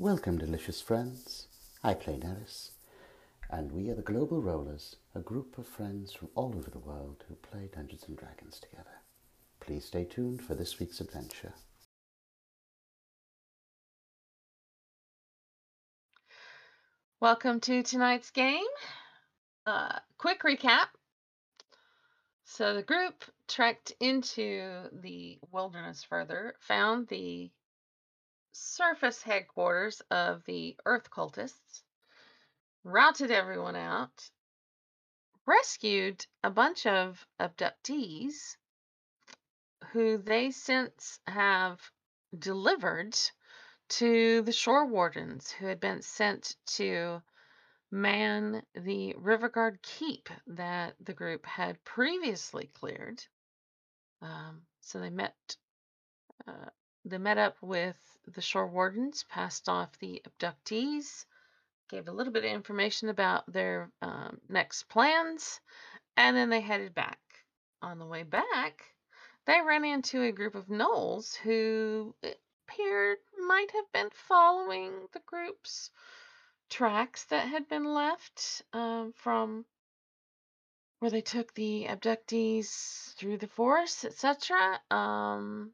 Welcome, delicious friends. I play Neris, and we are the Global Rollers, a group of friends from all over the world who play Dungeons and Dragons together. Please stay tuned for this week's adventure. Welcome to tonight's game. Uh, quick recap. So the group trekked into the wilderness further, found the surface headquarters of the Earth cultists, routed everyone out, rescued a bunch of abductees who they since have delivered to the shore wardens who had been sent to man the Riverguard Keep that the group had previously cleared. Um, so they met uh, they met up with the shore wardens, passed off the abductees, gave a little bit of information about their um, next plans, and then they headed back. On the way back, they ran into a group of gnolls who appeared might have been following the group's tracks that had been left um, from where they took the abductees through the forest, etc. Um,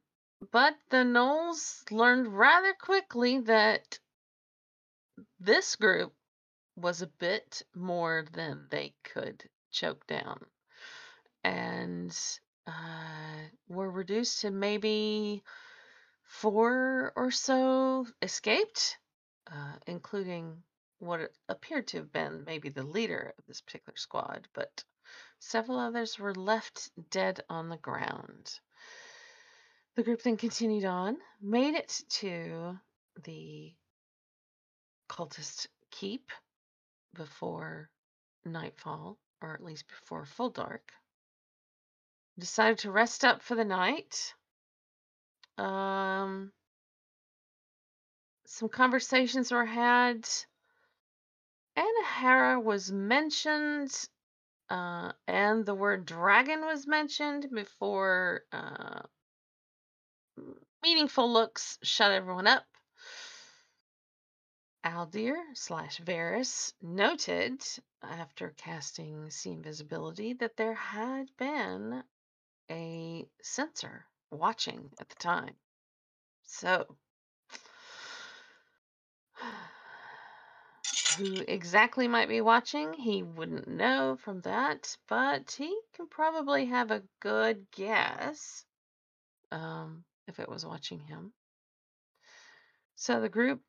but the Gnolls learned rather quickly that this group was a bit more than they could choke down. And uh, were reduced to maybe four or so escaped, uh, including what appeared to have been maybe the leader of this particular squad, but several others were left dead on the ground. The group then continued on, made it to the cultist keep before nightfall, or at least before full dark. Decided to rest up for the night. Um, some conversations were had. Anahara was mentioned, uh, and the word dragon was mentioned before uh, meaningful looks shut everyone up. Aldir slash Varys noted after casting See Invisibility that there had been a sensor watching at the time. So, who exactly might be watching, he wouldn't know from that, but he can probably have a good guess. Um, if it was watching him. So the group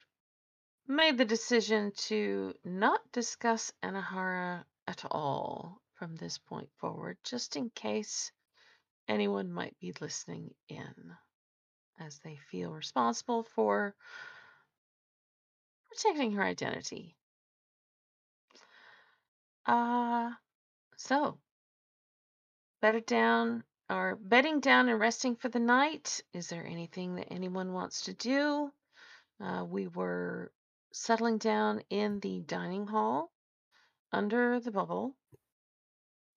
made the decision to not discuss Anahara at all from this point forward, just in case anyone might be listening in, as they feel responsible for protecting her identity. Uh, so, bedded down are bedding down and resting for the night. Is there anything that anyone wants to do? Uh, we were settling down in the dining hall under the bubble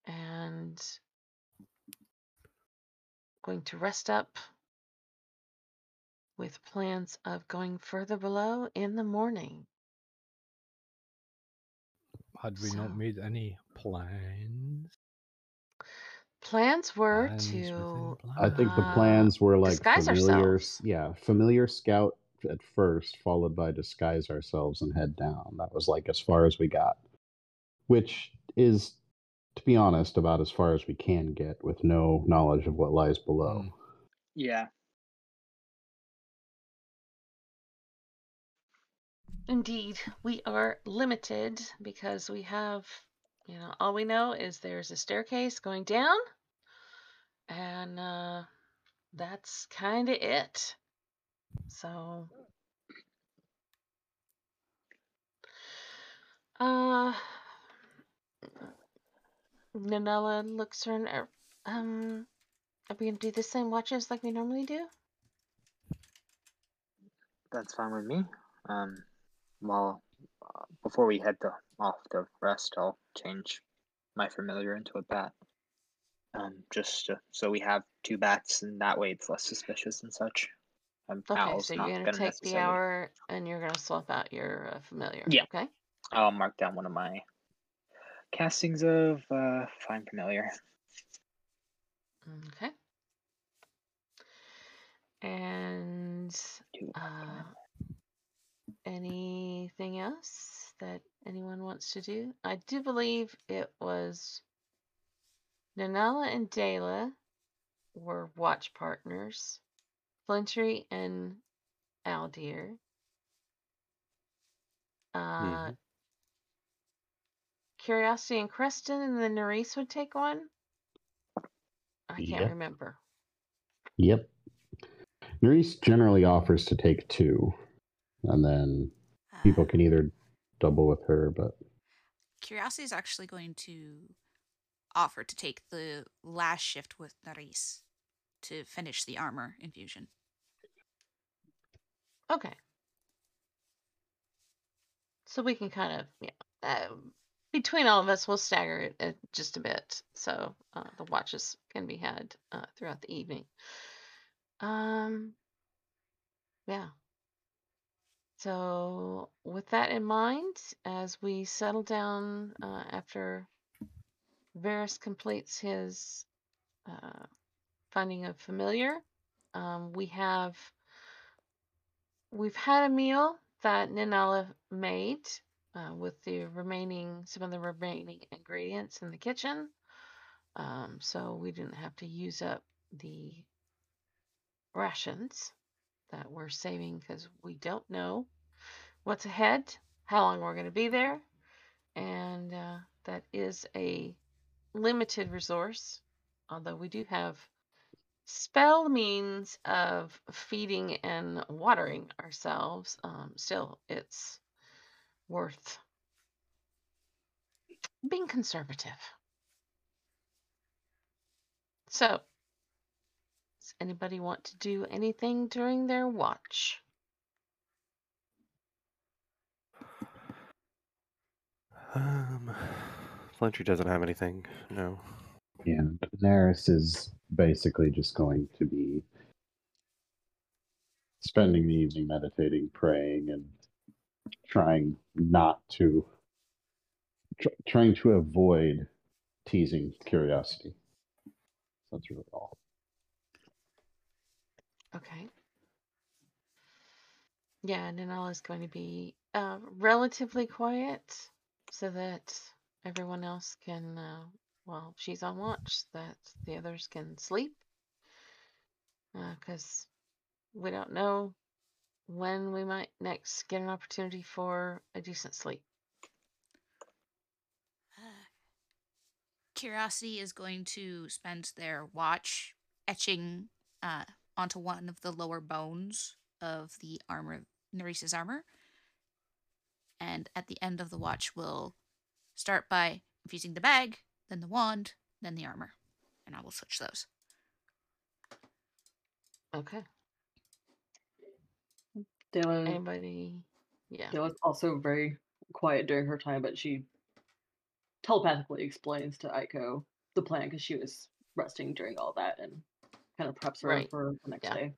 and going to rest up with plans of going further below in the morning. Had we So- not made any plans? Plans were Plans within to I think the Uh, plans were like disguise familiar, ourselves. yeah, familiar scout at first, followed by disguise ourselves and head down. That was like as far as we got, which is, to be honest, about as far as we can get with no knowledge of what lies below. Mm. Yeah. Indeed, we are limited because we have, you know, all we know is there's a staircase going down, and uh, that's kind of it. So, uh, Nanala looks her. and, er, Um, are we gonna do the same watches like we normally do? That's fine with me. Um, well, uh, before we head to off the rest, I'll change my familiar into a bat. Um, just to, so we have two bats, and that way it's less suspicious and such. Um, Okay, so you're gonna gonna take the hour and you're gonna swap out your uh, familiar. Yeah. Okay. I'll mark down one of my castings of uh, find familiar. Okay. And uh, anything else that anyone wants to do? I do believe it was Nanala and Dela were watch partners. Flintry and Aldir. Uh, Curiosity and Creston, and then Nerys would take one. I can't Yeah. remember. Yep. Nerys generally offers to take two, and then people Uh, can either double with her, but Curiosity is actually going to offer to take the last shift with Nerys to finish the armor infusion. Okay. So we can kind of, yeah, uh, between all of us, we'll stagger it uh, just a bit, so uh, the watches can be had uh, throughout the evening. Um, yeah. So with that in mind, as we settle down uh, after Varys completes his uh, finding of familiar, um, we have we've had a meal that Nanala made uh, with the remaining some of the remaining ingredients in the kitchen. Um, so we didn't have to use up the rations that we're saving because we don't know what's ahead, how long we're going to be there, and uh, that is a limited resource. Although we do have spell means of feeding and watering ourselves, um, still it's worth being conservative. So, does anybody want to do anything during their watch? Um, Flintry doesn't have anything. No. yeah, Daenerys is basically just going to be spending the evening meditating, praying, and trying not to tr- trying to avoid teasing curiosity. That's really all. Okay. Yeah, Nanala is going to be uh, relatively quiet so that everyone else can, uh, well, she's on watch, that the others can sleep. Because we don't know when we might next get an opportunity for a decent sleep. Uh, Curiosity is going to spend their watch etching uh, onto one of the lower bones of the armor, Neresa's armor. And at the end of the watch, we'll start by infusing the bag, then the wand, then the armor. And I will switch those. Okay. Dylan, Anybody? Yeah. Dylan's also very quiet during her time, but she telepathically explains to Aiko the plan because she was resting during all that and kind of preps her Right. for the next Yeah. day.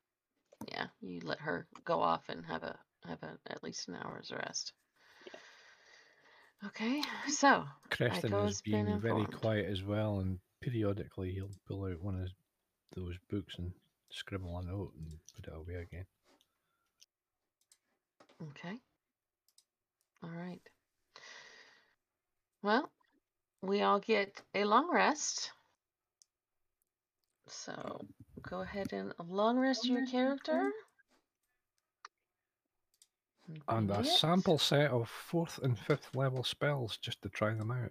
Yeah. You let her go off and have a have a at least an hour's rest. Okay. So Creston has been been very quiet as well, and periodically he'll pull out one of those books and scribble a note and put it away again. Okay. All right. Well, we all get a long rest. So go ahead and long rest your character. And a sample set of fourth and fifth level spells just to try them out.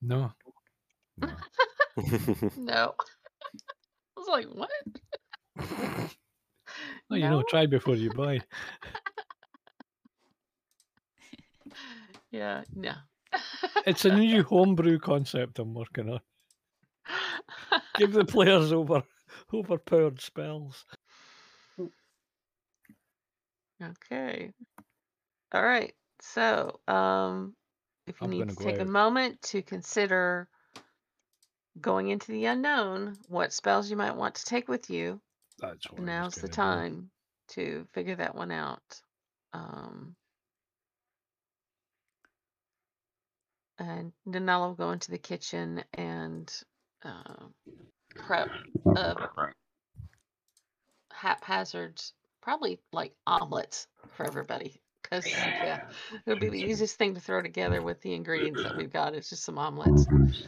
No. No. No. I was like, what? Oh, you know, No? try before you buy. Yeah, no. It's a new homebrew concept I'm working on. Give the players over overpowered spells. Okay. All right. So, um, if you I'm need gonna to go take a moment to consider going into the unknown, what spells you might want to take with you. That's what Now's the gonna do. time to figure that one out. Um, and then I'll go into the kitchen and uh, prep uh, haphazard, probably like omelets for everybody. Because yeah, it would be the easiest thing to throw together with the ingredients that we've got. It's just some omelets. That's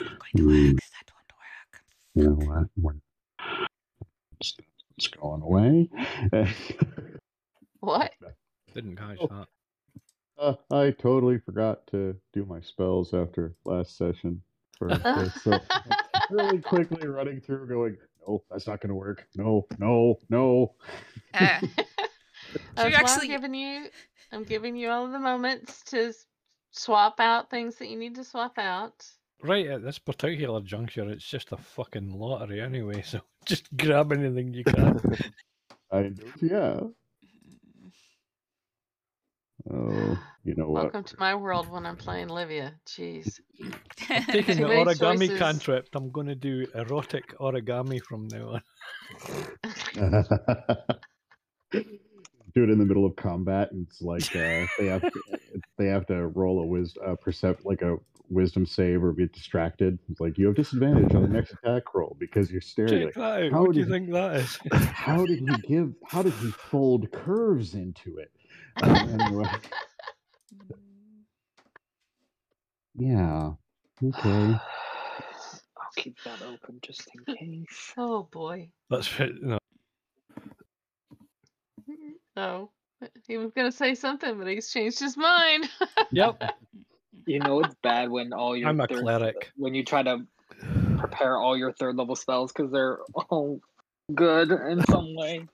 not going to work. That won't work. You know what? It's, it's going away. What? Didn't catch Oh. that. Uh, I totally forgot to do my spells after last session for this. So really quickly running through, going, "No, that's not going to work. No, no, no." Uh, That's why actually- I'm giving you. I'm giving you all the moments to swap out things that you need to swap out. Right at this particular juncture, it's just a fucking lottery anyway, so just grab anything you can. Kind of, yeah. Oh, you know what? Welcome to my world when I'm playing Livia. Jeez. Taking Too the origami choices. cantrip, I'm going to do erotic origami from now on. Do it in the middle of combat, and it's like uh, they have to, they have to roll a wisdom, uh, percept like a wisdom save or be distracted. It's like you have disadvantage on the next attack roll because you're staring. Check Like, that how What do you did- think that is? how did he give? How did he fold curves into it? Anyway, yeah. Okay. I'll keep that open just in case. oh boy. That's fit. No. Oh, he was gonna say something, but he's changed his mind. Yep. You know it's bad when all your I'm a third- cleric. when you try to prepare all your third level spells because they're all good in some way.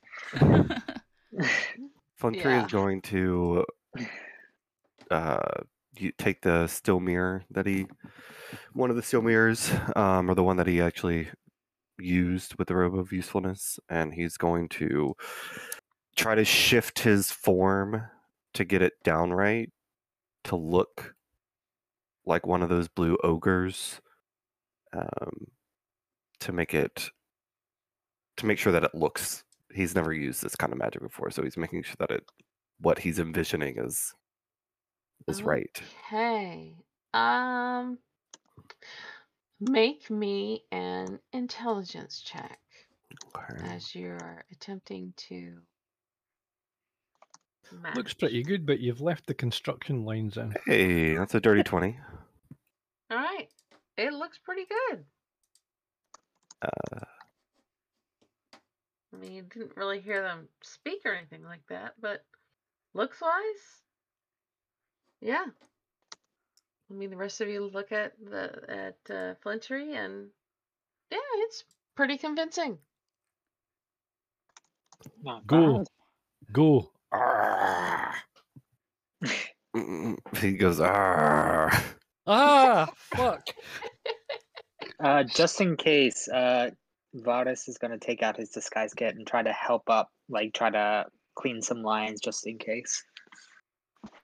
Flintry Yeah. is going to uh, you take the still mirror that he, one of the still mirrors, um, or the one that he actually used with the robe of usefulness, and he's going to try to shift his form to get it downright to look like one of those blue ogres, um, to make it to make sure that it looks he's never used this kind of magic before, so he's making sure that it what he's envisioning is is right. Hey, Um, make me an intelligence check Okay. as you're attempting to. Looks pretty good, but you've left the construction lines in. Hey, that's a dirty twenty. All right. It looks pretty good. Uh, I mean, you didn't really hear them speak or anything like that, but looks wise, yeah. I mean, the rest of you look at the at uh, Flintry, and yeah, it's pretty convincing. Not Go. bad. Go. he goes, ah. Ah, fuck. Uh, just in case, uh, Varys is gonna take out his disguise kit and try to help up, like try to clean some lines, just in case,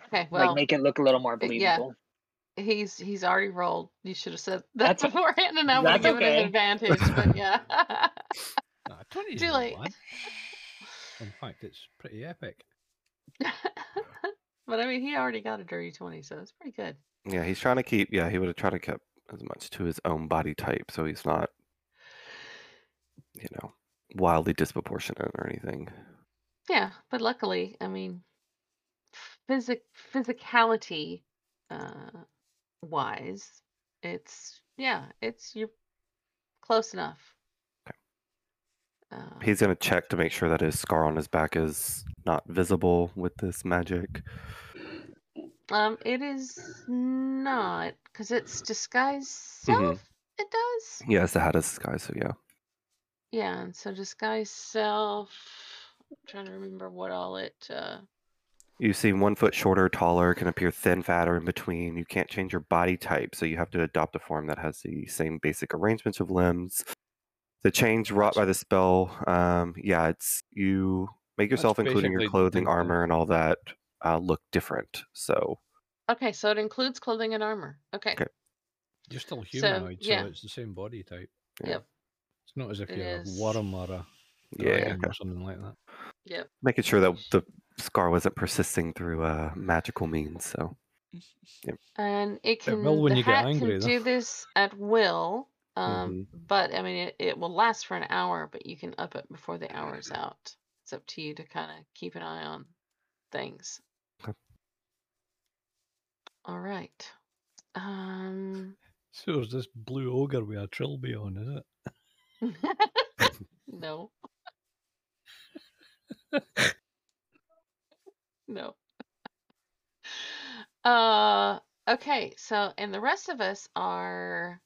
Okay, well, like make it look a little more uh, yeah. he's he's already rolled. You should have said that That's o- beforehand, and I would have that's given him okay. advantage. But yeah, Nah, 20 is Too late. bad. In fact, it's pretty epic. but I mean, he already got a dirty twenty, so it's pretty good. Yeah, he's trying to keep. Yeah, he would have tried to keep as much to his own body type, so he's not, you know, wildly disproportionate or anything. Yeah, but luckily, I mean, physic physicality uh, wise, it's yeah, it's you're close enough. Uh, He's gonna check to make sure that his scar on his back is not visible with this magic. um, it is not because it's disguise Mhm. self. It does. Yes, it hat of disguise, so yeah. Yeah, and so disguise self. I'm trying to remember what all it. Uh, You seem one foot shorter, taller, can appear thin, fat, or in between. You can't change your body type, so you have to adopt a form that has the same basic arrangements of limbs. The change wrought by the spell, um, yeah, it's you make That's yourself, including your clothing, the- armor, and all that, uh, look different. So Okay, so it includes clothing and armor. Okay. Okay. You're still humanoid, so, yeah. it's the same body type. Yeah. Yep. It's not as if It you're is. a worm or a Yeah, okay. or something like that. Yep. Making sure that the scar wasn't persisting through uh, magical means. So And it can will when the you get hat angry, can though. do this at will. Um, Mm-hmm. but I mean it, it will last for an hour, but you can up it before the hour's out. It's up to you to kind of keep an eye on things. Okay. All right. Um So is this blue ogre with a trilby on, is it? no. no. Uh okay, so and the rest of us are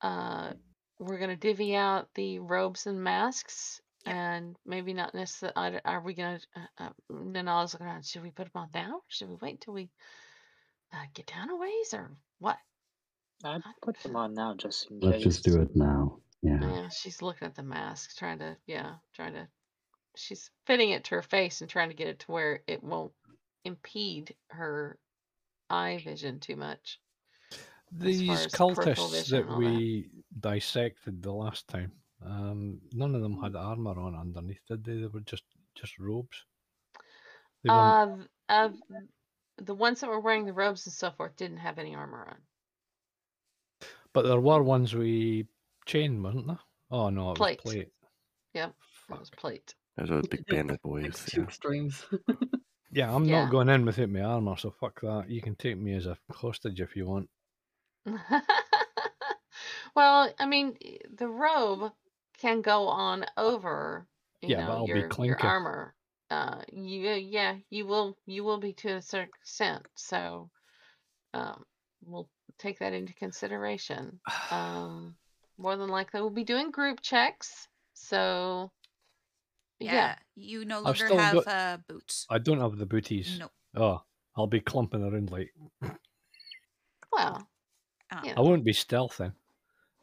uh we're gonna divvy out the robes and masks and maybe not necessarily are we gonna uh, uh, Nanala's looking around, should we put them on now or should we wait till we uh, get down a ways or what? I'd put them on now just in Let's just do it now. Yeah. Yeah, she's looking at the mask, trying to, yeah, trying to, she's fitting it to her face and trying to get it to where it won't impede her eye vision too much. These as cultists that all that. we dissected the last time, um, none of them had armor on underneath, did they? They were just just robes. They Uh, uh, the ones that were wearing the robes and so forth didn't have any armor on. but there were ones we chain, wasn't there? Oh no, it Plate. was plate. Yep, that Fuck. was plate. there's a big band of boys. Like two Yeah. extremes. Yeah, I'm Yeah. not going in without my armor, so fuck that. You can take me as a hostage if you want. well, I mean, the robe can go on over, you Yeah, but know, I'll be your, your armor. Uh, you, yeah, you will, you will be to a certain extent. So, um, we'll take that into consideration. Um, more than likely, we'll be doing group checks. So, Yeah, yeah, you no longer still have got- uh, boots. I don't have the booties. Nope. Oh, I'll be clumping around like well, Um, yeah. I won't be stealthing.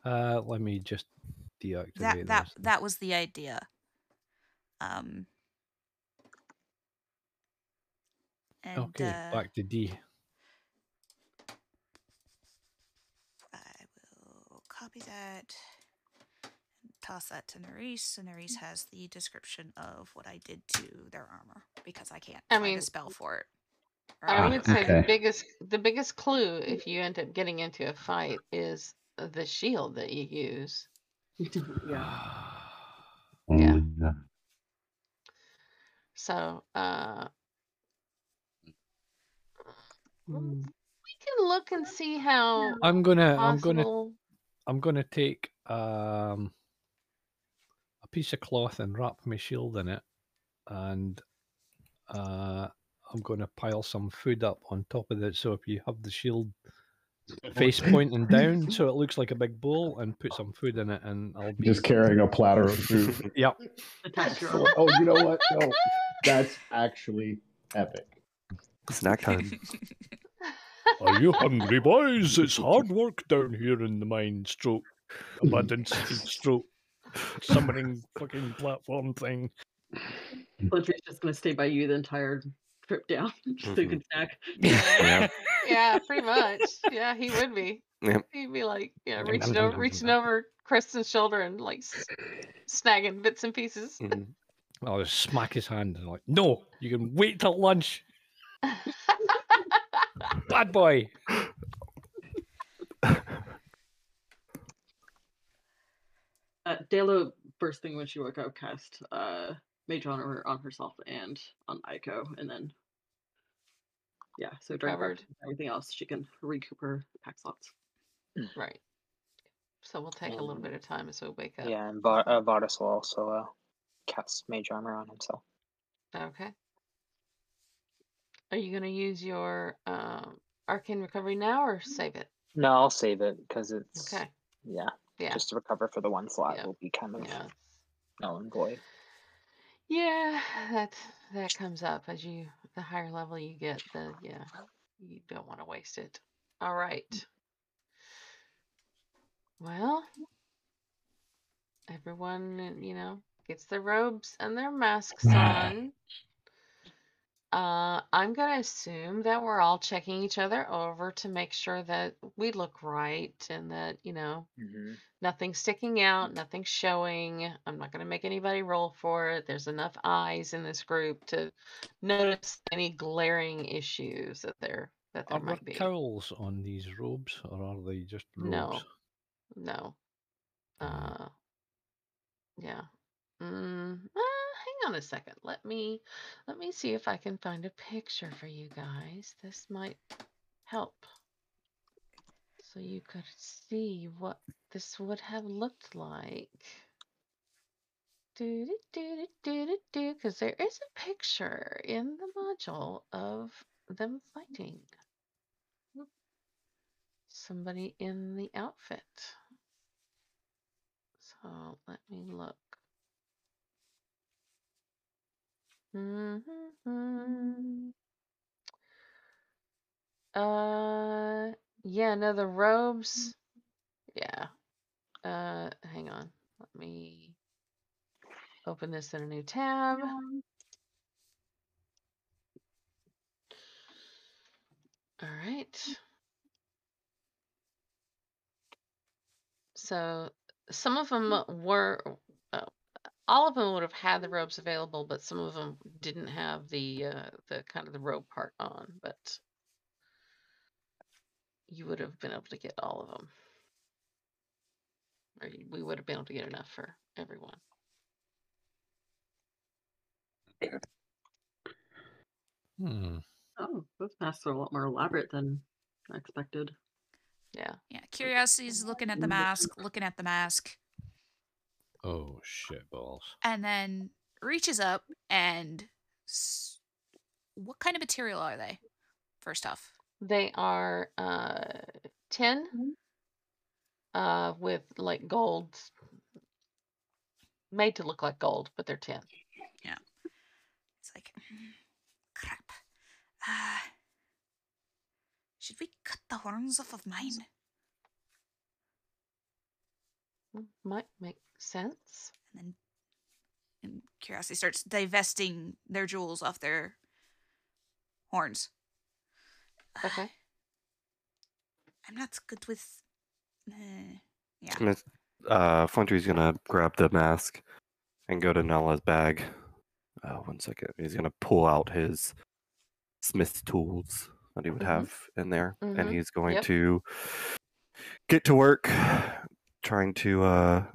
Uh, let me just deactivate that that this. that was the idea. Um. And, okay, uh, back to D. I will copy that and toss that to Nerys, and Nerys has the description of what I did to their armor because I can't I find mean, a spell for it. I would say the biggest the biggest clue if you end up getting into a fight is the shield that you use. yeah. Oh, Yeah. yeah. So, uh Mm. we can look and see how I'm gonna I'm gonna possible I'm gonna take um a piece of cloth and wrap my shield in it, and uh, I'm gonna pile some food up on top of it. So if you have the shield face pointing down, so it looks like a big bowl, and put some food in it, and I'll be Just carrying a platter of food. Yep. Attach oh, oh, you know what? No, that's actually epic. Snack time. Are you hungry, boys? It's hard work down here in the mine. Stroke, abundance, stroke, summoning fucking platform thing. Butcher's just gonna stay by you the entire trip down, so you can snack. Yeah. Yeah, pretty much. Yeah, he would be. Yep. He'd be like, yeah, reaching over yum, reaching over Kristen's shoulder and like s- snagging bits and pieces. Mhm. I'll just smack his hand and like, no, you can wait till lunch, bad boy. Uh, Dalo, first thing when she woke up, cast uh, Mage on her on herself and on Aiko, and then yeah, so during Covered. everything else, she can recoup her pack slots. right. So we'll take a little bit of time as we wake up. Yeah, and Va- uh, Vardas will also uh, cast Mage Armor on himself. Okay. Are you gonna use your um, arcane recovery now or save it? No, I'll save it because it's Okay. yeah, Yeah. just to recover for the one slot Yeah. will be kind of Yeah. null and void. Yeah, that that comes up as you the higher level you get, the yeah, you don't want to waste it. All right. Well, everyone, you know, gets their robes and their masks on. Uh, I'm gonna assume that we're all checking each other over to make sure that we look right and that, you know, hmm nothing's sticking out, nothing's showing. I'm not gonna make anybody roll for it. There's enough eyes in this group to notice any glaring issues that there that there Are there might be. cowls on these robes, or are they just robes? No. No. Mm. Uh, yeah. Mm, on a second. Let me let me see if I can find a picture for you guys. This might help. So you could see what this would have looked like. Do do do do do do do because there is a picture in the module of them fighting. Hmm. Somebody in the outfit. So let me look. Mm-hmm. Uh, yeah, no, the robes. Yeah. Uh, hang on. Let me open this in a new tab. All right. So some of them were, uh, all of them would have had the robes available, but some of them didn't have the uh, the kind of the robe part on. But you would have been able to get all of them, or we would have been able to get enough for everyone. Hmm. Oh, those masks are a lot more elaborate than I expected. Yeah. Yeah, Curiosity's looking at the mask, looking at the mask, Oh shit balls. and then reaches up and. S- what kind of material are they? First off, They are uh, tin uh, with like gold, made to look like gold, but they're tin. Yeah. It's like "Mm, crap. Uh, should we cut the horns off of mine? Might make sense. And then and Curiosity starts divesting their jewels off their horns. Okay. I'm not good with. Uh, yeah. Gonna- Uh, Flintry's gonna grab the mask and go to Nala's bag. Uh, one second. He's gonna pull out his smith's tools that he would Mhm. have in there, Mhm. and he's going Yep. to get to work, trying to uh,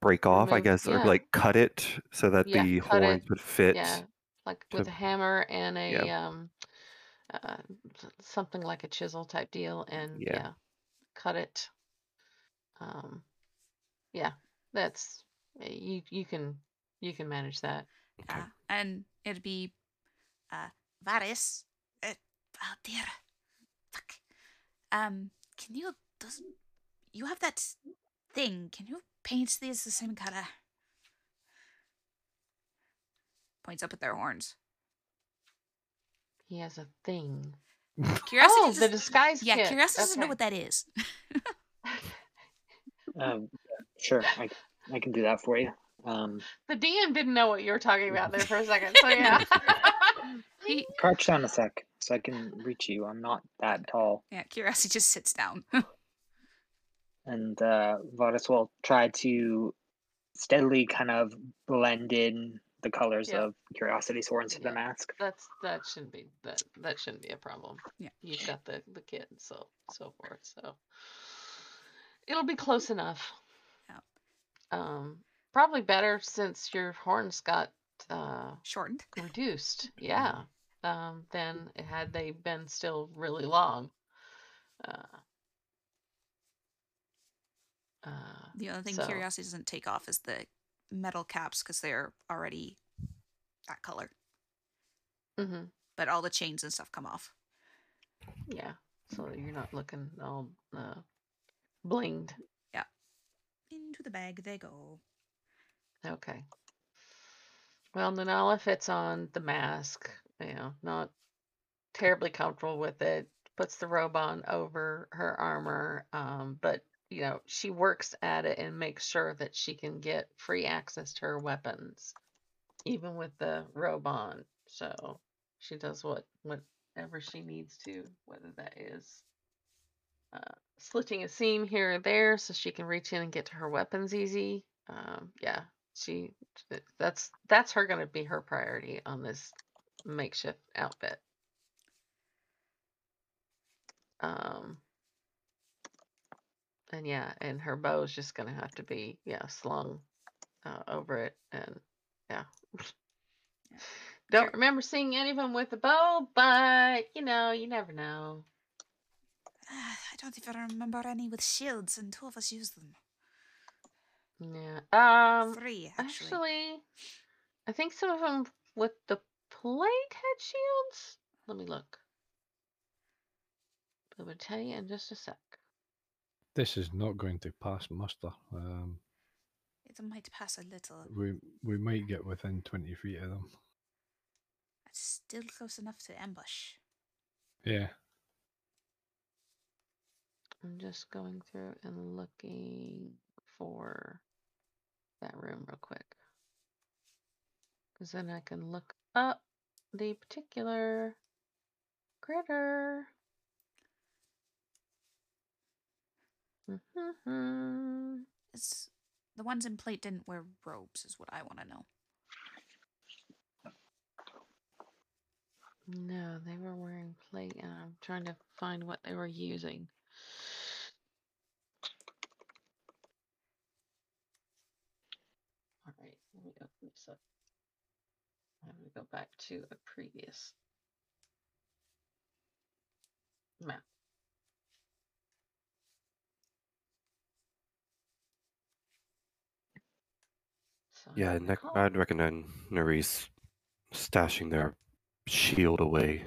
break off, I Remove- guess, or like cut it so that Yeah, the cut it. horns would fit. Yeah, like to- with a hammer and a Yeah. um, uh, something like a chisel type deal, and Yeah. yeah, cut it. Um, yeah, that's uh, you. You can you can manage that. Okay. Uh, and it'd be uh Varys. Uh, oh dear. Fuck. Um, can you does you have that thing? Can you paint these the same color? Points up at their horns. He has a thing. Curiosity. oh, does- the disguise yeah, kit. curiosity doesn't know what that is. Um, sure, I, I can do that for you. Um, The DM didn't know what you were talking about there for a second, so yeah. he, crouch down a sec so I can reach you. I'm not that tall. yeah, curiosity just sits down. And uh, Varys will try to steadily kind of blend in the colors Yeah. of Curiosity's horns to Yeah. the mask. That's that shouldn't be that that shouldn't be a problem. Yeah. You've got the the kit and so so forth. So it'll be close enough. Yeah. Um probably better since your horns got uh Shortened. reduced. Yeah. Um than had they been still really long. Uh uh, The only thing so- curiosity doesn't take off is the metal caps because they're already that color. mhm, But all the chains and stuff come off. yeah. So you're not looking all uh, blinged. Yeah. Into the bag they go. Okay. Well, Nanala fits on the mask, you know, not terribly comfortable with it, puts the robe on over her armor, um, but, you know, she works at it and makes sure that she can get free access to her weapons. even with the robe on. So she does what whatever she needs to, whether that is uh, slitting a seam here or there so she can reach in and get to her weapons easy. Um, yeah, she that's that's her going to be her priority on this makeshift outfit. Um, and yeah, and her bow's just going to have to be yeah slung uh, over it, and yeah. Don't Sure. remember seeing any of them with a bow, but you know, you never know. I don't even remember any with shields, and two of us used them. Yeah. Um. Three, actually. Actually, I think some of them with the plate had shields. Let me look. I will tell you in just a sec. This is not going to pass muster. Um, It might pass a little. we we might get within twenty feet of them. It's still close enough to ambush. Yeah. I'm just going through and looking for that room real quick. Because then I can look up the particular critter. Mm-hmm. It's the ones in plate didn't wear robes, is what I want to know. No, they were wearing plate, and I'm trying to find what they were using. All right, let me open this up. I'm going to go back to a previous map. So Yeah, can nec- I'd recommend Nerys stashing their shield away.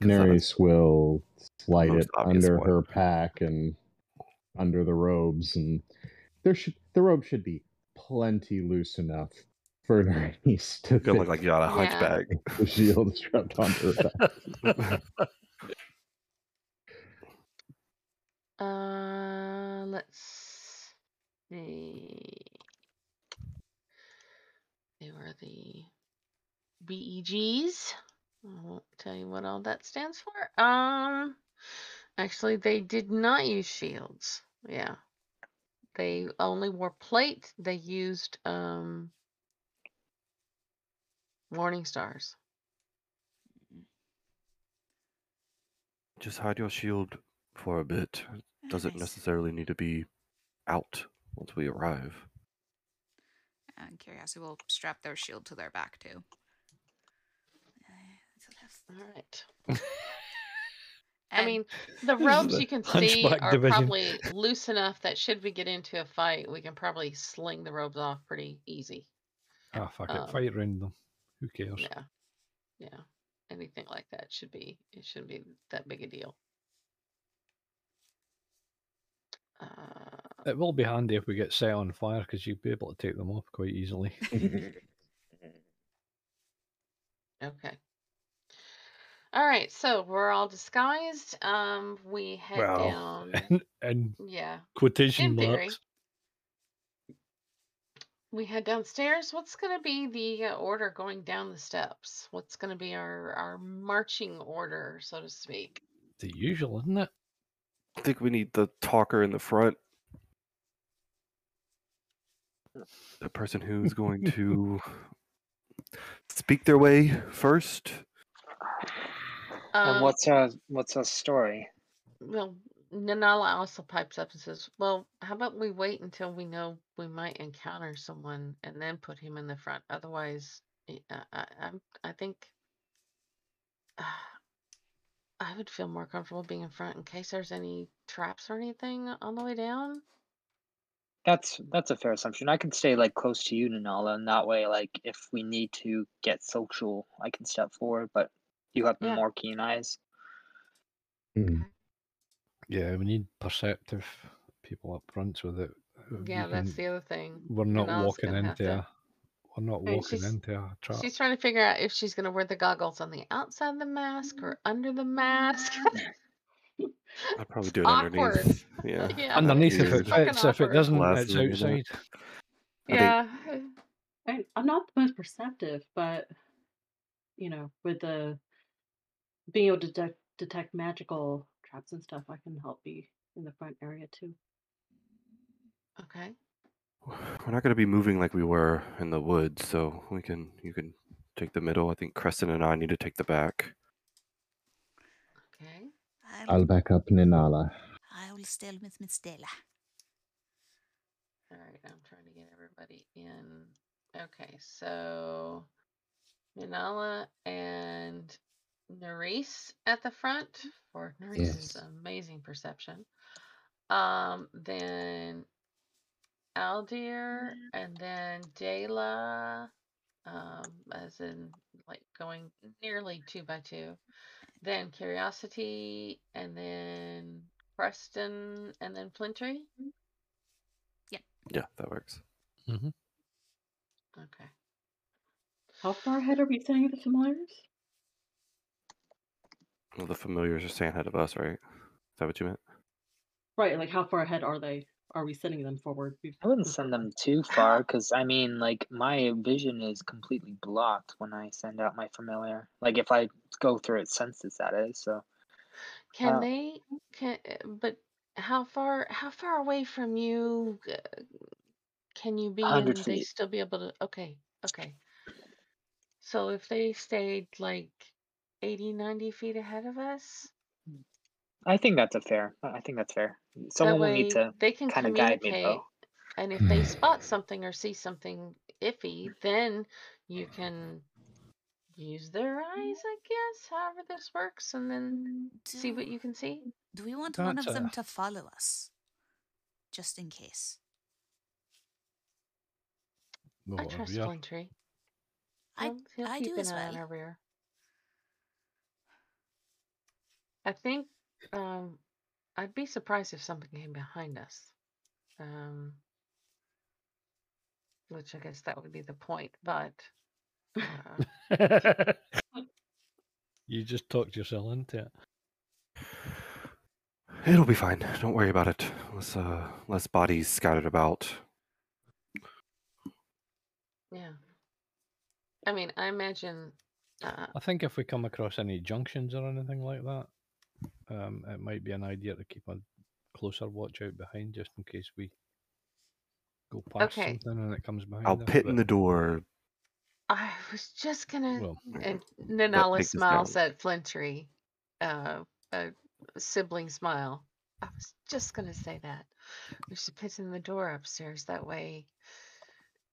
'cause that is- Nerys will slide it under one. her pack and under the robes, and there should the robe should be plenty loose enough for Nerys to Gonna look like you got a Yeah. hunchback. the shield strapped onto her back. Uh, let's see. They were the BEGs. I won't tell you what all that stands for. Um, actually, they did not use shields. Yeah, they only wore plate. They used um morning stars. Just hide your shield for a bit. Doesn't nice. necessarily need to be out once we arrive. And Curiosity will strap their shield to their back too. It'll have- All right. I mean, the This is robes you can see are division. probably loose enough that should we get into a fight, we can probably sling the robes off pretty easy. Ah, fuck Um, it. Fight round them. Who cares? Yeah, yeah. Anything like that should be it shouldn't be that big a deal. Uh, It will be handy if we get set on fire because you'd be able to take them off quite easily. okay. All right, so we're all disguised. Um, we head well, down. and, and Yeah, quotation In theory. marks. we head downstairs. What's going to be the uh, order going down the steps? What's going to be our our marching order, so to speak? The usual, isn't it? I think we need the talker in the front. The person who's going to speak their way first. Um, and what's our what's our story? Well, Nanala also pipes up and says, "Well, how about we wait until we know we might encounter someone and then put him in the front? Otherwise, I, I, I- I'm, I think I would feel more comfortable being in front in case there's any traps or anything on the way down." That's that's a fair assumption. I can stay like close to you, Nanala, and that way, like if we need to get social, I can step forward. But you have Yeah. more keen eyes. Mm. Yeah, we need perceptive people up front so that uh, we Yeah, that's the other thing. we're not Nanala's walking into to- a we're not mean, walking she's- into a trap. She's trying to figure out if she's going to wear the goggles on the outside of the mask or under the mask. I'd probably do it Awkward. underneath. Yeah. yeah, Underneath if it fits, if it doesn't, Glasses it's and everything. outside. I think- Yeah. I, I'm not the most perceptive, but you know, with the being able to detect, detect magical traps and stuff, I can help be in the front area too. Okay. We're not going to be moving like we were in the woods, so we can you can take the middle. I think Creston and I need to take the back. Okay. I'll, I'll back up Nanala. I will stay with Miss Stella. All right. I'm trying to get everybody in. Okay. So Nanala and Nerys at the front for Nerys's Yes. amazing perception. Um, then Aldir and then Dela, um, as in like going nearly two by two. Then Curiosity and then Creston and then Flintry. Yeah, Yeah, that works. Mm-hmm. Okay. How far ahead are we staying of the familiars? Well, the familiars are staying ahead of us, right? Is that what you meant? Right, like how far ahead are they? Are we sending them forward? We've, I wouldn't send them too far because I mean, like my vision is completely blocked when I send out my familiar. Like if I go through its senses, that is. So Can Uh, they can uh, but how far how far away from you uh, can you be and 100 they feet. still be able to okay okay so if they stayed like 80 90 feet ahead of us I think that's a fair. I think that's fair. that Someone will way need to they can kind of guide me communicate though. and if they hmm. spot something or see something iffy then you can use their eyes i guess however this works and then see what you can see Do we want one of them to follow us? Just in case. i Well, trust yeah. Flintry. I, He'll, he'll I keep do an as eye on well. our rear. I think um, I'd be surprised if something came behind us. Um, which I guess that would be the point, but uh, you just talked yourself into it. It'll be fine. Don't worry about it. Less uh, less bodies scattered about. yeah. I mean, I imagine. Uh, I think if we come across any junctions or anything like that, um, it might be an idea to keep a closer watch out behind just in case we go past Okay. something and it comes behind I'll us. pit in but- the door. I was just gonna. Well, and Nanala takes us smiles at Flintry, uh, a sibling smile. I was just gonna say that. We should put in the door upstairs. That way,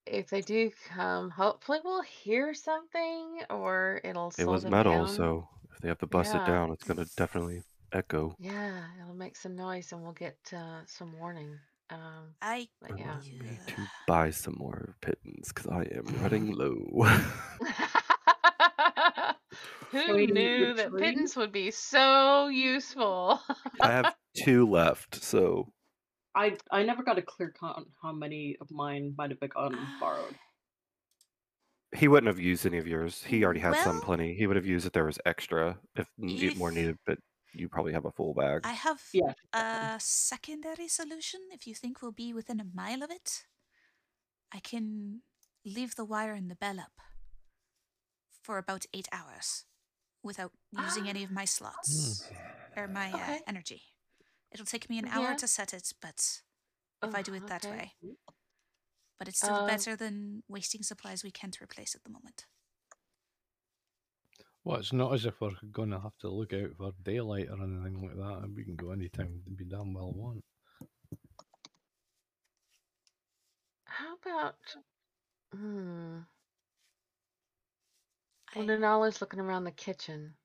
if they do come, hopefully we'll hear something or it'll It slow was them metal, down. so if they have to bust it Yeah. down, it's gonna definitely echo. Yeah, it'll make some noise and we'll get uh, some warning. Um, I. but yeah. will need to buy some more pitons because I am running low. Who we knew that retreat? pitons would be so useful? I have two left, so I I never got a clear count how many of mine might have begun borrowed. he wouldn't have used any of yours. He already had some plenty. He would have used if there was extra, if ne- more needed. But you probably have a full bag. I have Yeah. a secondary solution if you think we'll be within a mile of it. I can leave the wire and the bell up for about eight hours without using any of my slots or my uh, energy. It'll take me an hour Yeah. to set it, but if I do it that okay. way. But it's still Um, better than wasting supplies we can't replace at the moment. Well, it's not as if we're going to have to look out for daylight or anything like that. We can go anytime we damn well want. How about hmm I- when Nanala's looking around the kitchen?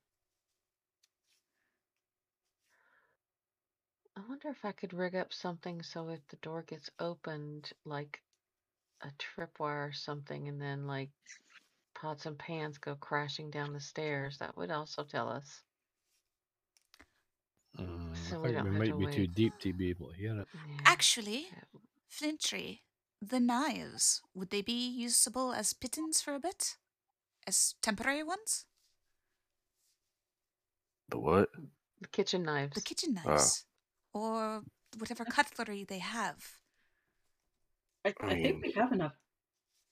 I wonder if I could rig up something so if the door gets opened, like a tripwire or something, and then like pots and pans go crashing down the stairs. That would also tell us. Mm, So I we think don't we might to be too deep to be able to hear it. Yeah. Actually, Yeah. Flintry, the knives, would they be usable as pitons for a bit? As temporary ones? The what? The kitchen knives. The kitchen Ah. knives. Or whatever cutlery they have. I, I I think we have enough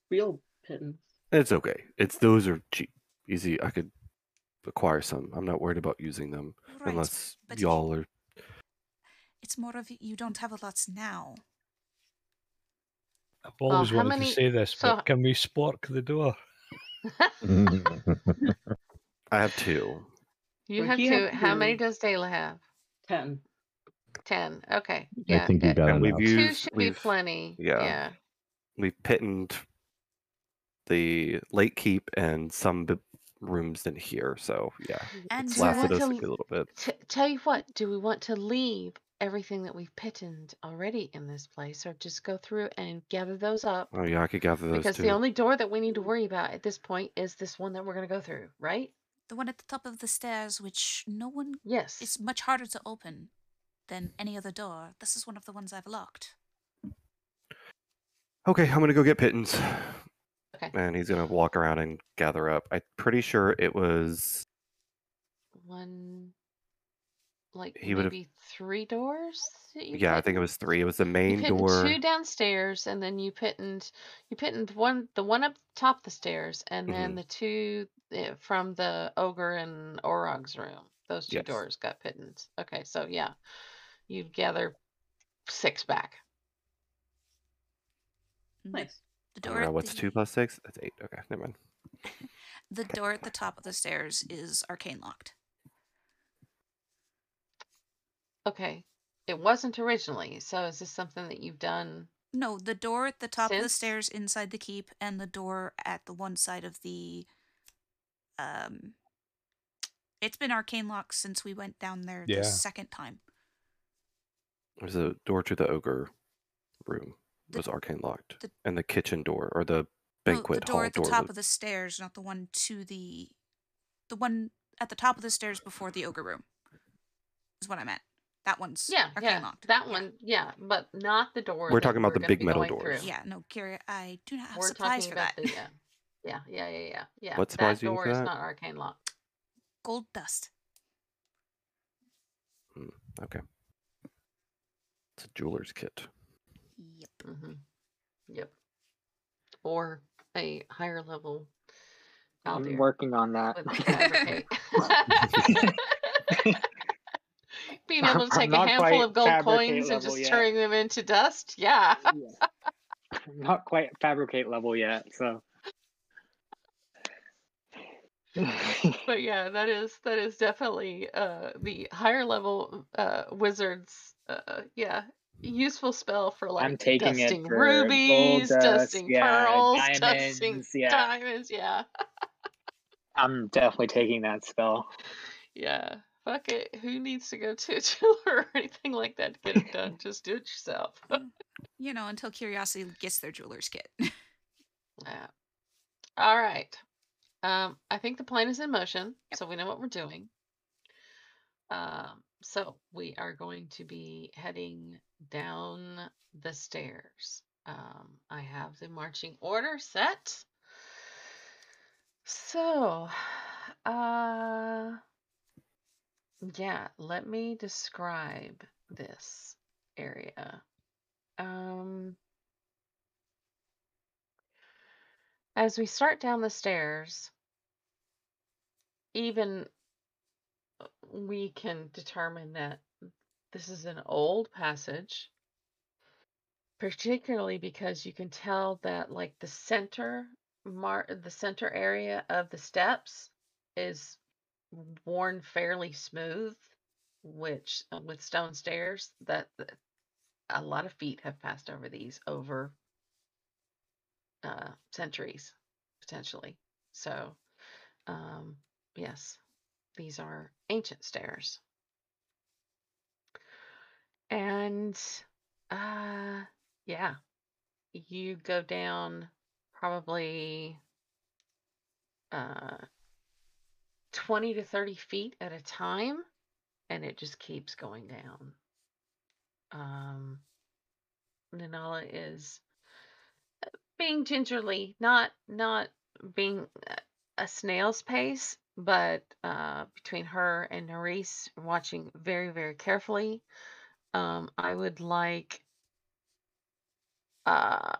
real pitons. It's okay. It's those are cheap, easy. I could acquire some. I'm not worried about using them Right, unless y'all are. It's more of you don't have a lot now. I've always how wanted many- to say this, so- but can we spork the door? I have two. you Well, have he two. How many does Dayla have? Ten. Ten. Okay. I think you got And we've enough. used- two should be we've- plenty. yeah. Yeah. We've pittened the late keep and some b- rooms in here, so yeah, And it's Do we lasted us a to- good little bit. T- tell you what, do we want to leave everything that we've pittened already in this place, or just go through and gather those up? Oh yeah, I could gather those Because two. the only door that we need to worry about at this point is this one that we're going to go through, right? the one at the top of the stairs, which no one Yes. it's much harder to open than any other door. This is one of the ones I've locked. Okay, I'm gonna go get pitons. Okay. And he's gonna walk around and gather up. I'm pretty sure it was one, like He would've- maybe three doors. yeah, I think it was three. It was the main door. two downstairs, and then you pittened you pittened one the one up top the stairs, and then Mhm. the two eh, from the ogre and Orog's room. Those two Yes. doors got pittened. Okay, so yeah, you gather six back. Nice. The door know at what's the, two plus six. That's eight. Okay, never mind. the door at the top of the stairs is arcane locked. Okay, it wasn't originally. So is this something that you've done? No, the door at the top of the stairs inside the keep and the door at the one side of the um it's been arcane locked since we went down there Yeah. the second time. There's a door to the ogre room. The- was arcane locked, the- and the kitchen door or the oh, No, banquet the door hall at the door. top was- of the stairs, not the one to the the one at the top of the stairs before the ogre room. Is what I meant. That one's Yeah, arcane yeah, locked. that Yeah. one, yeah, but not the door. We're that talking about the gonna big be metal going doors. through. Yeah, no, Kira, I do not have We're supplies talking for about that. the yeah, yeah, yeah, yeah, yeah, yeah. What supplies that do you need door for is that? not arcane locked. Gold dust. Hmm, okay. It's a jeweler's kit. Yep. hmm Yep. Or a higher level. I'm working on that. Being able to take a handful of gold coins and just yet. turning them into dust. Yeah. Yeah. Not quite fabricate level yet, so. but yeah, that is that is definitely uh the higher level uh wizards uh yeah useful spell for like I'm taking it dusting for rubies, dust, dusting yeah, pearls, dusting diamonds, yeah. diamonds, yeah. I'm definitely taking that spell. Yeah. Fuck it. Who needs to go to a jeweler or anything like that to get it done? Just do it yourself. You know, until curiosity gets their jeweler's kit. Yeah. All right. Um, I think the plan is in motion, so we know what we're doing. Um, so we are going to be heading down the stairs. Um, I have the marching order set. So, uh, yeah, let me describe this area. Um, as we start down the stairs, even we can determine that this is an old passage, particularly because you can tell that like the center mar the center area of the steps is worn fairly smooth, which uh, with stone stairs that, that a lot of feet have passed over these over uh, centuries potentially. So, um, yes, these are ancient stairs. And uh, yeah, you go down probably uh, 20 to 30 feet at a time, and it just keeps going down. Um, Nanala is being gingerly, not not being a snail's pace, but uh, between her and Nerys, watching very very carefully. Um, I would like uh,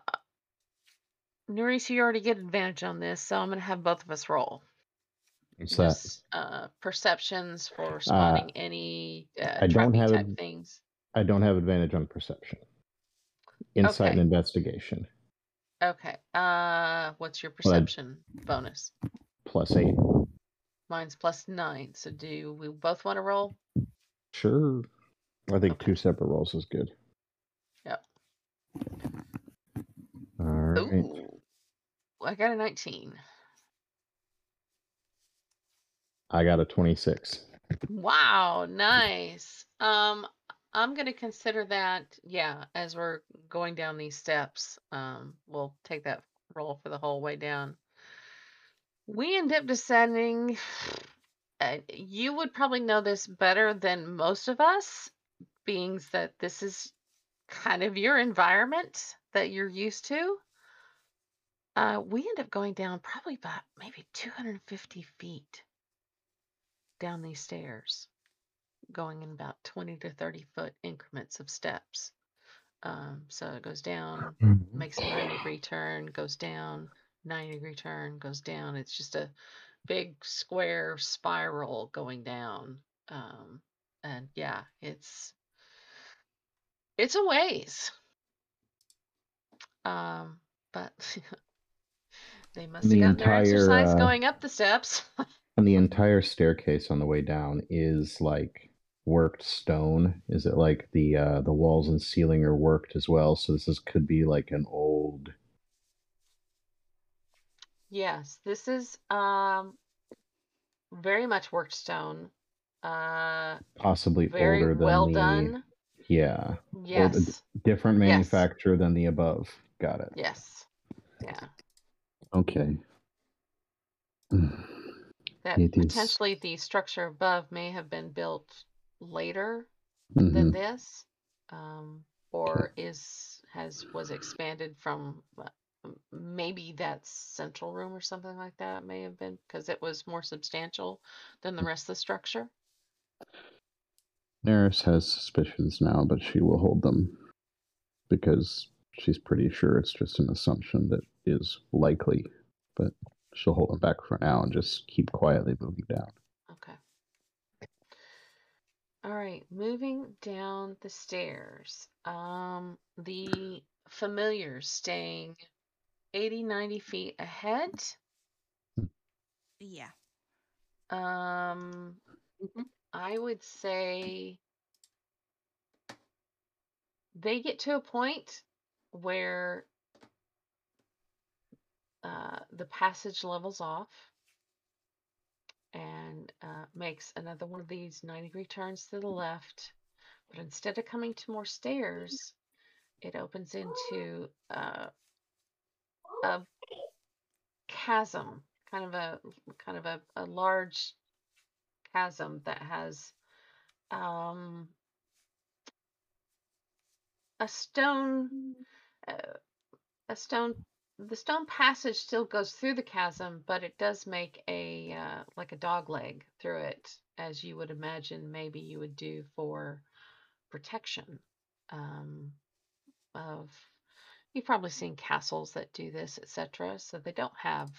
Nerissa, you already get advantage on this, so I'm going to have both of us roll. What's that? Uh, perceptions for spotting any uh, I don't have type ad- things. I don't have advantage on perception. Insight Okay. and investigation Okay. Uh, what's your Well, perception bonus? plus eight. Mine's plus nine. So do we both want to roll? Sure. I think Okay. two separate rolls is good. Yep. All right. Ooh, I got a 19. I got a 26. Wow, nice. Um, I'm gonna consider that, yeah, as we're going down these steps. Um, we'll take that roll for the whole way down. We end up descending. Uh, you would probably know this better than most of us, being that this is kind of your environment that you're used to. Uh, we end up going down probably about maybe 250 feet down these stairs, going in about 20 to 30 foot increments of steps. Um, so it goes down, makes a 90 degree turn, goes down, 90 degree turn, goes down. It's just a big square spiral going down. Um, and yeah, it's it's a ways. Um, but they must have The gotten their exercise entire, uh, going up the steps. And the entire staircase on the way down is like worked stone. Is it like the uh the walls and ceiling are worked as well? So this is could be like an old Yes, this is um very much worked stone. Uh possibly very older than well the done. yeah. Or the d- Yes. different Yes. manufacturer than the above. Got it. Yes. Yeah. Okay. That It is potentially the structure above may have been built later than Mhm. this. Um or is has was expanded from uh, maybe that central room or something like that may have been because it was more substantial than the rest of the structure. Nerys has suspicions now, but she will hold them because she's pretty sure it's just an assumption that is likely. But she'll hold them back for now and just keep quietly moving down. Okay. All right, moving down the stairs. Um, the familiars staying 80, 90 feet ahead. Yeah. Um, Mhm. I would say they get to a point where uh, the passage levels off and uh, makes another one of these 90 degree turns to the left. But instead of coming to more stairs, it opens into uh, a chasm, kind of a kind of a, a large chasm that has um, a stone uh, a stone the stone passage still goes through the chasm but it does make a uh, like a dog leg through it as you would imagine maybe you would do for protection um, of you've probably seen castles that do this etc so they don't have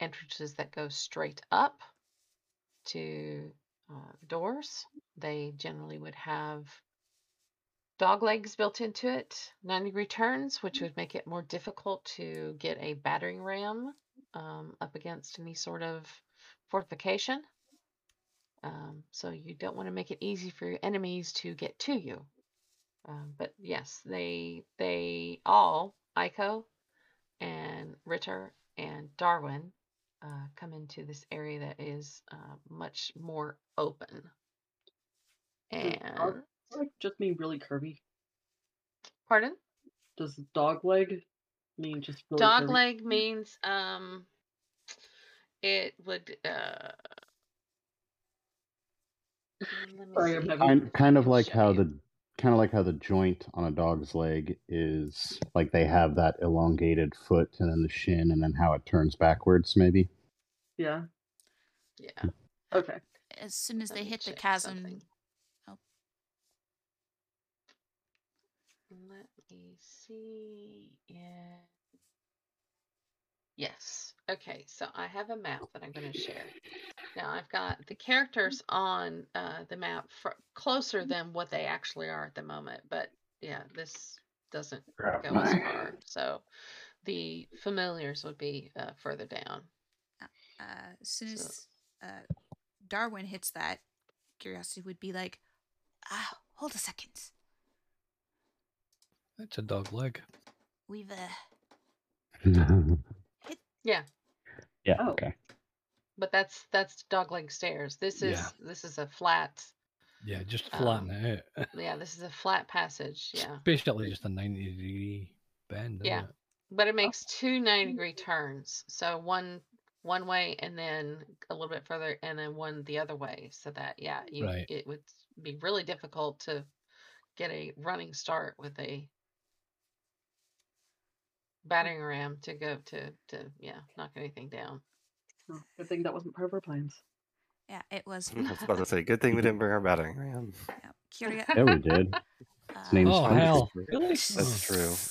entrances that go straight up to uh, doors they generally would have dog legs built into it, 90 degree turns, which would make it more difficult to get a battering ram um, up against any sort of fortification. Um, so you don't want to make it easy for your enemies to get to you. Um, but yes, they they all Ico and Ritter and Darwin uh, come into this area that is uh, much more open. Does And dog leg just mean really curvy? pardon? Does dog leg mean just really Dog curvy? leg means um it would uh let me Sorry, I'm see. having- Kind, kind of like how the kind of like how the joint on a dog's leg is like they have that elongated foot and then the shin and then how it turns backwards maybe. Yeah. Yeah. Okay. As soon as let they hit the chasm, something. oh. Let me see. Yeah. Yes. Okay, so I have a map that I'm going to share. Now I've got the characters on uh, the map fr- closer than what they actually are at the moment, but yeah, this doesn't Grab go as far. So the familiars would be uh, further down. Uh, as soon So- as uh, Darwin hits that, Curiosity would be like, ah, hold a second. That's a dog leg. We've, uh, Yeah, yeah. Oh. Okay. but that's that's dogleg stairs. This is Yeah. this is a flat. Yeah, just Um, it out. Yeah, this is a flat passage. Yeah, Basically, just a 90 degree bend. Yeah. it? but it makes two 90 degree turns. So one one way and then a little bit further and then one the other way so that yeah you, Right. it would be really difficult to get a running start with a battering ram to go to to yeah knock anything down Oh, good thing that wasn't part of our plans. yeah, it was. I was about to say, good thing we didn't bring our battering ram. yeah, Curio- Yeah, we did. uh, name's Oh, Fun. hell. Really? That's true.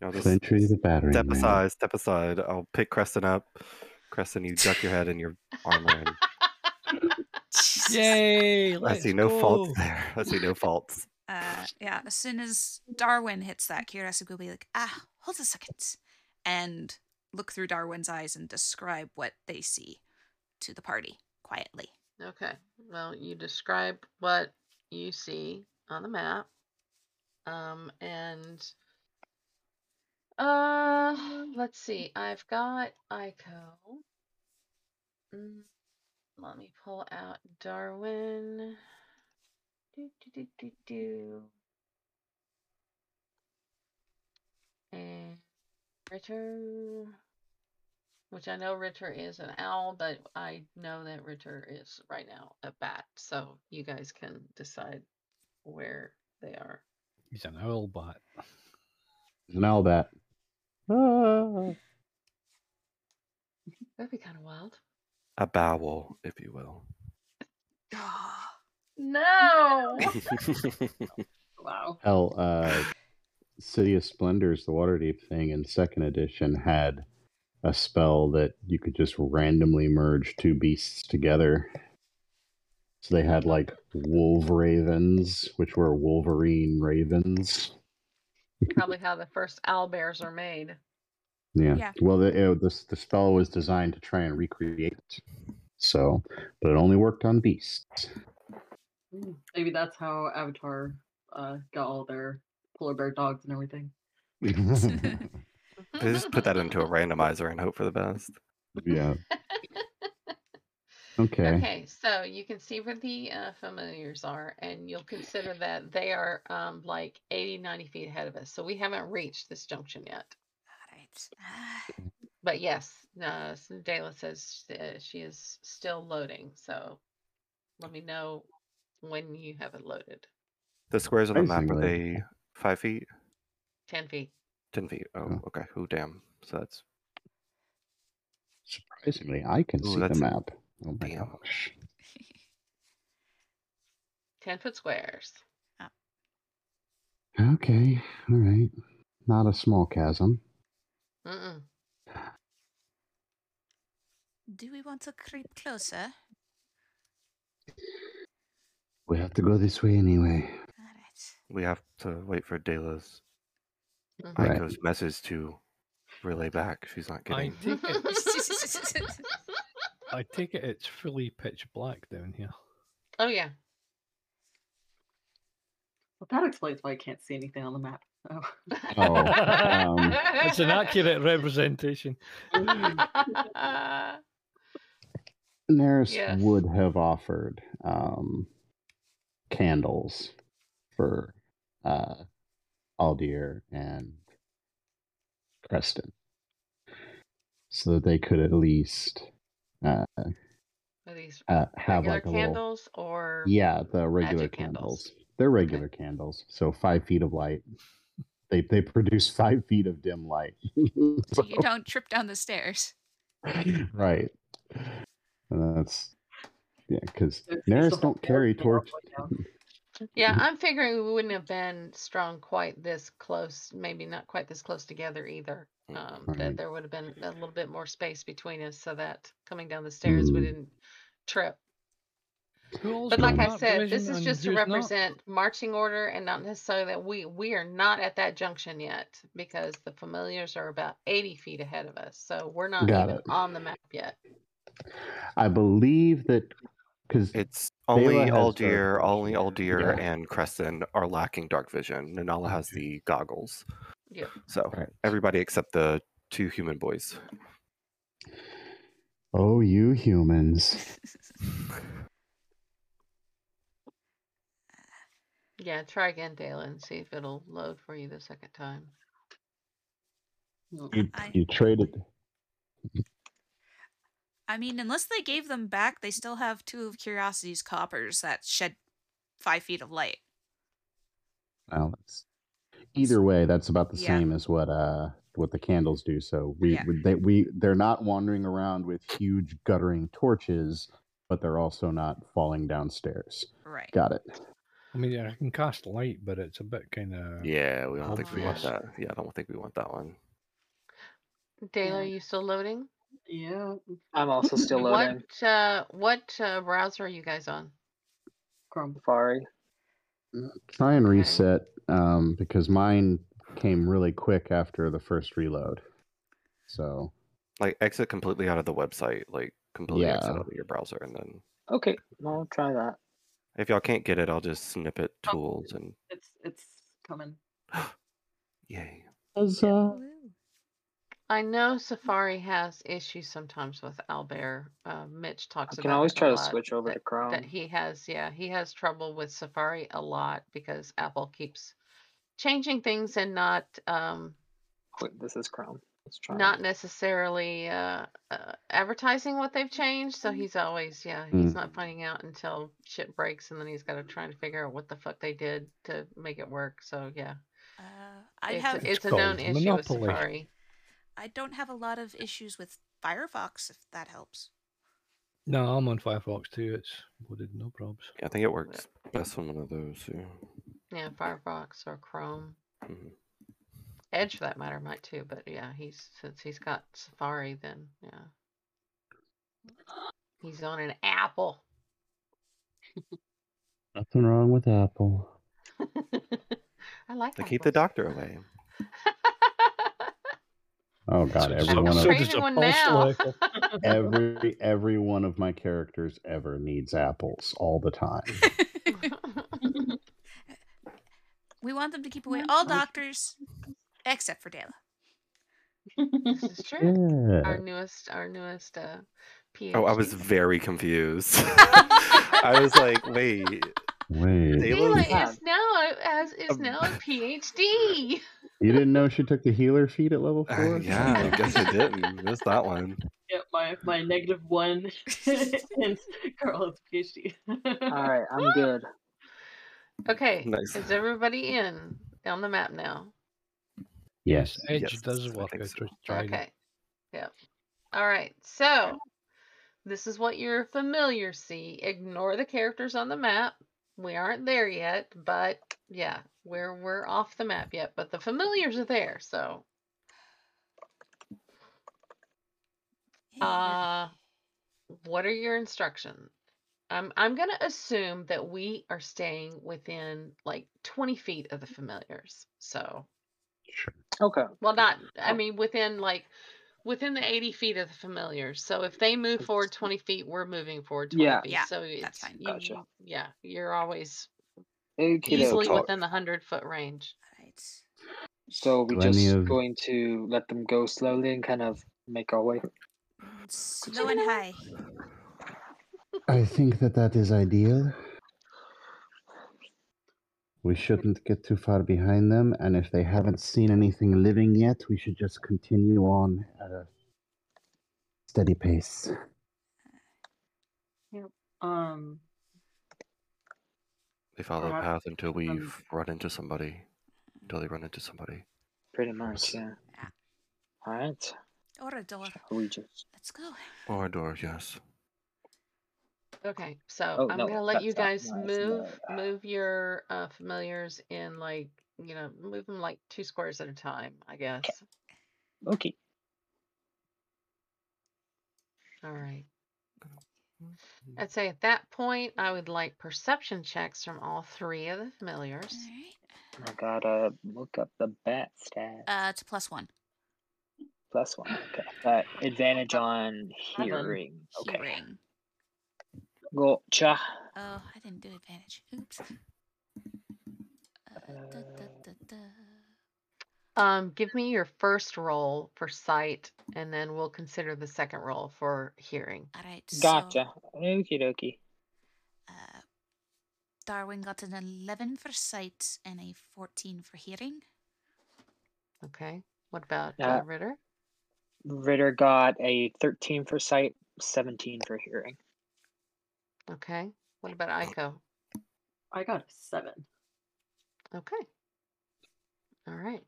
You know, just Century the battery. step man. aside, step aside. I'll pick Creston up. Creston, you duck your head in your armor. And Yay! I Let's see no go. faults there. I see no faults. uh, yeah, as soon as Darwin hits that, Curiosity will be like, ah, hold a second. And look through Darwin's eyes and describe what they see to the party quietly. okay well you describe what you see on the map um and uh let's see i've got ico Mm, let me pull out darwin do, do, do, do, do. And ritter which I know Ritter is an owl, but I know that Ritter is right now a bat. So you guys can decide where they are. He's an owl bat. It's an owl bat. Ah. That'd be kind of wild. A bowel, if you will. No. Wow. Hell, uh, City of Splendors, the Waterdeep thing in second edition had a spell that you could just randomly merge two beasts together. So they had like wolf ravens, which were Wolverine ravens. Probably how the first owl bears are made. Yeah. Yeah. Well, the, it, this the spell was designed to try and recreate it. So, but it only worked on beasts. Maybe that's how Avatar uh, got all their polar bear dogs and everything. They just put that into a randomizer and hope for the best. yeah. Okay. Okay, so you can see where the uh, familiars are, and you'll consider that they are um, like 80, 90 feet ahead of us. So we haven't reached this junction yet. All right. But yes, uh, Dayla says uh, she is still loading. So let me know when you have it loaded. The squares on the map, are Amazingly. they five feet? 10 feet. 10 feet. Oh, Oh. okay. Oh, damn. So that's. Surprisingly, I can Ooh, see the that's a- map. Oh my damn. gosh. 10 foot squares. Oh. Okay. All right. Not a small chasm. Mm-mm. Do we want to creep closer? We have to go this way anyway. All right. We have to wait for Dela's. Right. Aiko's message to relay back. She's not I getting. take it. I take it it's fully pitch black down here. oh, yeah. Well, that explains why I can't see anything on the map. Oh. Oh, um, It's an accurate representation. Nerys Yes. would have offered um, candles for uh, Aldir and Creston, so that they could at least uh, Are these uh, have regular like a little. candles or Yeah, the regular magic candles? candles. They're regular candles, so five feet of light. They they produce five feet of dim light. So you don't trip down the stairs. right. And that's yeah, because If you still Nerys have don't carry go Yeah, I'm figuring we wouldn't have been strung quite this close, maybe not quite this close together either. Mm, Um, Right. that there would have been a little bit more space between us so that coming down the stairs we Mm. didn't trip. But like I said, this is just to who's not? represent marching order and not necessarily that we we are not at that junction yet because the familiars are about 80 feet ahead of us. So we're not Got even it. on the map yet. I believe that because It's only has dark Aldir, only vision. Aldir Yeah. and Creston are lacking dark vision. Nanala has the goggles. Yep. So Right. everybody except the two human boys. oh, you humans. Yeah, try again, Dale, and see if it'll load for you the second time. You I- you traded. I mean, unless they gave them back, they still have two of Curiosity's coppers that shed five feet of light. Well, that's either way. That's about the Yeah. same as what uh what the candles do. So we Yeah. we- they we they're not wandering around with huge guttering torches, but they're also not falling downstairs. Right. Got it. I mean, yeah, I can cast light, but it's a bit kind of. Yeah, we don't think we want that. Yeah, I don't think we want that one. Dale, are you still loading? Yeah. I'm also still loading. What uh what uh, browser are you guys on? Chrome. Safari. Try and Okay. reset um, because mine came really quick after the first reload. So Like exit completely out of the website, like completely exit out of your browser, and then Okay, I'll try that. if y'all can't get it, I'll just snippet Oh. tools and It's it's coming. yay. as uh, Woo. I know Safari has issues sometimes with Albert. Uh, Mitch talks about. I about can always it a try to lot, switch over that, to Chrome. That he has, yeah, he has trouble with Safari a lot because Apple keeps changing things and not um, Wait, this is Chrome. Let's try. not it. necessarily uh, uh, advertising what they've changed. So he's always, yeah, Mm. he's not finding out until shit breaks, and then he's got to try to figure out what the fuck they did to make it work. So yeah, Uh, I it's, have. a, it's a called known issue with Monopoly. Safari. I don't have a lot of issues with Firefox, if that helps. No, I'm on Firefox too. It's loaded, no probs. Yeah, I think it works best on one of those. Yeah. Yeah, Firefox or Chrome. Mhm. Edge for that matter might too, but yeah, he's since he's got Safari, then yeah, he's on an Apple. nothing wrong with Apple. I like. That. To keep the doctor away. Oh god, So- every one of does one now. every every one of my characters ever needs apples all the time. we want them to keep away all doctors, except for Dela. this is true. Our newest, our newest uh, PhD. Oh, I was very confused. I was like, wait, Wait, They Mila was- Yeah. is now a- as is now a PhD. You didn't know she took the healer feat at level uh, four? yeah, I guess I didn't. Missed that one. Yeah, my my negative one and Carl has PhD. All right, I'm good. Okay, Nice. is everybody in on the map now? Yes. Edge Yes, does I work. so. tr- tried it. Okay. Yep. All right. So this is what you're familiar see. Ignore the characters on the map. We aren't there yet, but yeah, we're we're off the map yet, but the familiars are there. So uh what are your instructions? I'm I'm gonna assume that we are staying within like 20 feet of the familiars. So Sure. Okay. well, not, I Oh. mean, within like, within the 80 feet of the familiars. So if they move forward 20 feet, we're moving forward 20 Yeah. feet. Yeah, So it's, fine. you- Gotcha. yeah, you're always Okie easily dokie. within the 100 foot range. Right. So we Plenty just of- going to let them go slowly and kind of make our way. Slow and high. I think that that is ideal. We shouldn't get too far behind them, and if they haven't seen anything living yet, we should just continue on at a steady pace. Yep. Um, They follow a Perhaps, path until we've um, run into somebody. Until they run into somebody. Pretty much, yeah. Yeah. All right. Or a door. We just Let's go. Or a door, yes. Okay, so Oh, I'm no, gonna let you that's guys not nice, move no. move your uh, familiars in like you know move them like two squares at a time, I guess. Okay. All right. I'd say at that point I would like perception checks from all three of the familiars. All right. I gotta look up the bat stat. Uh, it's a plus one. Plus one. Okay. But advantage on Seven. hearing. Okay. Hearing. Gotcha. Oh, I didn't do advantage. Oops. Uh, da, da, da, da. Um, give me your first roll for sight, and then we'll consider the second roll for hearing. All right. So, Gotcha. Okie dokie. uh, Darwin got an 11 for sight and a 14 for hearing. Okay. What about Uh, uh, Ritter? Ritter got a 13 for sight, 17 for hearing. Okay. What about Aiko? I got a seven. Okay. All right.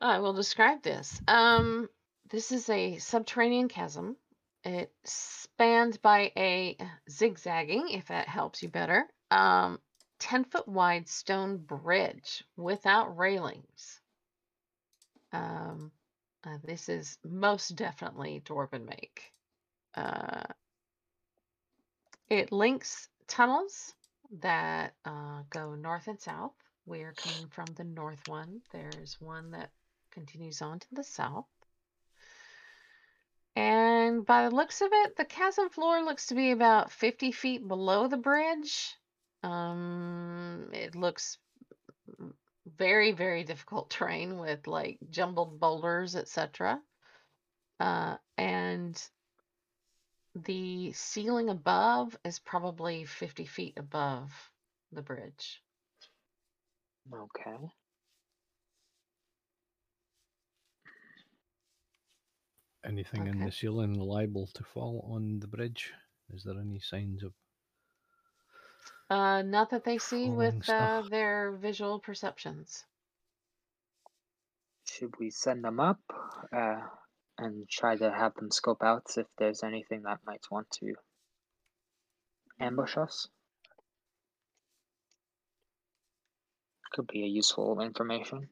I will describe this. Um, this is a subterranean chasm. It spanned by a zigzagging, if that helps you better, um, 10 foot wide stone bridge without railings. Um, uh, this is most definitely Dwarven make. Uh, it links tunnels that uh, go north and south. We are coming from the north one. There's one that continues on to the south. And by the looks of it, the chasm floor looks to be about 50 feet below the bridge. Um, it looks very, very difficult terrain with like jumbled boulders, etc. Uh, and the ceiling above is probably 50 feet above the bridge. Okay. Anything in the ceiling liable to fall on the bridge? Is there any signs of Uh, not that they see with uh, their visual perceptions. Should we send them up uh, and try to have them scope out if there's anything that might want to ambush us? Could be a useful information.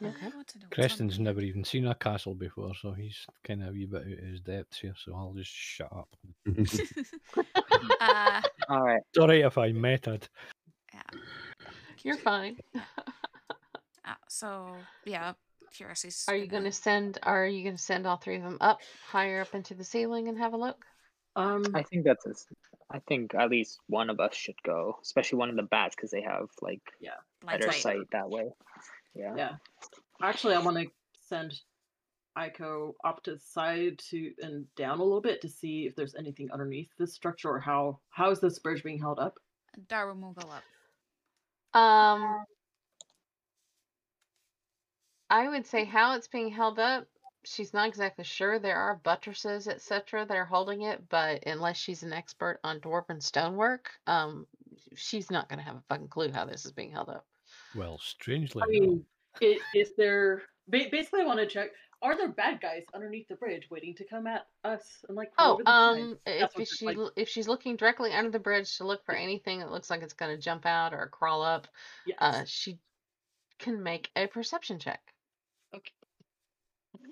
Okay. I want to know what's on Creston's the- never even seen a castle before, so he's kind of a wee bit out of his depths here. So I'll just shut up. uh, All right. Sorry if I meted. yeah. You're fine. Uh, so yeah, Curiosity's Are you going to send? Are you going to send all three of them up higher up into the ceiling and have a look? Um, I think that's. A, s- I think at least one of us should go, especially one of the bats, because they have like blind better sight? sight that way. Yeah. yeah. Actually, I want to send Ico up to the side to and down a little bit to see if there's anything underneath this structure or how how is this bridge being held up? Darwin will go up. Um, I would say how it's being held up. She's not exactly sure. There are buttresses, etc., that are holding it, but unless she's an expert on dwarven stonework, um, she's not going to have a fucking clue how this is being held up. Well, strangely, I mean, i- is there basically I want to check are there bad guys underneath the bridge waiting to come at us and like crawl Oh, over the side? um, if, if she like. if she's looking directly under the bridge to look for anything that looks like it's going to jump out or crawl up, Yes. uh, she can make a perception check okay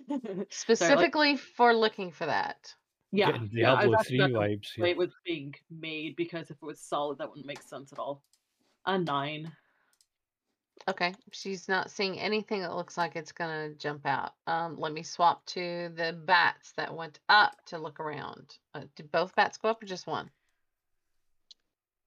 specifically for looking for that. yeah, yeah, I was Diablo 3 about vibes way here. it was being made because if it was solid, that wouldn't make sense at all. A nine. Okay, she's not seeing anything that looks like it's gonna jump out. Um, let me swap to the bats that went up to look around. Uh, did both bats go up or just one?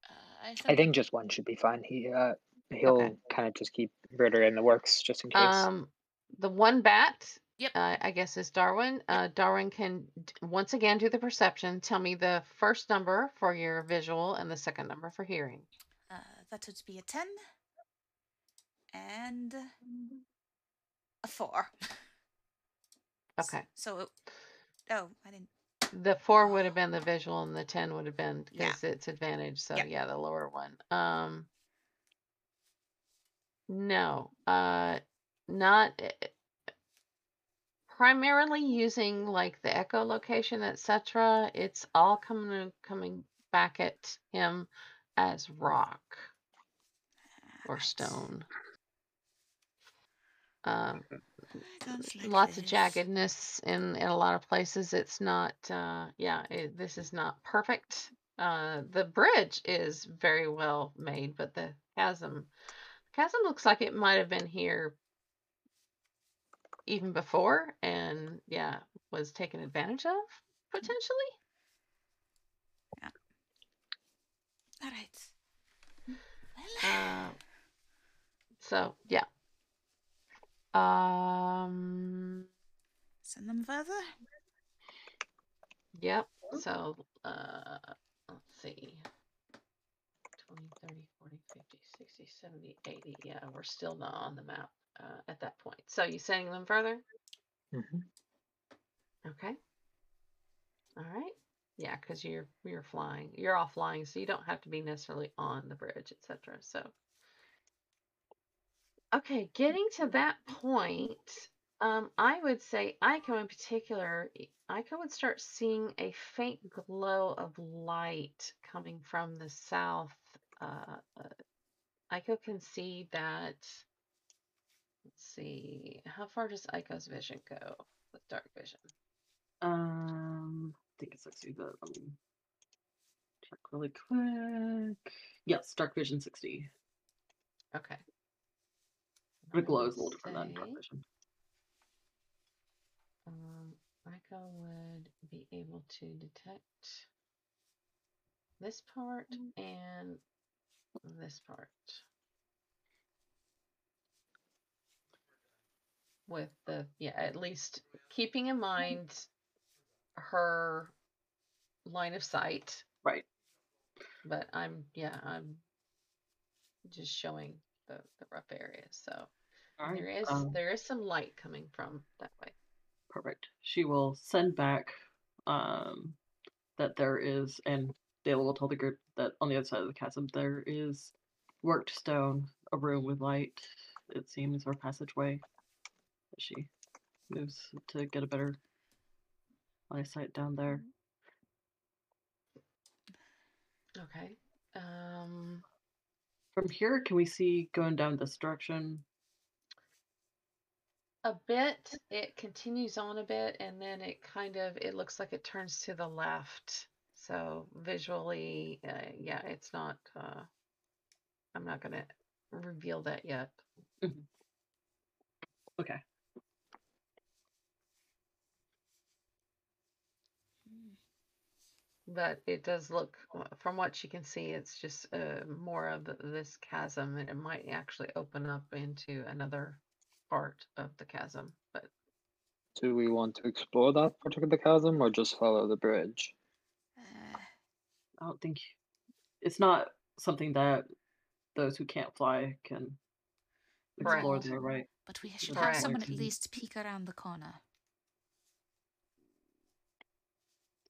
Uh, I think just one should be fine. He uh he'll kind of just keep Ritter in the works just in case. Um, the one bat, Yep. uh, I guess is Darwin. Uh, Darwin can once again do the perception. Tell me the first number for your visual and the second number for hearing. Uh, that would be a 10 and a 4. Okay, So, it- oh, I didn't. the four would have been the visual, and the ten would have been Yeah. because it's advantage. So Yep. yeah, the lower one. Um, no, uh, not. eh, primarily using like the echolocation, etc., it's all coming coming back at him as rock or Right. stone. Um, like lots of jaggedness in, in a lot of places. It's not, uh, yeah, it, this is not perfect. Uh, the bridge is very well made, but the chasm, chasm looks like it might have been here even before, and yeah, was taken advantage of potentially. Yeah. All right. Well, Uh, so yeah. Um. send them further. Yep. So, uh, let's see. 20, 30, 40, 50, 60, 70, 80. Yeah, we're still not on the map uh, at that point. So, you sending them further? Mm-hmm. Okay. All right. Yeah, because you're you're flying. You're all flying, so you don't have to be necessarily on the bridge, etc. So, okay, getting to that point, um, I would say Aiko in particular, i- Aiko would start seeing a faint glow of light coming from the south. Uh, uh, can see that. Let's see, how far does Aiko's vision go with dark vision? Um, I think it's 60, but let me check really quick. Yes, dark vision 60. Okay. The I glow is a little different than dark say, vision. Um, Aiko would be able to detect this part and this part with the yeah at least keeping in mind her line of sight Right. but i'm yeah i'm just showing the, the rough areas so All right. there is um, there is some light coming from that way Perfect. She will send back um, that there is, and Dale will tell the group that on the other side of the chasm there is worked stone, a room with light, it seems, or passageway. As she moves to get a better eyesight down there. okay um From here, can we see going down this direction? A bit it continues on a bit and then it kind of it looks like it turns to the left. So visually uh, yeah it's not uh i'm not gonna reveal that yet. Okay. but it does look uh, from what you can see it's just uh, more of this chasm and it might actually open up into another part of the chasm but Do we want to explore that part of the chasm or just follow the bridge? Uh, I don't think it's not something that those who can't fly can explore Correct. there, right? but we should Correct. have someone at least peek around the corner.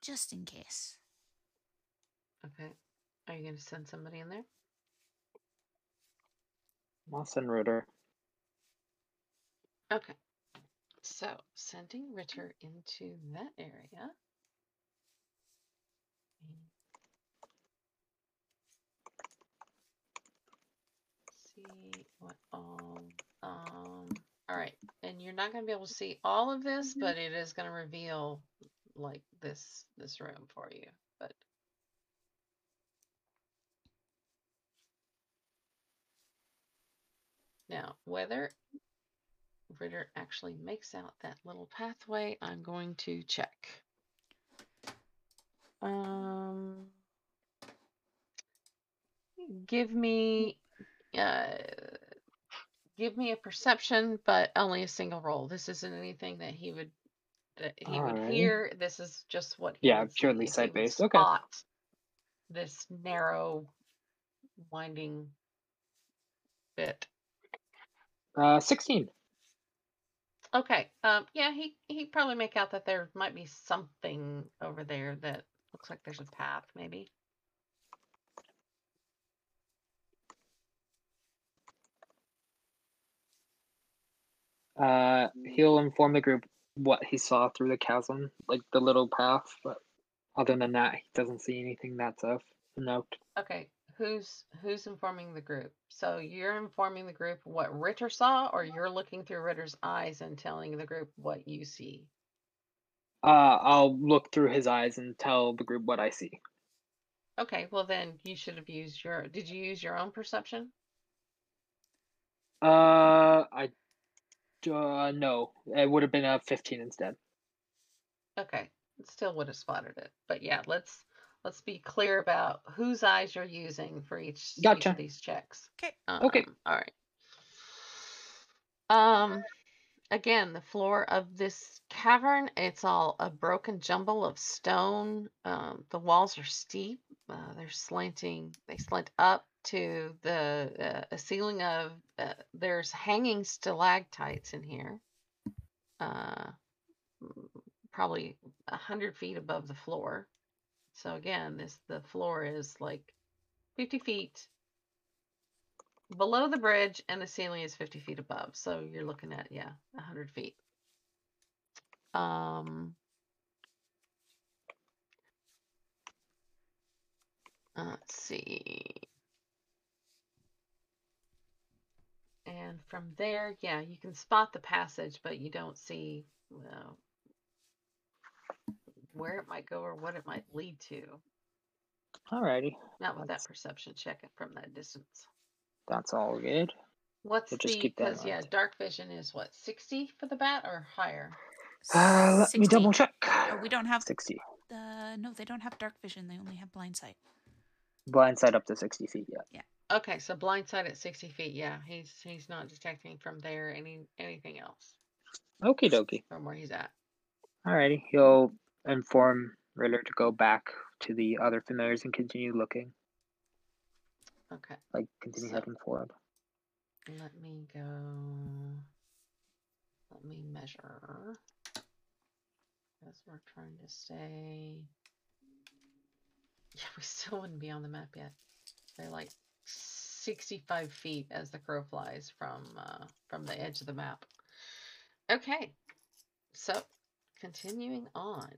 Just in case. okay are you going to send somebody in there Moss and Ritter. Okay. So sending Ritter into that area. See what all um all right. And you're not gonna be able to see all of this, but it is gonna reveal like this this room for you. But now whether Ritter actually makes out that little pathway, I'm going to check. Um, give me, uh, give me a perception, but only a single roll. This isn't anything that he would that he would Alrighty. hear. This is just what he Yeah, would purely sight based. okay. This narrow, winding bit. Uh, 16. Okay. Um. Yeah. He he probably make out that there might be something over there that looks like there's a path. Maybe. Uh, he'll inform the group what he saw through the chasm, like the little path. But other than that, he doesn't see anything that's of note. Okay, who's who's informing the group? So you're informing the group what Ritter saw, or you're looking through Ritter's eyes and telling the group what you see. Uh, I'll look through his eyes and tell the group what I see. Okay, well then you should have used your. Did you use your own perception? Uh, I, uh, no, it would have been a fifteen instead. Okay, it still would have spotted it. But yeah, let's let's be clear about whose eyes you're using for each, each of these checks. Okay. Okay. Um, All right. Um, again, the floor of this cavern, it's all a broken jumble of stone. Um, the walls are steep. Uh, they're slanting. They slant up to the uh, a ceiling of. Uh, there's hanging stalactites in here. Uh, probably a hundred feet above the floor. So again, this the floor is like fifty feet below the bridge and the ceiling is 50 feet above. So you're looking at yeah 100 feet. Um let's see. And from there yeah you can spot the passage but you don't see well, where it might go or what it might lead to Alrighty, not with that perception check it from that distance that's all good. What's We'll just the keep that because yeah, dark vision is what, 60 for the bat or higher? Uh, let me double check. Oh, we don't have Sixty. the. No, they don't have dark vision. They only have blind sight. Blind sight up to sixty feet. Yeah. Okay, so blind sight at 60 feet. Yeah, he's he's not detecting from there any anything else Okie dokie. from where he's at. Alrighty, he'll inform Ritter to go back to the other familiars and continue looking, Okay, like continue So- heading forward. let me go. Let me measure. Because we're trying to stay. Yeah, we still wouldn't be on the map yet. They're like 65 feet as the crow flies from uh, from the edge of the map. Okay, so continuing on,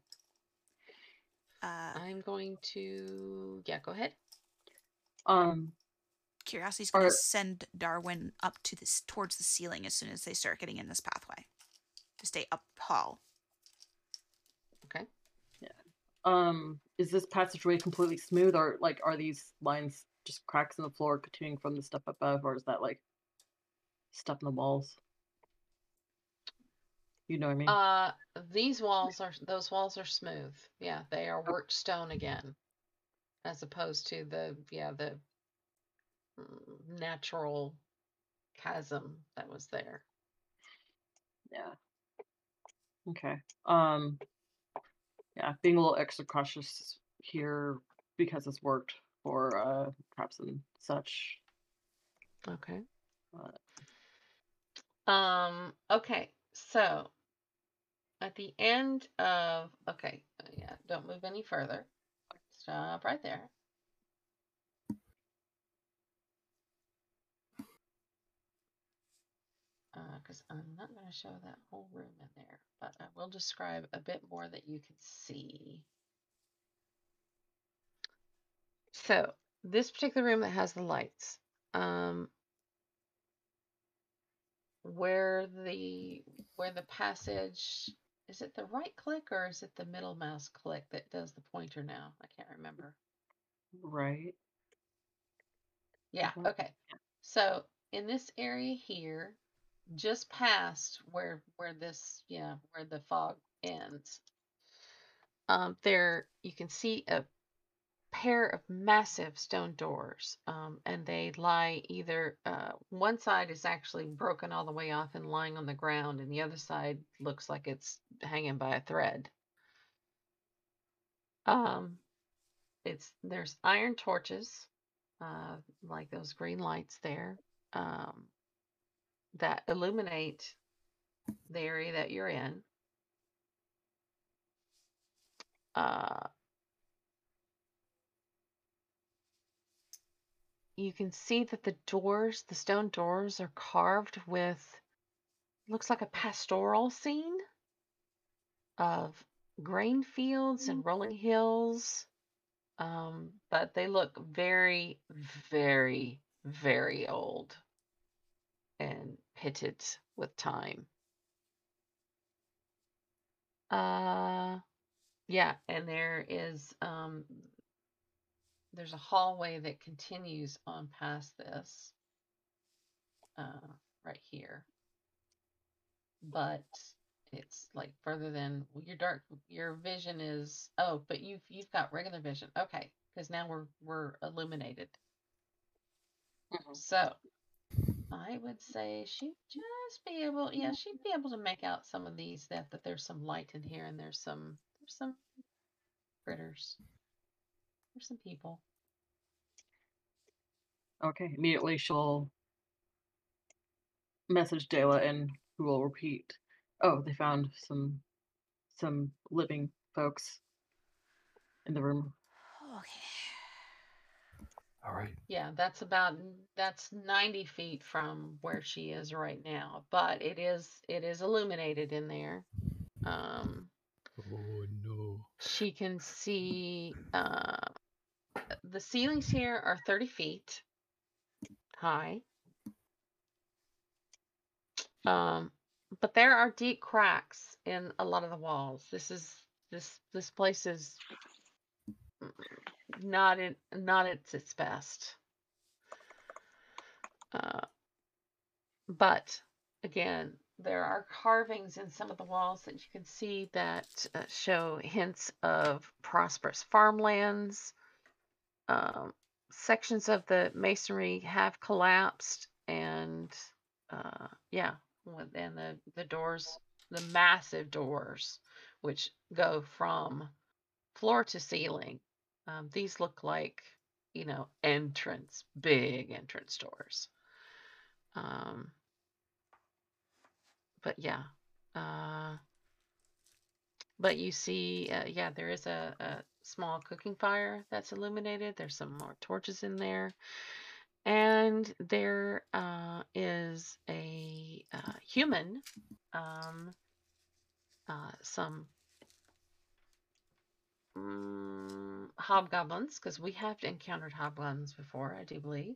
Uh, I'm going to yeah, go ahead. Um, Curiosity's going to send Darwin up to this towards the ceiling as soon as they start getting in this pathway to stay up tall. Okay, Yeah. um, is this passageway completely smooth, or like are these lines just cracks in the floor continuing from the stuff above, or is that like stuff in the walls? You know what I mean? uh, these walls are those walls are smooth. Yeah, they are worked stone again, as opposed to the yeah the mm, natural chasm that was there. Yeah. Okay. Um yeah, being a little extra cautious here because it's worked for uh traps and such. Okay. Um, okay, so at the end of okay, uh, yeah, don't move any further. Stop right there. Because I'm not going to show that whole room in there, but I will describe a bit more that you can see. So, this particular room that has the lights, um, where the where the passage is it the right click or is it the middle mouse click that does the pointer now? I can't remember. right. Yeah, okay. So in this area here, just past where where this yeah, where the fog ends, um, there you can see a pair of massive stone doors, um, and they lie either uh, one side is actually broken all the way off and lying on the ground, and the other side looks like it's hanging by a thread. Um, it's there's iron torches, uh, like those green lights there, um, that illuminate the area that you're in. Uh, you can see that the doors, the stone doors, are carved with looks like a pastoral scene. of grain fields and rolling hills. Um, but they look very, very, very old and pitted with time. Uh, yeah, and there is um, there's a hallway that continues on past this, uh, right here. But it's like further than your dark your vision is oh, but you've you've got regular vision. Okay, because now we're we're illuminated. Mhm. So I would say she'd just be able yeah, she'd be able to make out some of these that that there's some light in here and there's some there's some critters. There's some people. Okay, immediately she'll message Dela and who will repeat. Oh, they found some some living folks in the room. Okay. All right. Yeah, that's about that's 90 feet from where she is right now, but it is it is illuminated in there. Um Oh no. she can see uh the ceilings here are 30 feet high. Um but there are deep cracks in a lot of the walls. This is this this place is not in not at its best. Uh, but again, there are carvings in some of the walls that you can see that uh, show hints of prosperous farmlands. Um, sections of the masonry have collapsed, and uh, yeah, and the the doors, the massive doors, which go from floor to ceiling. Um, these look like, you know, entrance, big entrance doors. Um, but yeah, uh, but you see, uh, yeah, there is a, a small cooking fire that's illuminated. There's some more torches in there. And there uh, is a uh, human, um, uh, some mm, hobgoblins, because we have encountered hobgoblins before, I do believe.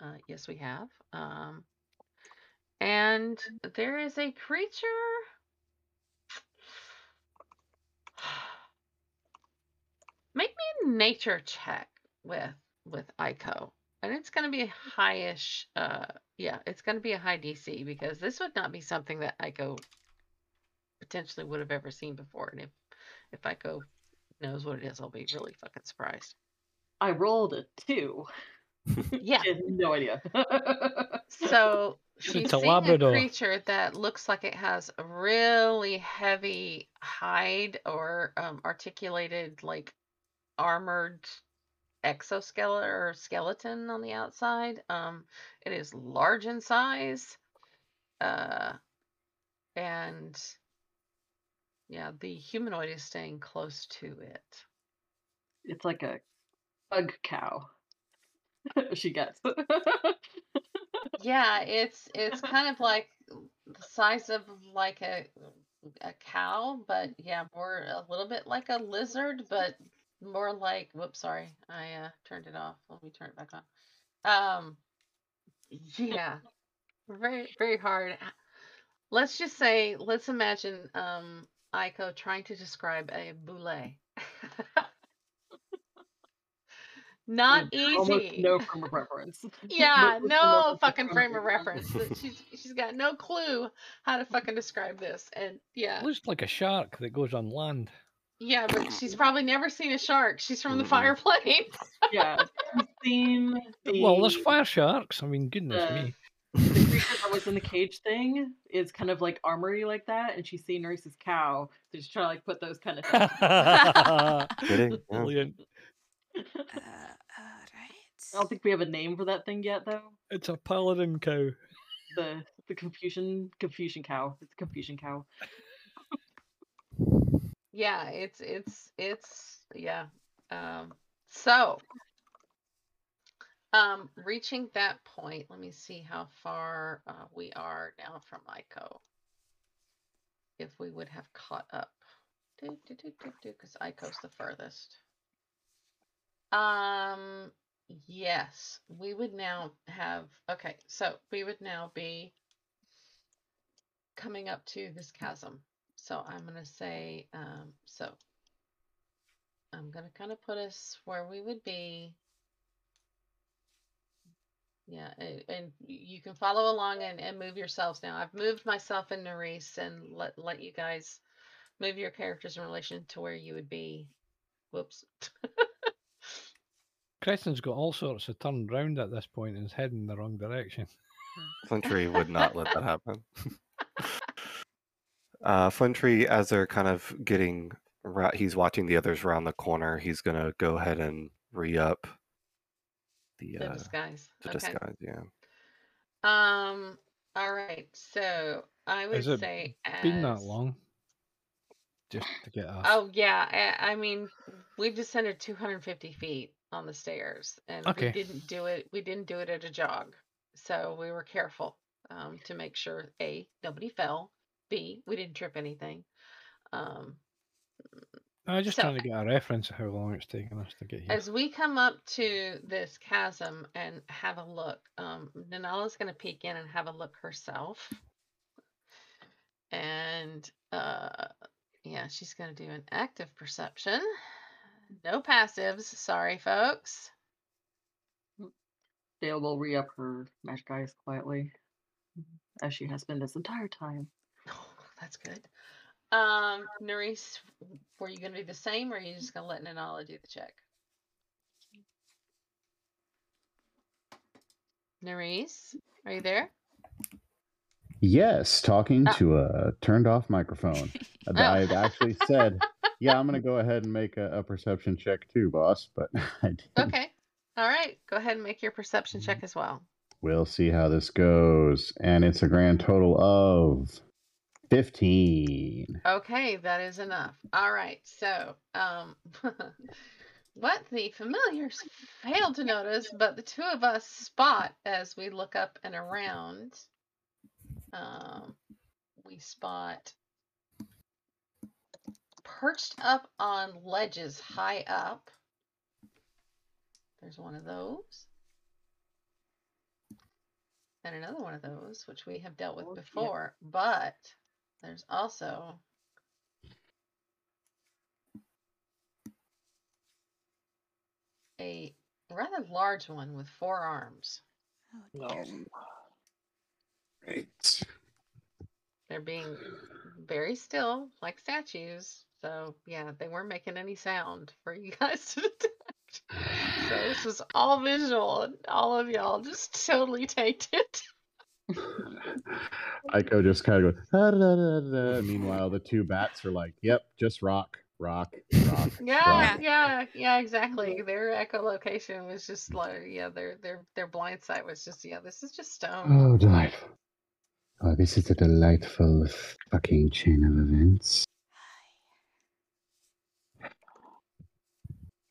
Uh, yes, we have. Um, and there is a creature. Make me a nature check with with Aiko. And it's going to be a highish, uh, yeah, it's going to be a high DC because this would not be something that Aiko potentially would have ever seen before. And if if Aiko knows what it is, I'll be really fucking surprised. I rolled a two. Yeah. No idea. So she's a seeing a creature that looks like it has a really heavy hide or um, articulated, like armored exoskeleton or skeleton on the outside. Um, it is large in size, uh, and yeah, the humanoid is staying close to it. it's like a bug cow. she gets. Yeah, it's it's kind of like the size of like a a cow, but yeah, more a little bit like a lizard, but more like whoops, sorry. I uh turned it off. Let me turn it back on. Um yeah. Very very hard. Let's just say let's imagine um Aiko trying to describe a bulette. Not With Almost easy. no frame of reference. Yeah, with no fucking frame frame of reference. She's she's got no clue how to fucking describe this. And yeah, Looks like a shark that goes on land. Yeah, but she's probably never seen a shark. She's from the Mm-mm. fire plane. Yeah, she's seen the, Well, there's fire sharks. I mean, goodness the- me. the creature that was in the cage thing is kind of like armory like that, and she's seen Nurse's cow. So she's trying to like put those kind of things. Kidding? Brilliant. Uh, alright. I don't think we have a name for that thing yet, though. It's a paladin cow. The the confusion confusion cow. It's a confusion cow. Yeah, it's it's it's yeah. Um so um reaching that point, let me see how far uh, we are now from Aiko. If we would have caught up. Because Aiko's the furthest. Um, yes, we would now have. Okay, so we would now be coming up to this chasm. So I'm gonna say, um, so I'm gonna kind of put us where we would be. Yeah, a- and you can follow along and, and move yourselves now. I've moved myself and Nerys and let let you guys move your characters in relation to where you would be. Whoops. Creston's got all sorts of turned round at this point and is heading in the wrong direction. Flintry would not let that happen. uh, Flintry, as they're kind of getting, ra- he's watching the others around the corner. He's gonna go ahead and re up the The uh, disguise. the okay. disguise. Yeah. Um. All right. So I would Has it say Been that long? Just to get a. Oh yeah. I, I mean, we descended 250 feet on the stairs, and Okay. we didn't do it. We didn't do it at a jog, so we were careful um, to make sure a nobody fell. B we didn't trip anything. Um, I was just so- trying to get a reference of how long it's taken us to get here. As we come up to this chasm and have a look, um, Nanala's going to peek in and have a look herself. And uh, yeah, she's going to do an active perception. No passives. Sorry, folks. Dale will re up her magic eyes quietly, as she has been this entire time. Oh, that's good. Um, Nerys, were you going to do the same or are you just going to let Nanala do the check? Nerys, are you there? Yes, talking Oh. to a turned off microphone. Oh. I actually said, "Yeah, I'm going to go ahead and make a, a perception check too, boss." But I didn't. Okay. All right. Go ahead and make your perception check as well. We'll see how this goes, and it's a grand total of fifteen. Okay, that is enough. All right. So, um, what the familiars failed to notice, but the two of us spot as we look up and around, um, we spot perched up on ledges high up. There's one of those. And another one of those, which we have dealt with Oh, before, but there's also a rather large one with four arms. Oh, dear. Right. They're being very still, like statues. So yeah, they weren't making any sound for you guys to detect. So this was all visual, and all of y'all just totally taked it. Aiko just kind of goes. "Ah, da, da, da, da." Meanwhile, the two bats are like, "Yep, just rock, rock, rock." Yeah, rock." yeah, yeah, exactly. Their echolocation was just like, yeah, their their their blind sight was just, yeah, this is just stone. Oh, delightful. Oh, this is a delightful fucking chain of events.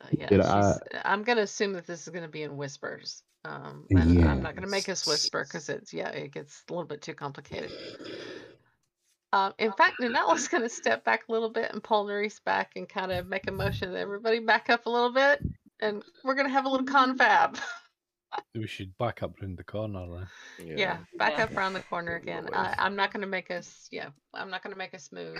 Uh, yeah, I- I'm gonna assume that this is gonna be in whispers. Um, and I'm not gonna make us Yes. whisper because it's yeah, it gets a little bit too complicated. Um, in fact, Nanala's gonna step back a little bit and pull Nerys back and kind of make a motion that everybody back up a little bit, and we're gonna have a little confab. We should back up round the corner then. yeah, back Yeah. up around the corner again. I, I'm not gonna make us yeah, I'm not gonna make us move.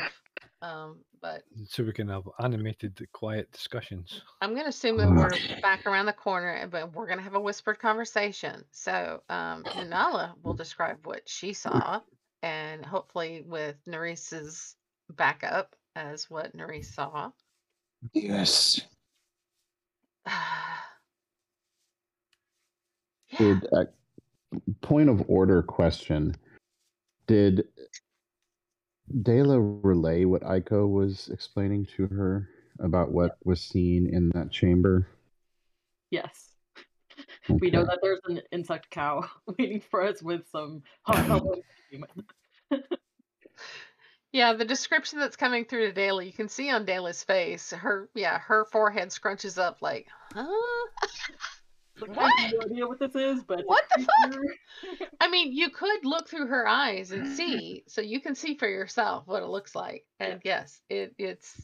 Um, but So we can have animated, quiet discussions. I'm gonna assume that we're back around the corner, but we're gonna have a whispered conversation. So, um, Nala will describe what she saw, and hopefully with Nerys's backup as what Nerys saw. Yes. yeah. Did uh, point of order question? Did Dela relay what Aiko was explaining to her about what was seen in that chamber? Yes. We know that there's an insect cow waiting for us with some hot hello human. Yeah, the description that's coming through to Dela, you can see on Dela's face, her yeah, her forehead scrunches up like, huh? Like, I What? have no idea what this is, but What the fuck? I mean, you could look through her eyes and see, so you can see for yourself what it looks like. And yes, it it's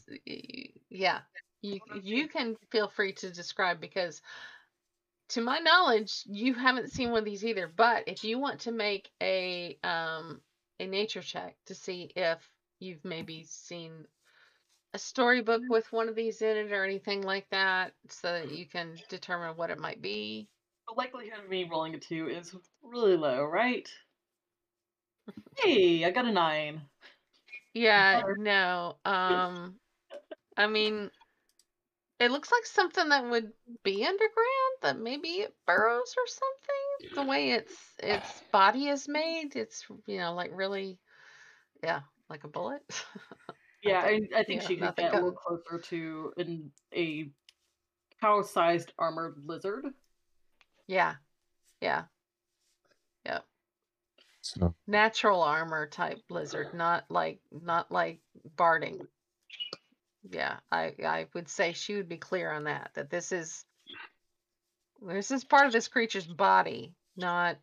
yeah. You you can feel free to describe because to my knowledge, you haven't seen one of these either. But if you want to make a um a nature check to see if you've maybe seen a storybook with one of these in it or anything like that, so that you can determine what it might be. The likelihood of me rolling a two is really low, right? Hey, I got a nine. Yeah, no. Um, I mean, it looks like something that would be underground, that maybe it burrows or something. The way its its body is made, it's you know like really, yeah, like a bullet. Yeah, I, I think yeah, she could get a little closer to an, a cow-sized armored lizard. Yeah, yeah, So natural armor type lizard, not like not like barding. Yeah, I I would say she would be clear on that. That this is this is part of this creature's body, not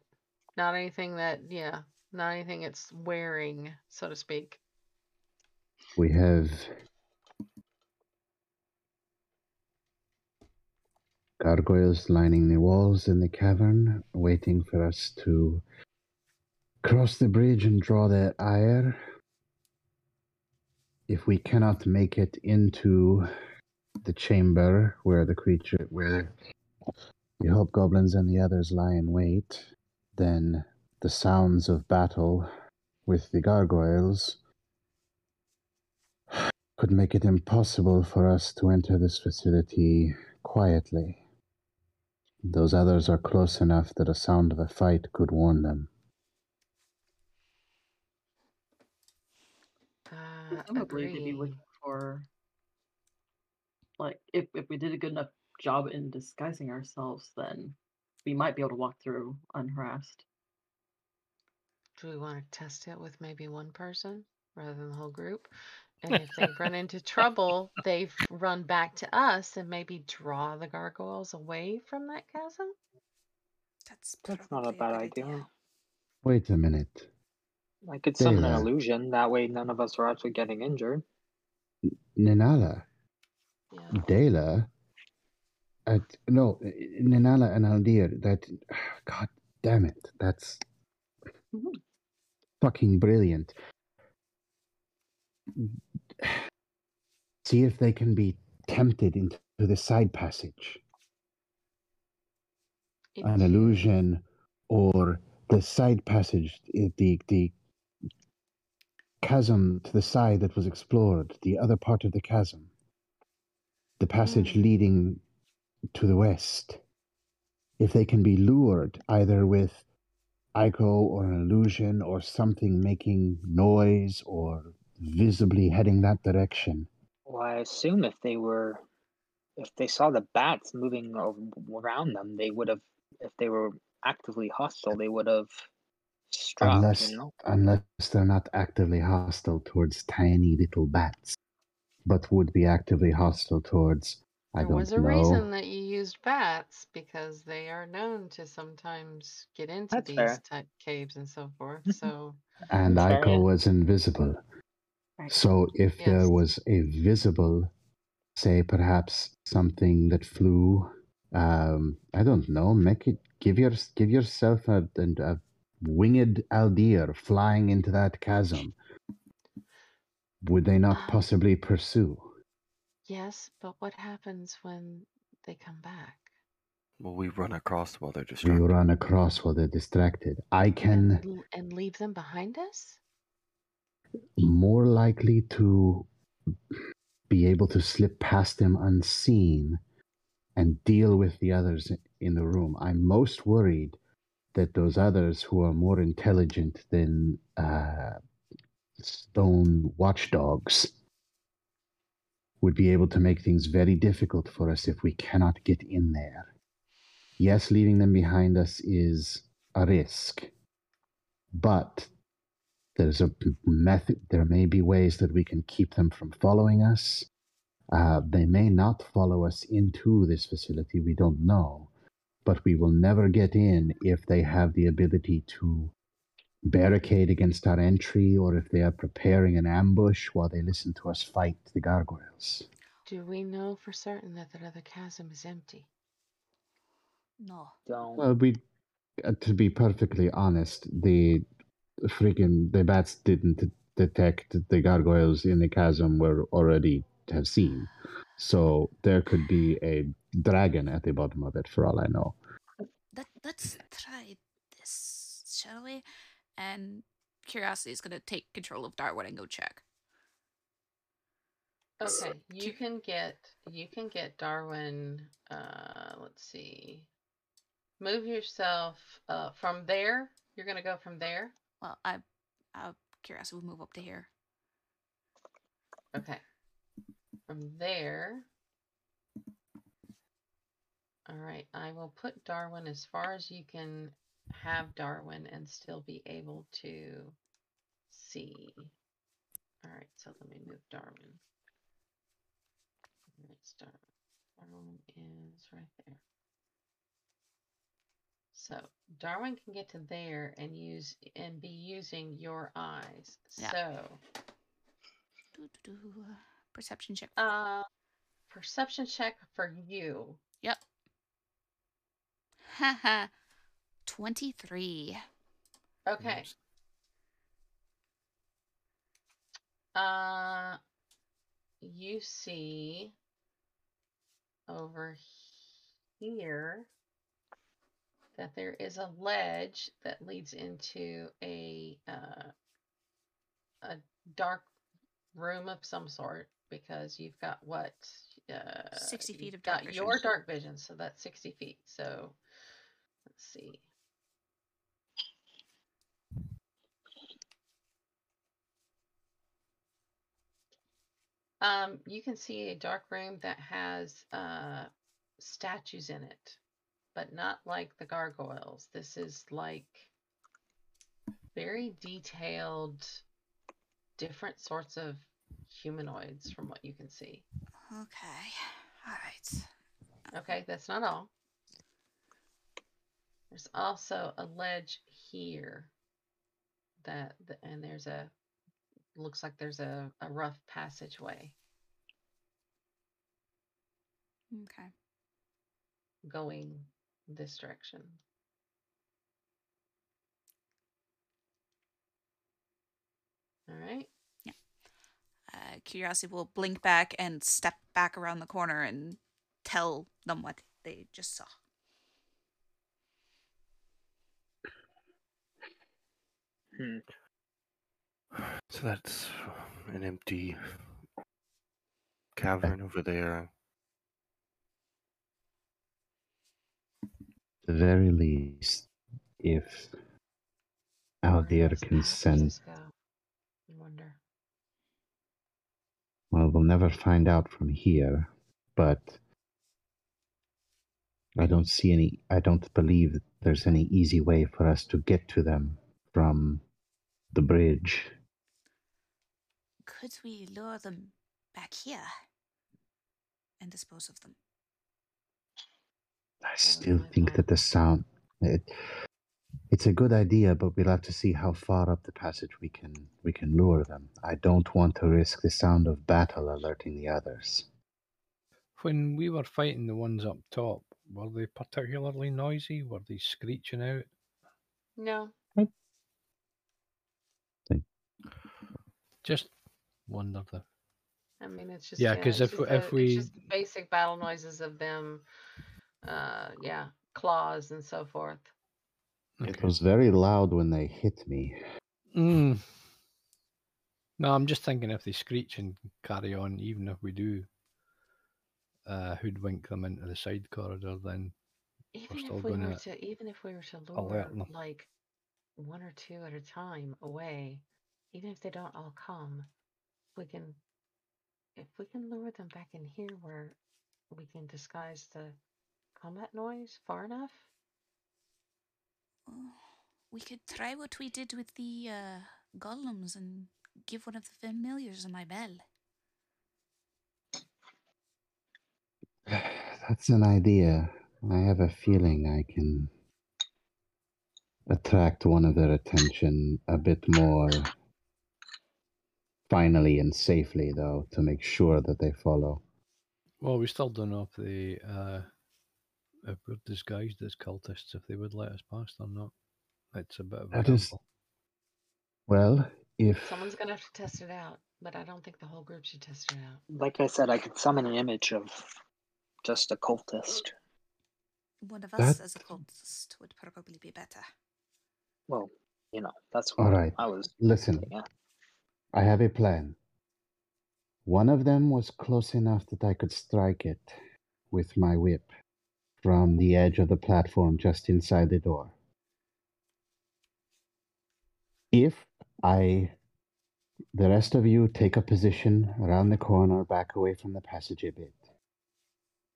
not anything that yeah, not anything it's wearing, so to speak. We have gargoyles lining the walls in the cavern, waiting for us to cross the bridge and draw their ire. If we cannot make it into the chamber where the creature, where the hobgoblins and the others lie in wait, then the sounds of battle with the gargoyles could make it impossible for us to enter this facility quietly. Those others are close enough that a sound of a fight could warn them. Uh, Presumably, they'd be looking for, like, if if we did a good enough job in disguising ourselves, then we might be able to walk through unharassed. Do we want to test it with maybe one person rather than the whole group? And if they run into trouble, they run back to us and maybe draw the gargoyles away from that chasm. That's That's not a bad good idea. Wait a minute. I could summon an illusion. That way, none of us are actually getting injured. Nanala, Yeah. Dela, uh, no, Nanala and Aldir, that, god damn it, that's fucking brilliant. See if they can be tempted into the side passage. an illusion or the side passage, the the chasm to the side that was explored, the other part of the chasm, the passage Mm. leading to the west. If they can be lured either with Aiko or an illusion or something making noise or visibly heading that direction, Well, I assume if they were, if they saw the bats moving around them, they would have, if they were actively hostile, they would have struck. unless You know? unless they're not actively hostile towards tiny little bats, but would be actively hostile towards I There don't was a know. reason that you used bats because they are known to sometimes get into That's these fair. type caves and so forth. So and Fair, Aiko yeah. was invisible. Right. So if there was a visible, say perhaps something that flew, um, I don't know, make it give your give yourself a, a, a winged Aldir flying into that chasm. Would they not Um, possibly pursue? yes, but what happens when they come back? Well, we run across while they're distracted. We distracted. run across while they're distracted. I can l- and leave them behind us? More likely to be able to slip past them unseen and deal with the others in the room. I'm most worried that those others who are more intelligent than uh, stone watchdogs would be able to make things very difficult for us if we cannot get in there. Yes, leaving them behind us is a risk, but there's a p- method there may be ways that we can keep them from following us uh, they may not follow us into this facility we don't know but we will never get in if they have the ability to barricade against our entry or if they are preparing an ambush while they listen to us fight the gargoyles. Do we know for certain that that other chasm is empty? No. Don't. Well, we, uh, to be perfectly honest, the freaking the bats didn't detect the gargoyles in the chasm were already have seen, so there could be a dragon at the bottom of it for all I know. Let, let's try this, shall we? And Curiosity is going to take control of Darwin and go check. Okay, you can get you can get Darwin. Uh, let's see. Move yourself uh, from there. You're gonna go from there. Well, I, uh, Curiosity will move up to here. Okay. From there. All right, I will put Darwin as far as you can have Darwin and still be able to see. All right, so let me move Darwin. Start. Darwin is right there. So Darwin can get to there and use and be using your eyes. Yeah. So Doo-doo-doo. Perception check. uh perception check for you. Yep. Haha. 23. Okay. Oops. Uh you see over here that there is a ledge that leads into a uh, a dark room of some sort because you've got what uh, 60 feet of dark got your vision. dark vision, so that's sixty feet. So let's see. Um, you can see a dark room that has uh, statues in it, but not like the gargoyles. This is like very detailed, different sorts of humanoids from what you can see. Okay. All right. Okay, that's not all. There's also a ledge here that, th- and there's a, looks like there's a, a rough passageway Okay. going this direction. All right. Uh, Curiosity will blink back and step back around the corner and tell them what they just saw. Hmm. So that's an empty cavern over there. The very least, if Where Aldir does can that send, I wonder. well, we'll never find out from here, but I don't see any, I don't believe that there's any easy way for us to get to them from the bridge. Could we lure them back here and dispose of them? I still think that the sound, it, it's a good idea, but we'll have to see how far up the passage we can we can lure them. I don't want to risk the sound of battle alerting the others. When we were fighting the ones up top, were they particularly noisy? Were they screeching out? No. Just wondered if I mean, it's just Yeah, 'cause it's if- just if the- it's we- just the basic battle noises of them, uh, yeah, claws and so forth. It was very loud when they hit me. Mm. No, I'm just thinking if they screech and carry on, even if we do uh, hoodwink them into the side corridor, then Even still if we were gonna to, even if we were to lure them. like one or two at a time away, even if they don't all come, we can, if we can lure them back in here where we can disguise the combat noise far enough. We could try what we did with the uh, golems and give one of the familiars my bell. That's an idea. I have a feeling I can attract one of their attention a bit more finally and safely, though, to make sure that they follow. Well, we still don't know if they uh, if we're disguised as cultists, if they would let us past or not. It's a bit of a That is- gamble. Well, if Someone's gonna have to test it out, but I don't think the whole group should test it out. Like I said, I could summon an image of just a cultist. One of us That- as a cultist would probably be better. Well, you know, that's All what right. I was listen, thinking. I have a plan. One of them was close enough that I could strike it with my whip from the edge of the platform just inside the door. If I, the rest of you, take a position around the corner, back away from the passage a bit,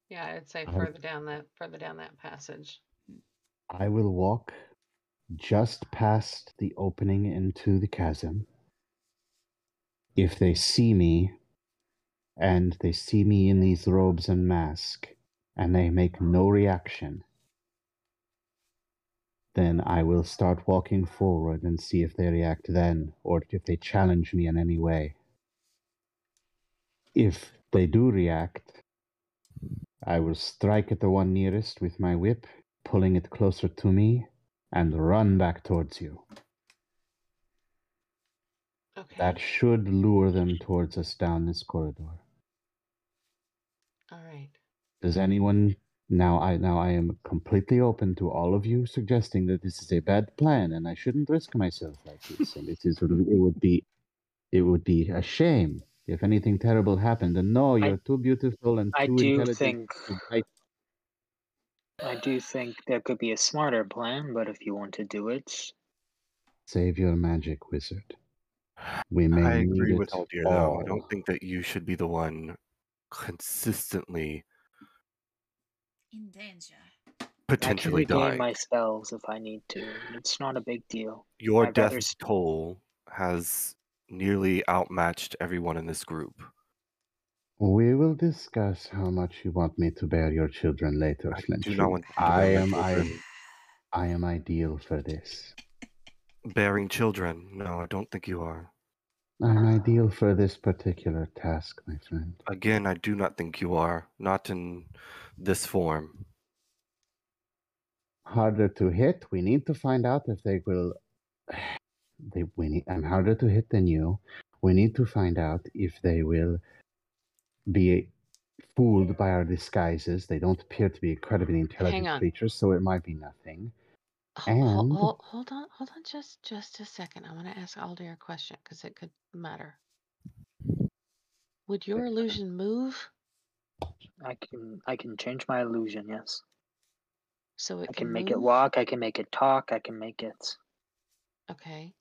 Yeah, I'd say I- further down that further down that passage. I will walk just past the opening into the chasm. If they see me, and they see me in these robes and mask, and they make no reaction, then I will start walking forward and see if they react then, or if they challenge me in any way. If they do react, I will strike at the one nearest with my whip, pulling it closer to me, and run back towards you. Okay. That should lure them towards us down this corridor. All right. Does anyone now I now I am completely open to all of you suggesting that this is a bad plan and I shouldn't risk myself like this and this is it would be it would be a shame if anything terrible happened and no you're too beautiful and I too do intelligent think to die I do think there could be a smarter plan, but if you want to do it, save your magic wizard. We may I agree with it Aldir, though. I don't think that you should be the one consistently In danger. I can potentially regain dying. my spells if I need to. It's not a big deal. Your I'd death rather toll has nearly outmatched everyone in this group. We will discuss how much you want me to bear your children later, I do not want to I bear my am I. I am ideal for this. Bearing children. No, I don't think you are. I'm ideal for this particular task, my friend. Again, I do not think you are. Not in this form. Harder to hit. We need to find out if they will. They we need. I'm harder to hit than you. We need to find out if they will be fooled by our disguises. They don't appear to be incredibly intelligent creatures, so it might be nothing. Oh, hold, And- hold, hold on, hold on, just just a second. I want to ask Aldir a question because it could matter. Would your illusion move I can I can change my illusion, yes. so it I can make move? it walk, I can make it talk, I can make it Okay.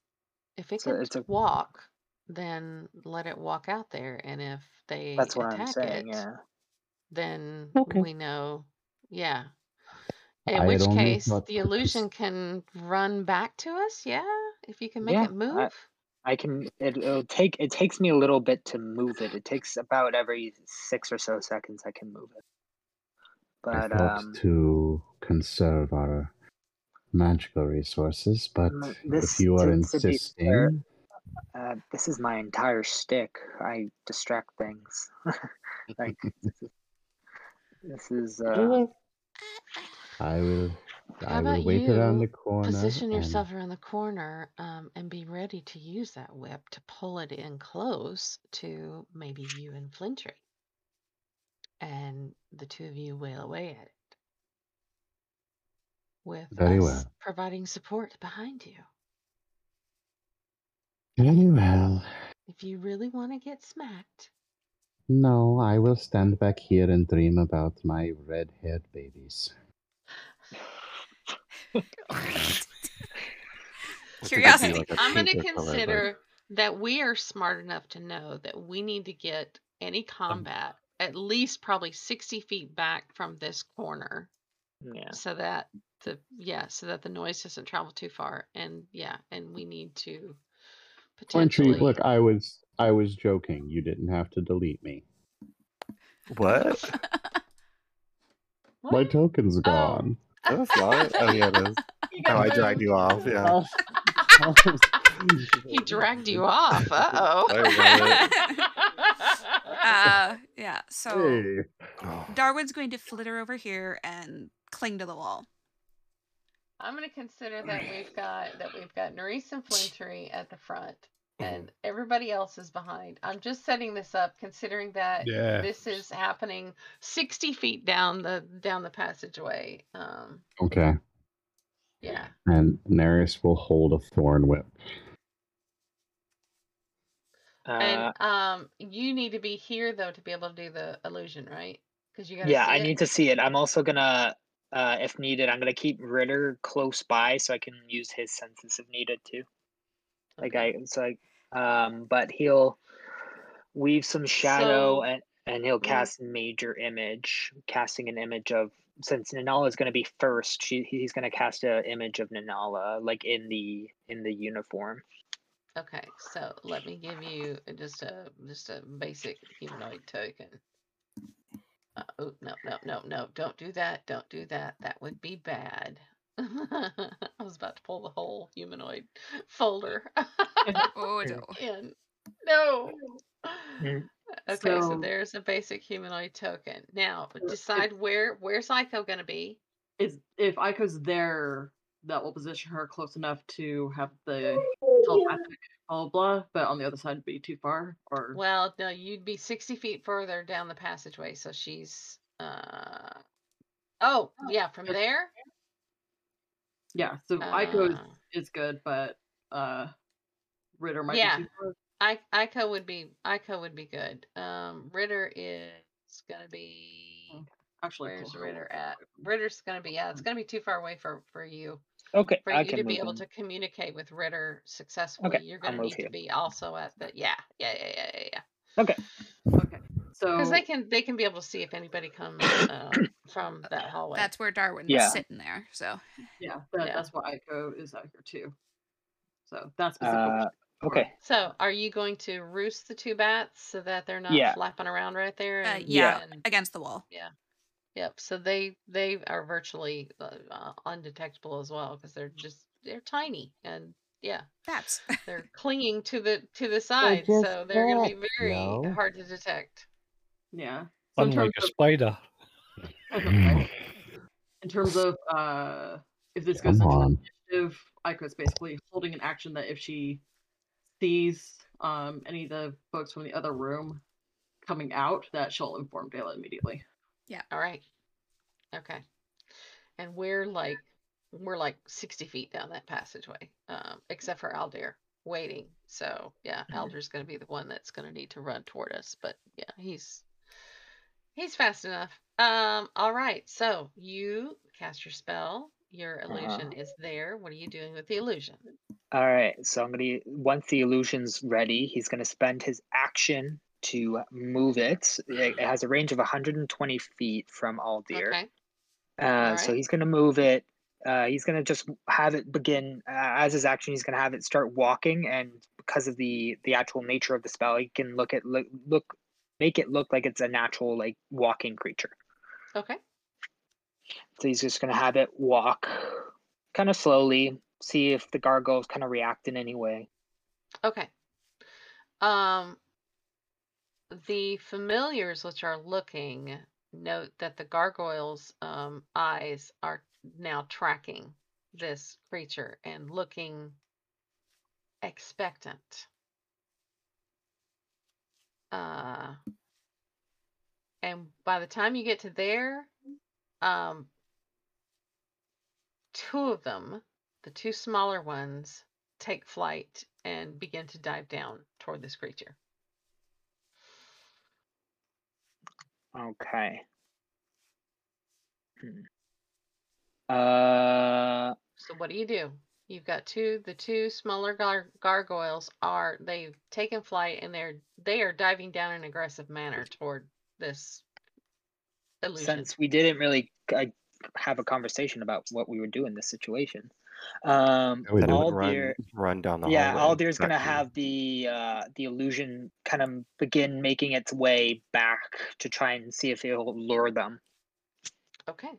If it So can it's a- walk, then let it walk out there, and if they that's what attack I'm saying, it, yeah. then Okay. we know. Yeah. In I had which only case, thought the that this- illusion can run back to us. Yeah, if you can make Yeah, it move. I- I can it, it'll take it takes me a little bit to move it. It takes about every six or so seconds I can move it. I But thought um to conserve our magical resources, but Mm, if this- you are to- to be insisting, uh, this is my entire stick. I distract things. like this is, this is uh I will. How I will wait around the corner. Position yourself around the corner um, and be ready to use that whip to pull it in close to maybe you and Flintry. And the two of you wail away at it. With Very us well. providing support behind you. Very well. If you really want to get smacked, No, I will stand back here and dream about my red-haired babies. I think it'd be Curiosity. like a I'm going to pinker color, but- consider that we are smart enough to know that we need to get any um, combat at least probably 60 feet back from this corner yeah. so that the yeah so that the noise doesn't travel too far and yeah and we need to Pointry, potentially look, I was I was joking. You didn't have to delete me. What? My What? token's Oh. Gone. No, not. Oh, yeah, it is. You Oh, I dragged you off. Yeah. He dragged you off. Uh oh. uh, yeah. So Hey. Oh, Darwin's going to flitter over here and cling to the wall. I'm going to consider that we've got that we've got Nerys and Flintry at the front. And everybody else is behind. I'm just setting this up, considering that Yeah. this is happening 60 feet down the down the passageway. Um, Okay. yeah. And Nerys will hold a thorn whip. Uh, And um, you need to be here though to be able to do the illusion, right? Because you got. yeah, see I it? need to see it. I'm also gonna, uh, if needed, I'm gonna keep Ritter close by so I can use his senses if needed too. Like Okay. I, so I, um, but he'll weave some shadow So- and and he'll cast major image, casting an image of since Nanala is gonna be first. She he's gonna cast an image of Nanala like in the in the uniform. Okay, so let me give you just a just a basic humanoid token. Uh, oh no no no no! Don't do that! Don't do that! That would be bad. I was about to pull the whole humanoid folder. Oh no. in. No. Mm. Okay, so, So- there's a basic humanoid token. Now decide where where's Aiko gonna be. Is if Aiko's there, that will position her close enough to have the telepathic blah blah blah, but on the other side be too far. Or Well, no, you'd be 60 feet further down the passageway, so she's uh Oh, yeah, from there? Yeah, so Aiko is, Uh, is good, but uh Ritter might Yeah. be too far. I Aiko would be Aiko would be good. Um Ritter is gonna be Actually, where's closer. Ritter at? Ritter's gonna be yeah, it's gonna be too far away for for you. Okay, For I you can to be able him. to communicate with Ritter successfully, okay, you're gonna move need to be also at the yeah, yeah, yeah, yeah, yeah, yeah. Okay. Okay, so Because they can they can be able to see if anybody comes uh, from that hallway. That's where Darwin Yeah. sitting there. So yeah, that, Yeah. that's why Aiko is out here too. So that's Uh, okay. So, are you going to roost the two bats so that they're not Yeah. flapping around right there? uh, yeah, and- against the wall. Yeah. Yep. So they they are virtually uh, uh, undetectable as well because they're just they're tiny and yeah Bats. they're clinging to the to the side, so they're going to be very yo. hard to detect. Yeah. So in Unlike terms a spider. in terms of uh if this goes Come into on. initiative, Aiko's basically holding an action that if she sees um any of the folks from the other room coming out, that she'll inform Dayla immediately. Yeah. All right. Okay. And we're like we're like 60 feet down that passageway, um, except for Aldir waiting. So yeah, Aldir's gonna be the one that's gonna need to run toward us. But yeah, he's he's fast enough. Um, all right, so you cast your spell, your illusion is there. What are you doing with the illusion? All right, so I'm gonna once the illusion's ready, he's gonna spend his action to move it. It it has a range of 120 feet from Aldir. Okay. Uh, so he's gonna move it. Uh, he's gonna just have it begin uh, as his action. He's gonna have it start walking, and because of the the actual nature of the spell, he can look at look look make it look like it's a natural like walking creature. Okay. So he's just gonna have it walk, kind of slowly, see if the gargoyles kind of react in any way. Okay. Um, the familiars which are looking note that the gargoyles' um, eyes are now tracking this creature and looking expectant. Uh, and by the time you get to there, um, two of them, the two smaller ones, take flight and begin to dive down toward this creature. Okay. Hmm. Uh, So what do you do? You've got two. The two smaller gar- gargoyles are they've taken flight and they're they are diving down in an aggressive manner toward this illusion. since we didn't really uh, have a conversation about what we would do in this situation, um, Yeah, we did. Then run, run down the yeah, hallway. Aldir's gonna back to you. have the uh, the illusion kind of begin making its way back to try and see if it'll lure them. Okay.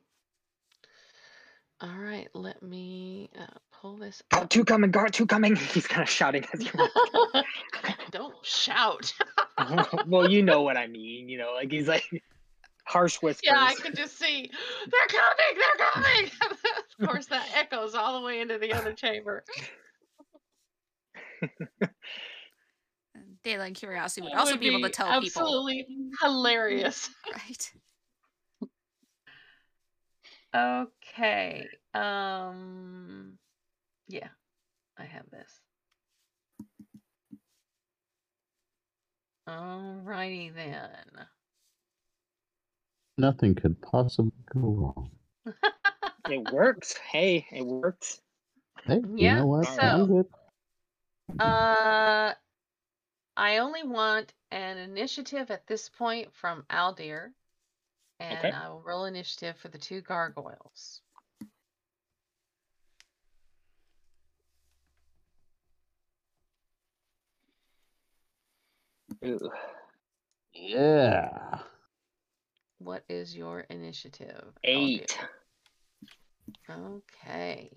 All right, let me uh, pull this Guard two coming, guard two coming. He's kind of shouting as you walk. Don't shout. well, you know what I mean. You know, like he's like harsh whispers. yeah, I can just see they're coming, they're coming. of course, that echoes all the way into the other chamber. Daylight Curiosity would It also would be able to tell people. absolutely hilarious. Right. Okay. Um yeah. I have this. Alrighty then. Nothing could possibly go wrong. It works. Hey, it works. Hey, you Yeah, know what? so- I'm good. Uh I only want an initiative at this point from Aldir. And Okay. I will roll initiative for the two gargoyles. Ooh. Yeah. What is your initiative? Eight. Okay.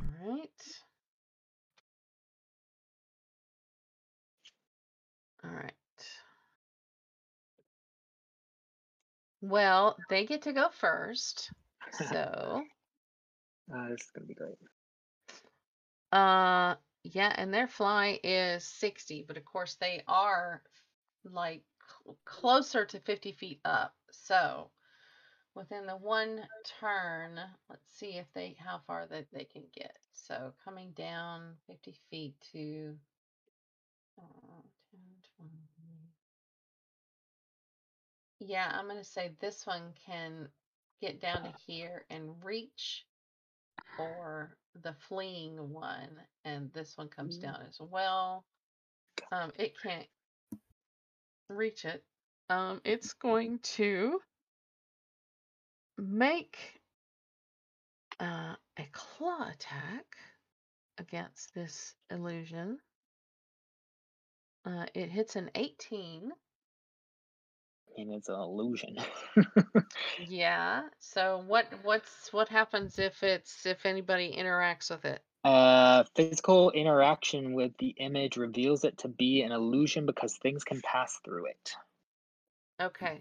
All right. All right. Well, they get to go first. So, Uh, this is gonna be great. uh, yeah, and their fly is 60, but of course they are like closer to 50 feet up. So, within the one turn, let's see if they how far that they can get. So, coming down 50 feet to uh, 10, 20. Yeah, I'm going to say this one can get down to here and reach or the fleeing one and this one comes Mm. down as well. Um it can't reach it. Um it's going to make uh, a claw attack against this illusion. Uh, it hits an 18. Mean, it's an illusion. Yeah. So what what's what happens if it's if anybody interacts with it? uh, physical interaction with the image reveals it to be an illusion because things can pass through it. Okay.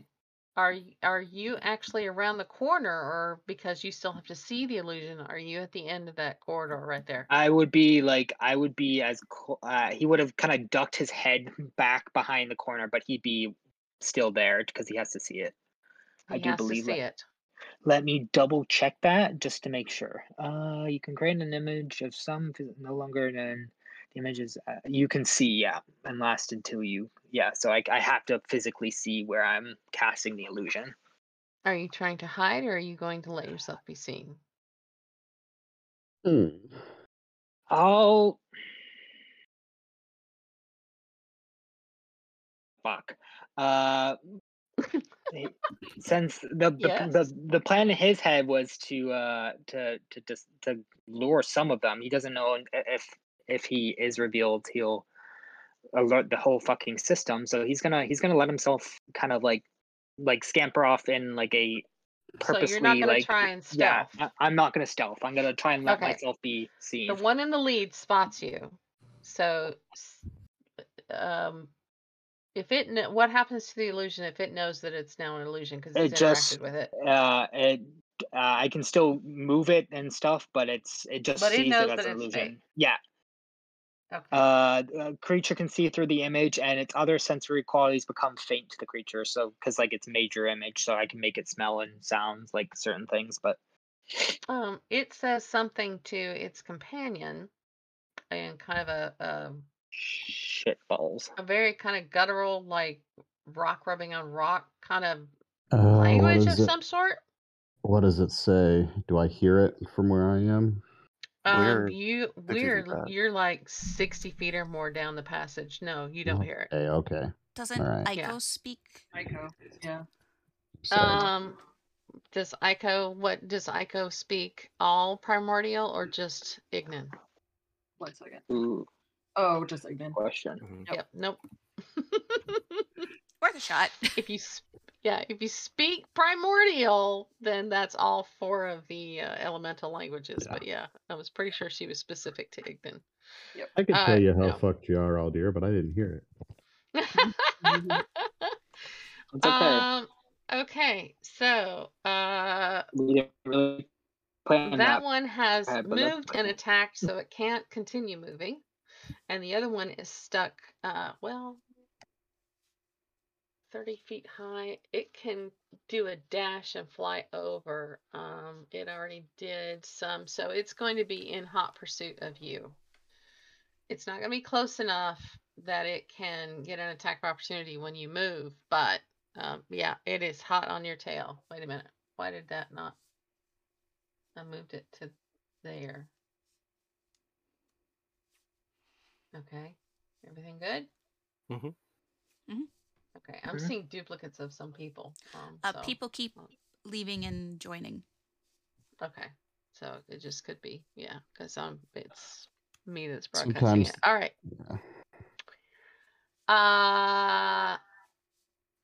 Are are you actually around the corner or because you still have to see the illusion, are you at the end of that corridor right there? I would be like, I would be as uh, he would have kind of ducked his head back behind the corner, but he'd be still there because he has to see it. I do has believe to see that. it. Let me double check that just to make sure. Uh, you can create an image of some no longer than the images uh, you can see, yeah, and last until you, yeah. So I, I have to physically see where I'm casting the illusion. Are you trying to hide or are you going to let yourself be seen? Hmm. I'll. Fuck. Uh, since the the, Yes. the the plan in his head was to uh to to just to lure some of them. He doesn't know if if he is revealed, he'll alert the whole fucking system. So he's gonna he's gonna let himself kind of like like scamper off in like a So purposely you're not to like try and yeah. stealth. I, I'm not gonna stealth. I'm gonna try and let Okay. myself be seen. The one in the lead spots you. So, um, if it kn- what happens to the illusion if it knows that it's now an illusion because It interacted just- with it? uh it uh, I can still move it and stuff, but it's it just But sees knows it as that an it's fake. Yeah, Okay. uh, a creature can see through the image, and its other sensory qualities become faint to the creature. So, because like it's major image, so I can make it smell and sounds like certain things. But Um, it says something to its companion, and kind of a a, shit balls. a very kind of guttural, like rock rubbing on rock kind of Uh, language of it? some sort. What does it say? Do I hear it from where I am? Um, Where you did you we're you're like sixty feet or more down the passage. No, you don't hear it. Okay, okay. Doesn't Alright. Aiko Yeah. speak? Aiko. Yeah. So, Um, does Aiko what does Aiko speak? All primordial or just Ignan? One second. Ooh, Oh, just Ignan. question. Mhm. Yep. Yep. Nope. Worth a shot. if you Yeah, if you speak primordial, then that's all four of the uh, elemental languages. Yeah. But yeah, I was pretty sure she was specific to Ignan. Yep. I could Uh, tell you how no. fucked you are, Aldir, but I didn't hear it. It's okay. um. Okay, so uh, we really that that. one has ahead, but that's moved and attacked, so it can't continue moving, and the other one is stuck. Uh, well, thirty feet high. It can do a dash and fly over. Um, it already did some, so it's going to be in hot pursuit of you. It's not going to be close enough that it can get an attack of opportunity when you move, but um, yeah, it is hot on your tail. Wait a minute. Why did that not? I moved it to there. Okay. Everything good? Mhm. Mhm. Okay. I'm Okay. seeing duplicates of some people. Um, Uh, so, people keep um, leaving and joining. Okay. So it just could be, yeah, because um, it's me that's broadcasting Sometimes- it. All right. Yeah. Uh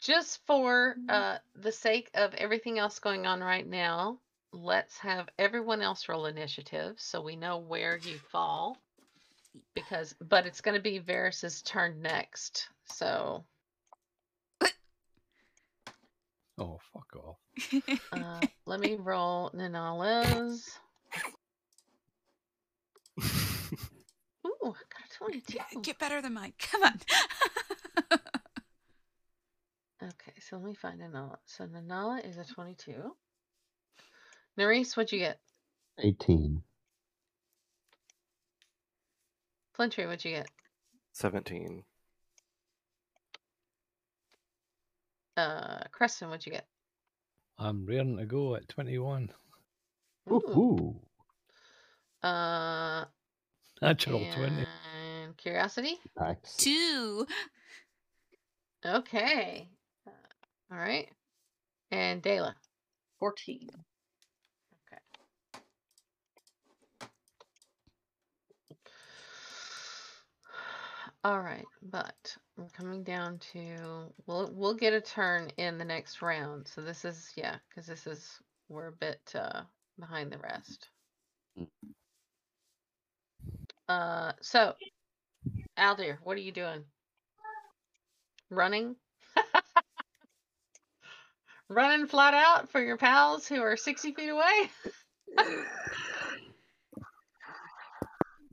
just for uh the sake of everything else going on right now, let's have everyone else roll initiative so we know where you fall. Because but it's gonna be Varys's turn next. So Oh, fuck off. uh let me roll Nanala's. Ooh, I got a 22. Get better than mine. Come on. Okay, so let me find Nanala. So Nanala is a 22. Nerys, what'd you get? 18. Flintry, what'd you get? 17. Uh, Creston, what'd you get? I'm raring to go at 21. Ooh. Woohoo! Uh, Natural 20. and Curiosity. Nice. Two. Okay. Uh, all right. And Dayla? 14. All right, but we're coming down to we'll we'll get a turn in the next round. So this is yeah, because this is we're a bit uh behind the rest. Mm. Uh, so Aldir, what are you doing? Running? Running flat out for your pals who are 60 feet away?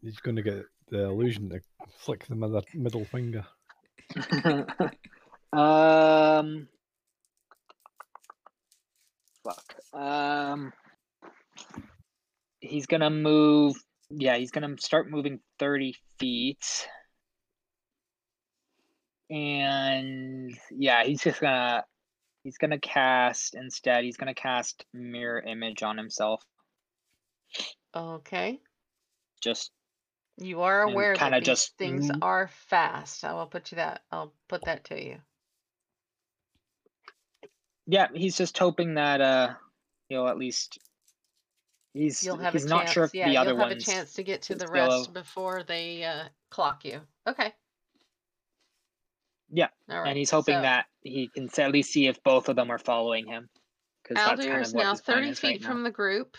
He's going to get the illusion to flick the middle, middle finger. um. Fuck. Um. He's gonna move. Yeah, he's gonna start moving thirty feet. And yeah, he's just gonna he's gonna cast instead. He's gonna cast mirror image on himself. Okay. Just You are aware that kinda just things m- are fast. I will put you that. I'll put that to you. yeah, he's just hoping that uh he'll at least he's You'll have he's a not chance. sure if yeah, the other you'll have ones a chance to get to the still- rest before they uh, clock you. Okay. Yeah, All right. and he's hoping so that he can at least see if both of them are following him. Because that's Aldir kind of what now 30 feet right now. from the group,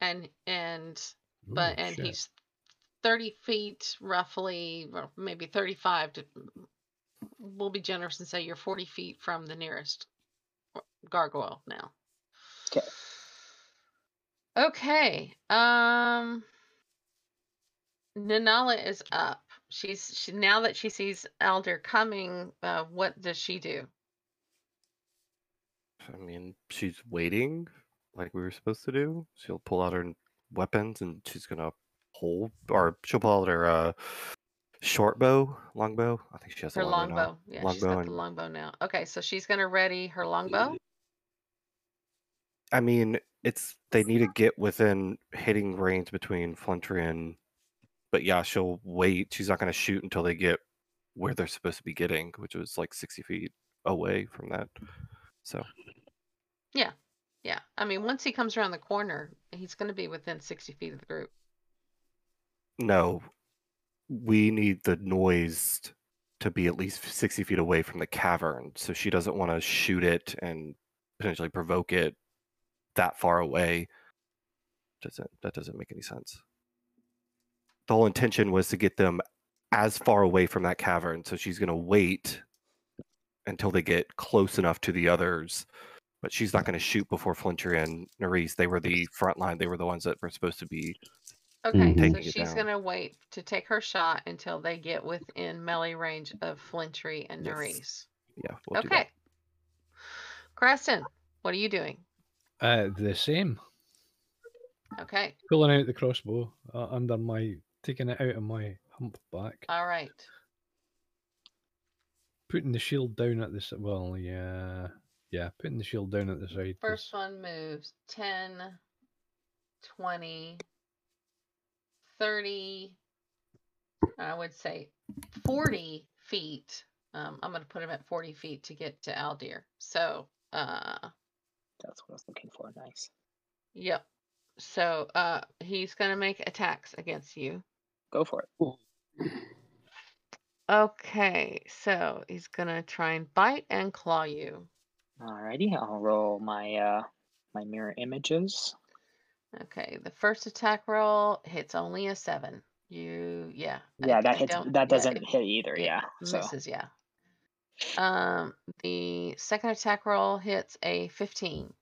and and but Ooh, and shit. he's 30 feet roughly, or maybe 35 to. We'll be generous and say you're 40 feet from the nearest gargoyle now. 'Kay. Okay. Um. Nanala is up. She's she, now that she sees Aldir coming. Uh, what does she do? I mean, she's waiting like we were supposed to do. She'll pull out her weapons and she's gonna or she'll pull out her uh, short bow, longbow. I think she has Her a longbow. now. longbow. Yeah, she's Longbow got the and- longbow now. Okay, so she's gonna ready her longbow. I mean, it's they need to get within hitting range between Flintry and, but yeah, she'll wait. She's not gonna shoot until they get where they're supposed to be getting, which was like sixty feet away from that. So Yeah, Yeah, I mean, once he comes around the corner, he's gonna be within 60 feet of the group. No, we need the noise to be at least 60 feet away from the cavern. So she doesn't want to shoot it and potentially provoke it that far away. Doesn't that doesn't make any sense. The whole intention was to get them as far away from that cavern. So she's gonna wait until they get close enough to the others. But she's not going to shoot before Flintry and Nerys. They were the front line. They were the ones that were supposed to be. Okay, Mhm. so Taking it she's down. gonna wait to take her shot until they get within melee range of Flintry and Yes. Nerys. Yeah, we'll do that. okay. Creston, what are you doing? Uh, the same. Okay. Pulling out the crossbow uh, under my, taking it out of my humpback, All right. putting the shield down at this. Well, yeah, yeah, putting the shield down at the side. 'cause- First one moves 10, 20, 30, I would say 40 feet. Um, I'm going to put him at 40 feet to get to Aldir. So, uh, That's what I was looking for. Nice. yep. So, uh, he's going to make attacks against you. Go for it. Okay. So, he's going to try and bite and claw you. Alrighty, I'll roll my uh my mirror images. Okay. The first attack roll hits only a 7. You, yeah. I- Yeah, that I hits. That doesn't it- hit either. it Yeah. So misses, yeah. Um, the second attack roll hits a 15.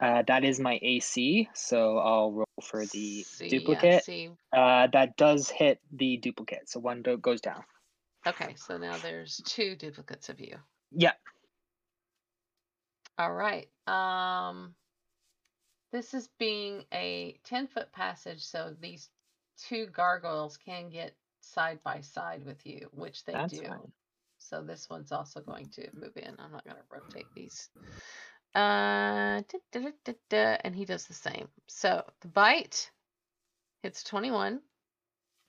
uh, that is my AC. So I'll roll for the yeah, duplicate. see, Uh, that does hit the duplicate. So one do- goes down. okay, so now there's two duplicates of you. Yeah. All right. Um, this is being a 10 foot passage, so these two gargoyles can get side by side with you, which they That's do. fine. So this one's also going to move in. I'm not going to rotate these. Uh, da, da, da, and he does the same. So the bite hits 21.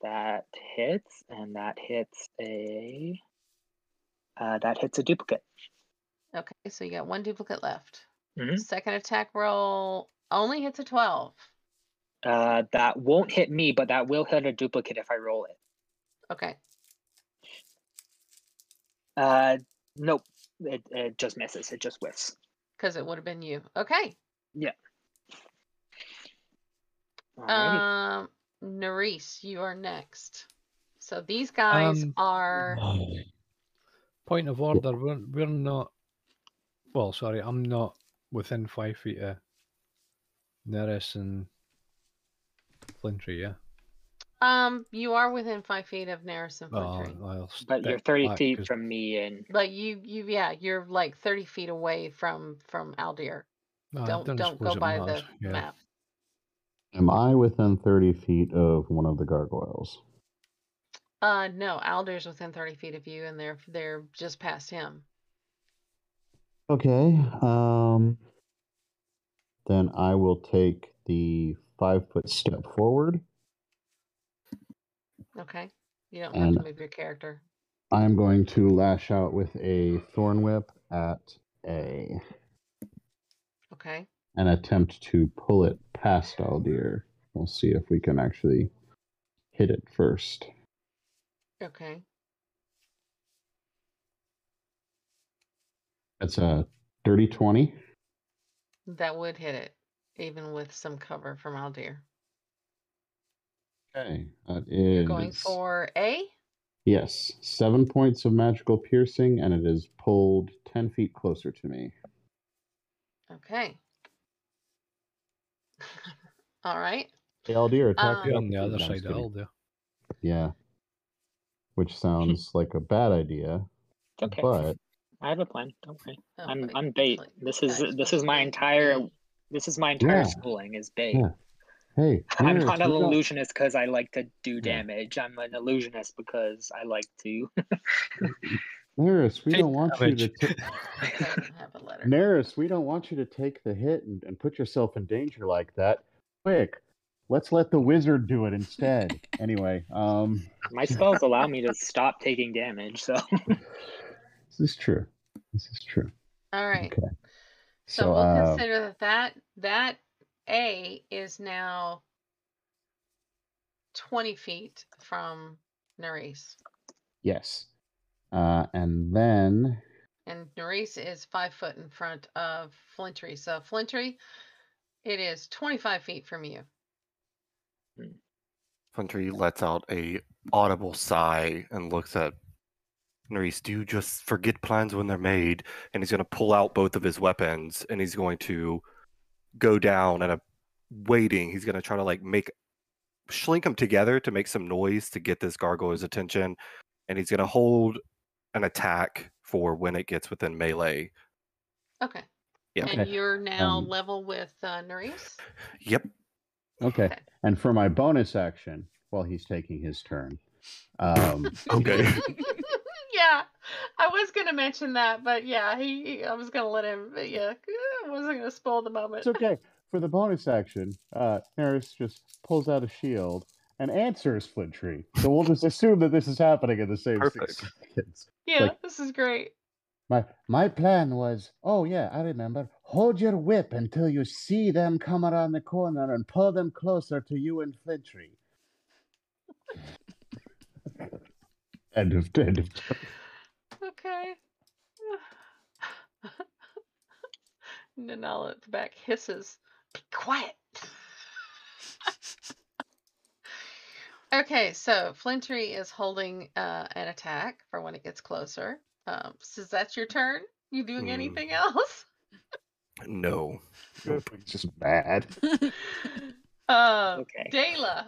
That hits, and that hits a. Uh, that hits a duplicate. Okay, so you got one duplicate left. Mhm. Second attack roll only hits a 12. Uh, that won't hit me, but that will hit a duplicate if I roll it. Okay. Uh, nope. It, it just misses. It just whiffs. Because it would have been you. Okay. Alrighty. Um, Nerys, you are next. So these guys Um, are. Point of order: we're we're not. Well, sorry, I'm not within five feet of Nerys and Flintry. Yeah. Um, you are within five feet of Nerys and Oh, Flintry. I'll but you're 30 back feet 'cause- from me, and But you, you, yeah, you're like thirty feet away from from Aldir. No, don't don't don't go by the yeah. map. Am I within 30 feet of one of the gargoyles? Uh, no, Aldir's within thirty feet of you, and they're they're just past him. Okay. Um, then I will take the five foot step forward. Okay, you don't have to move your character. I'm going to lash out with a thorn whip at A Okay. and attempt to pull it past Aldir. We'll see if we can actually hit it first. Okay. That's a dirty 20. That would hit it, even with some cover from Aldir. Okay. That You're going for A. Yes, seven points of magical piercing, and it is pulled 10 feet closer to me. Okay. All right. Hey, Aldir, attack Um, on the other side just of kidding. Aldir. Yeah. Which sounds like a bad idea, okay. but I have a plan. Don't worry. Oh, I'm I'm bait. like, This is that's this is my supposed to be entire this is my entire Yeah. schooling is bait. Yeah. hey, I'm Nerys, not an illusionist because I like to do Yeah. damage. I'm an illusionist because I like to. Nerys, we don't want you to. damage. ta- It doesn't have a letter. Nerys, we don't want you to take the hit and, and put yourself in danger like that. Quick, let's let the wizard do it instead. anyway, um, My spells allow me to stop taking damage, so this is true. This is true. All right. Okay. So, So, we'll uh, consider that, that that A is now 20 feet from Nerys. yes. Uh, and then And Nerys is five foot in front of Flintry. So Flintry, it is 25 feet from you. Flintry lets out a audible sigh and looks at Nerys. Do you just forget plans when they're made? And he's going to pull out both of his weapons and he's going to go down and a waiting. He's going to try to like make shlink them together to make some noise to get this gargoyle's attention. And he's going to hold an attack for when it gets within melee. Okay. Yeah. And Okay. you're now Um, level with uh, Nerys? Yep. okay, Okay. and for my bonus action, while he's taking his turn, um, Okay. yeah, I was gonna mention that, but yeah, he, he- I was gonna let him. but Yeah, I wasn't gonna spoil the moment. it's okay. For the bonus action, uh, Nerys just pulls out a shield and answers Flintry. So we'll just assume that this is happening in the same six Perfect. seconds. yeah, like- this is great. My my plan was, oh yeah, I remember. Hold your whip until you see them come around the corner and pull them closer to you and Flintry. end of end of Okay. Nanala at the back hisses. Be quiet. okay, so Flintry is holding uh, an attack for when it gets closer. Um, so is that your turn? You doing Hmm. anything else? No. It's just bad. Um, Okay. Dayla.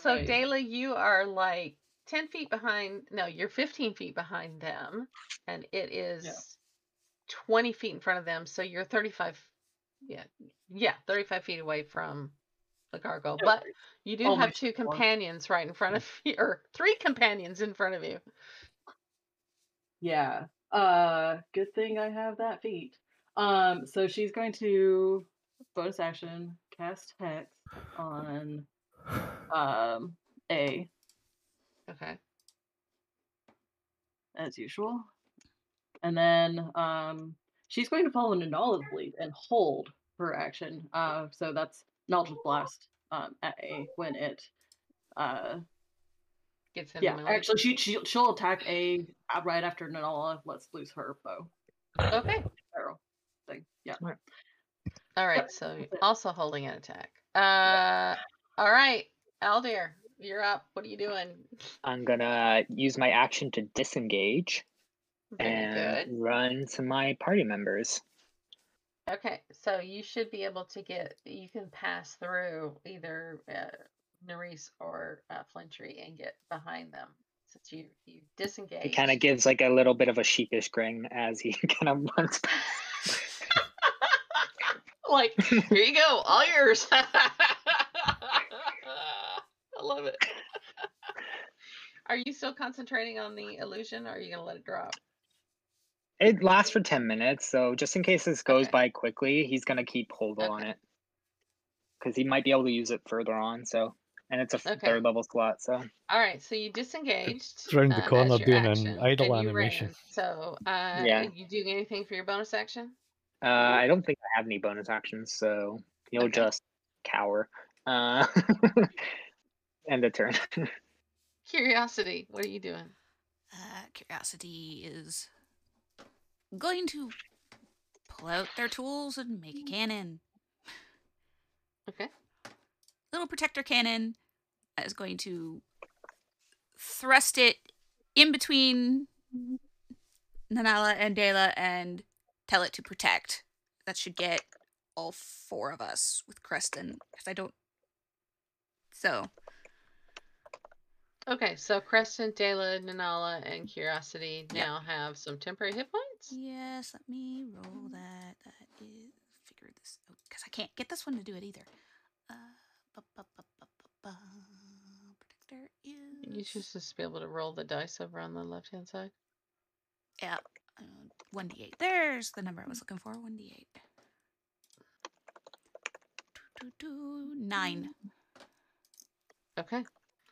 So Alright. Dayla, you are like 10 feet behind. No, you're 15 feet behind them. And it is 20 feet in front of them. So you're 35. Yeah. Yeah. 35 feet away from the gargoyle. Yeah, But you do have two companions right in front of you, or three companions in front of you. Yeah. Uh good thing I have that feat. Um so she's going to bonus action cast hex on um A Okay. as usual. And then um she's going to follow Nanala's lead and hold her action. Uh so that's knowledge blast um at A when it uh Gets in yeah, the actually she, she she'll attack A right after Nanala lets loose her bow. Okay. Arrow thing. Yeah. All right. Yep, So you're that's it. also holding an attack. Uh, all right. Aldir, you're up. What are you doing? I'm gonna use my action to disengage Very and good. run to my party members. Okay, so you should be able to get, you can pass through either uh, Nerys or uh, Flintry and get behind them since you you disengage. He kind of gives like a little bit of a sheepish grin as he kind of runs past. like, here you go, all yours. I love it. Are you still concentrating on the illusion or are you going to let it drop? It lasts for 10 minutes, so just in case this goes Okay. by quickly, he's gonna keep hold on it. Because he might be able to use it further on, so and it's a Okay. third level slot, so All right, so you disengaged. around the corner your doing an idle and animation. ran. So, uh, Yeah. you doing anything for your bonus action? uh I don't think I have any bonus actions, so you'll Okay. just cower. Uh end of turn. Curiosity, what are you doing? Uh, Curiosity is going to pull out their tools and make a cannon. Okay. Little protector cannon is going to thrust it in between Nanala and Dayla and tell it to protect. That should get all four of us with Creston, because I don't. So, Okay, so Creston, Dayla, Nanala, and Curiosity Yep. now have some temporary hit points. yes, let me roll that. That is. Figure this out, because I can't get this one to do it either. Uh, ba, ba, ba, ba, ba. Protector is. You should just be able to roll the dice over on the left hand side. Yeah, uh, 1d8. There's the number I was looking for 1d8. Doo, doo, doo, Nine. Okay.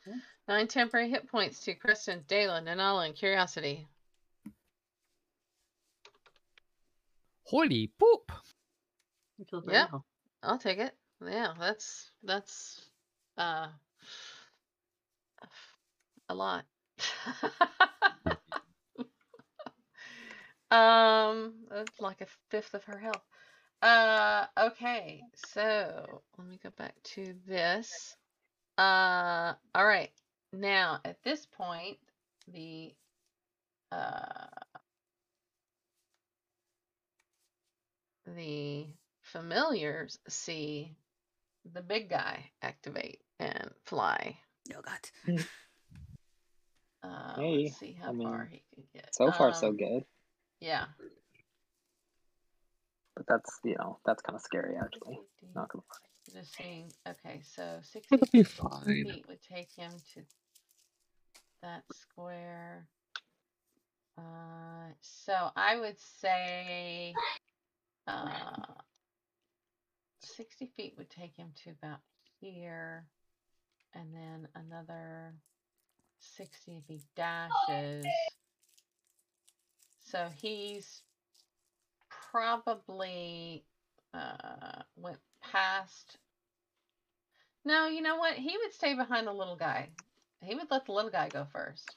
Okay. Nine temporary hit points to Creston, Dayla, Nanala, and Curiosity. Holy poop! I feel very Yeah. well. I'll take it. Yeah, that's that's uh a lot. Um, that's like a fifth of her health. Uh, okay, so let me go back to this. Uh, all right. Now, at this point, the uh the familiars see the big guy activate and fly. No God. Uh, Hey, let's see how I far mean, he can get. So far, so Um, good. Yeah. But that's you know that's kind of scary actually. Not gonna lie. Just seeing. Okay, so 60 It'll be fine. feet would take him to that square. Uh, so I would say uh, 60 feet would take him to about here, and then another 60 if he dashes. So he's probably uh, went past. No, you know what? He would stay behind the little guy. He would let the little guy go first.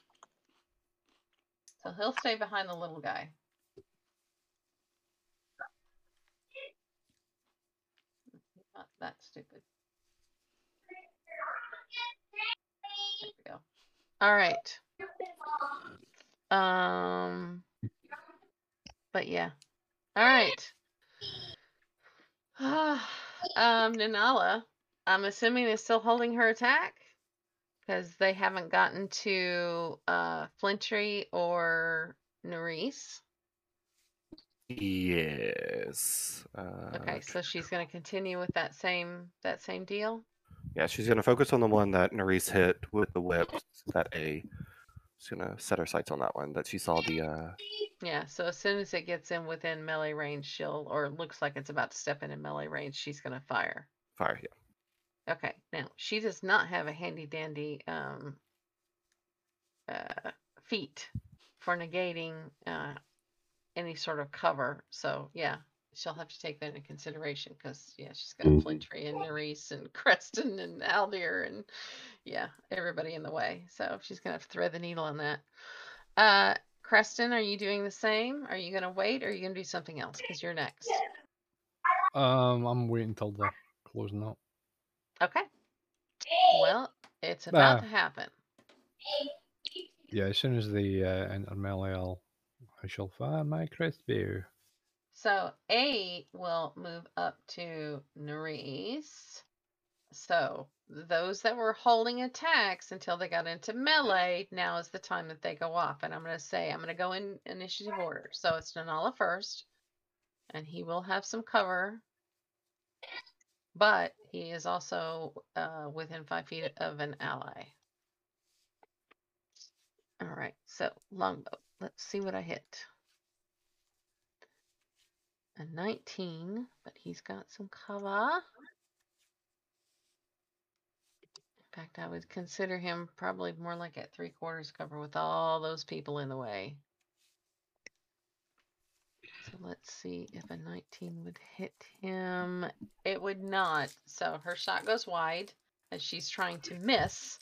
So he'll stay behind the little guy. Not that stupid. There we go. All right. Um. But yeah. All right. um, Nanala, I'm assuming is still holding her attack because they haven't gotten to uh Flintry or Nerys. Yes. Uh, Okay, so she's gonna continue with that same that same deal. Yeah, she's gonna focus on the one that Nerys hit with the whip. That A. She's gonna set her sights on that one. That she saw the. uh Yeah, so as soon as it gets in within melee range, she'll or looks like it's about to step into melee range, she's gonna fire. fire. Yeah. Okay, now she does not have a handy dandy um uh feat for negating uh any sort of cover. So yeah, she'll have to take that into consideration because yeah, she's got. Flintry and Nerys and Creston and Aldir and yeah, everybody in the way. So she's gonna have to thread the needle on that. Uh Creston, are you doing the same? Are you gonna wait or are you gonna do something else? Because you're next. Um, I'm waiting till they're closing up. Okay. Well, it's about Ah. to happen. Yeah, as soon as they uh, enter melee, I'll, I shall fire my crossbow. So A will move up to Nerys. So those that were holding attacks until they got into melee, now is the time that they go off. And I'm going to say, I'm going to go in initiative order. So it's Nanala first, and he will have some cover. But he is also uh, within five feet of an ally. All right, so longbow. Let's see what I hit. A 19, but he's got some cover. In fact, I would consider him probably more like at three quarters cover with all those people in the way. So let's see if a 19 would hit him. It would not. So her shot goes wide as she's trying to miss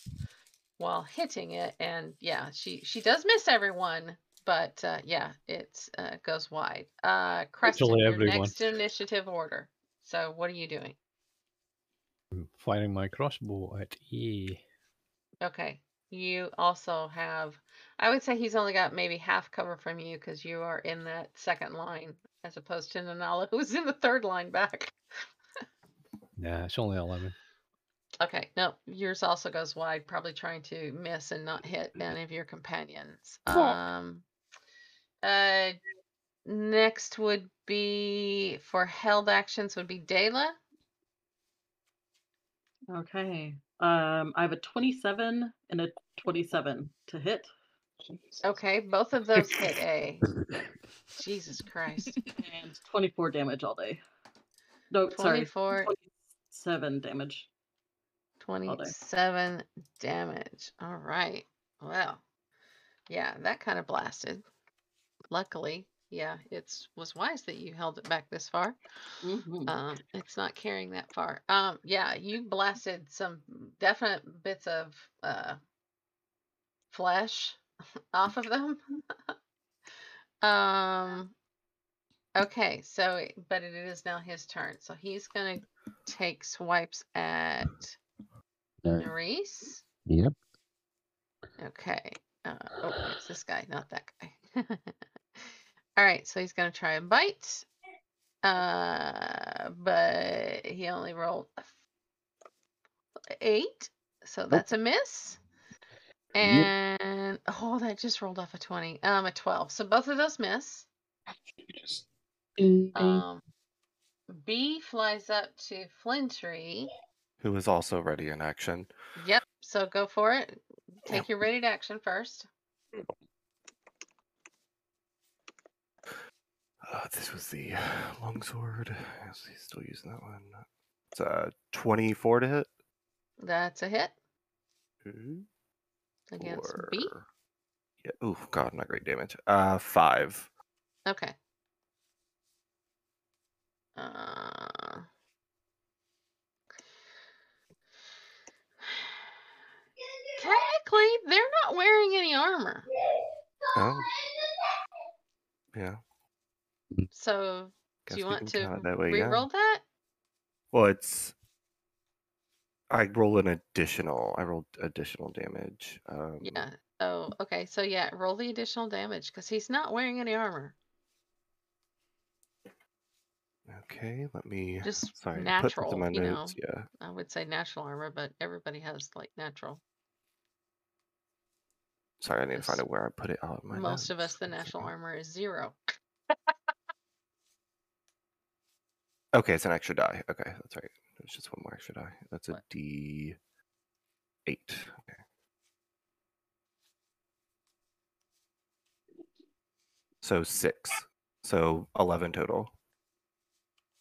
while hitting it. And yeah, she she does miss everyone, but uh, yeah, it uh, goes wide. Uh, Creston, Virtually you're everyone. next initiative order. So what are you doing? I'm firing my crossbow at E. Okay. You also have, I would say he's only got maybe half cover from you because you are in that second line as opposed to Nanala, who's in the third line back. Nah, it's only 11. Okay. No, yours also goes wide, probably trying to miss and not hit any of your companions. Um, uh, next would be for held actions would be Dayla. Okay. Um, I have a 27 and a 27 to hit. Okay. Both of those hit A. Jesus Christ. and 24 damage all day. No, sorry. 24. 27 damage. All 27 damage. All right. Well, yeah, that kind of blasted. Luckily, yeah, it's was wise that you held it back this far. Mhm. Um, it's not carrying that far. Um, yeah, you blasted some definite bits of uh flesh off of them. Um. Okay, so but it is now his turn, so he's gonna take swipes at Nerys. Yep. Okay. Uh, oh, it's this guy, not that guy. All right, so he's gonna try and bite. Uh, but he only rolled eight, so that's a miss. And oh, that just rolled off a twenty. Um, a twelve. So both of those miss. Just Um, B flies up to Flintry. Who is also ready in action. Yep. So go for it. Take your ready to action first. Uh, this was the longsword. Is he still using that one? It's a 24 to hit. That's a hit Ooh, against B. Yeah. Oh God, not great damage. Uh, five. Okay. Uh, technically, they're not wearing any armor. Oh. Yeah. So, Guess do you want to that way, yeah. re-roll that? Well, it's. I roll an additional. I rolled additional damage. Um, Yeah. Oh, okay. So yeah, roll the additional damage because he's not wearing any armor. Okay, let me. Just sorry, put natural, my you know. Yeah. I would say natural armor, but everybody has like natural. Sorry, I need to find out where I put it out. in My Most of us, the natural armor is zero. Okay, it's an extra die. Okay, that's right. There's just one more should I? That's a D eight. Okay. So six. So eleven total.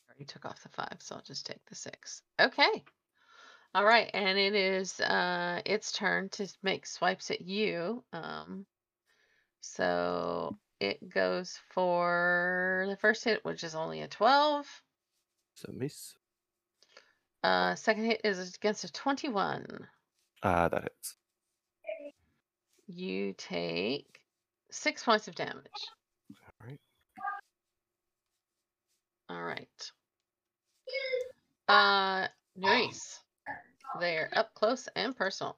already took off the five, so I'll just take the six. Okay. All right, and it is uh its turn to make swipes at you. Um so it goes for the first hit, which is only a 12. So miss. Uh second hit is against a 21. Uh that hits. You take 6 points of damage. Alright. All right. Uh Nerys. They're up close and personal.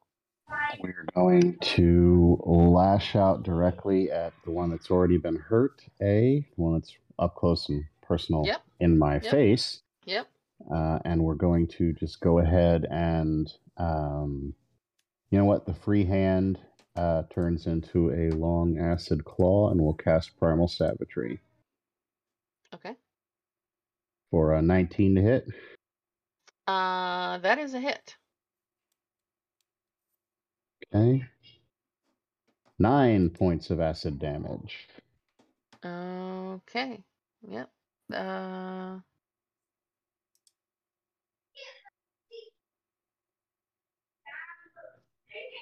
We're going to lash out directly at the one that's already been hurt, A, the one that's up close and personal Yep. in my Yep. face. Yep. Uh, and we're going to just go ahead and, um, you know what? The free hand uh, turns into a long acid claw, and we'll cast Primal Savagery Okay. for a 19 to hit. Uh that is a hit. Okay. Nine points of acid damage. Okay. Yep. Uh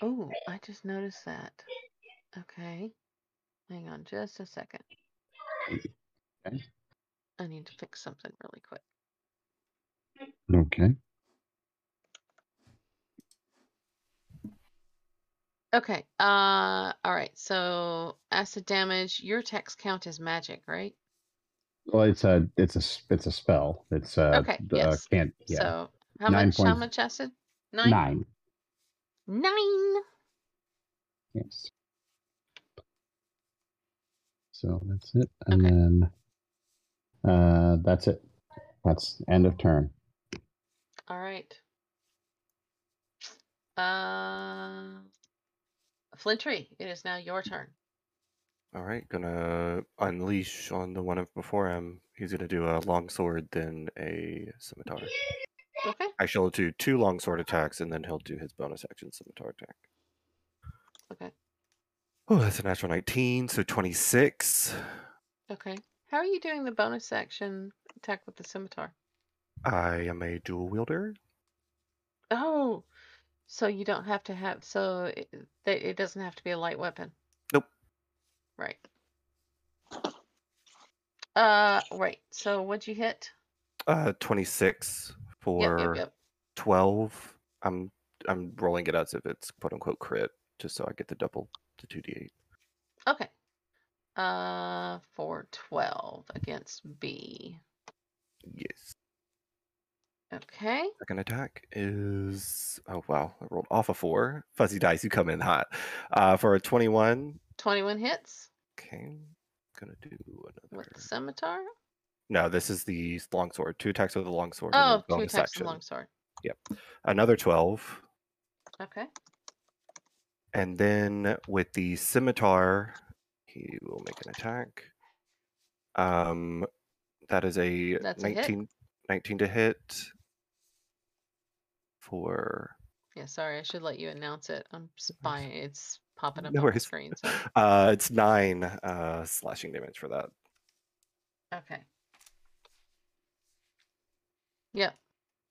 Oh, I just noticed that. Okay. Hang on just a second. Okay. I need to fix something really quick. Okay. Okay. Uh all right. So acid damage, your attacks count as magic, right? Well, it's a it's a it's a spell. It's uh, Okay, uh yes. can't yeah So how Nine much how much acid? Nine? nine. Nine. Yes. So that's it, and Okay. then uh that's it. That's end of turn. All right. Uh Flintry, it is now your turn. All right, gonna unleash on the one of before him. He's gonna do a long sword, then a scimitar. Okay. Actually, he'll do two long sword attacks, and then he'll do his bonus action scimitar attack. Okay. Oh, that's a natural 19, so 26. Okay. How are you doing the bonus action attack with the scimitar? I am a dual wielder. Oh, so you don't have to have so it, it doesn't have to be a light weapon. Nope. Right. Uh, right. So what'd you hit? Uh, 26 Yep, for yep, yep. 12. I'm I'm rolling it as if it's quote unquote crit, just so I get the double to 2d8. Okay. Uh, for 12 against B. Yes. Okay. Second attack is oh wow, I rolled off a four. Fuzzy dice, you come in hot. Uh, for a twenty-one. 21 hits Okay, gonna do with another. the scimitar. No, this is the longsword. Two attacks with the longsword. Oh, then attacks action. with longsword. Yep. Another twelve, Okay. and then with the scimitar, he will make an attack. Um, that is a, That's a hit. 19, 19 to hit. For Yeah, sorry, I should let you announce it. I'm spying. It's popping up No on the worries. screen. So uh, it's nine uh slashing damage for that. okay. Yep.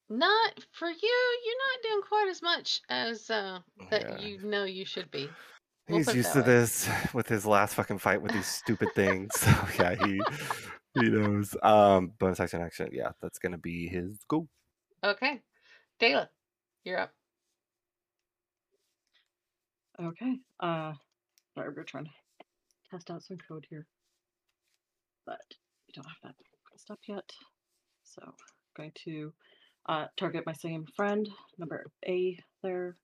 Not for you. You're not doing quite as much as uh, that Yeah. you know you should be. We'll He's put it used that to way. this with his last fucking fight with these stupid things. So yeah, he he knows. Um, bonus action action. Yeah, that's gonna be his go. Okay. Dayla, you're up. Okay. Uh, sorry, we're trying to test out some code here, but we don't have that stuff yet. So I'm going to uh, target my same friend, number A there.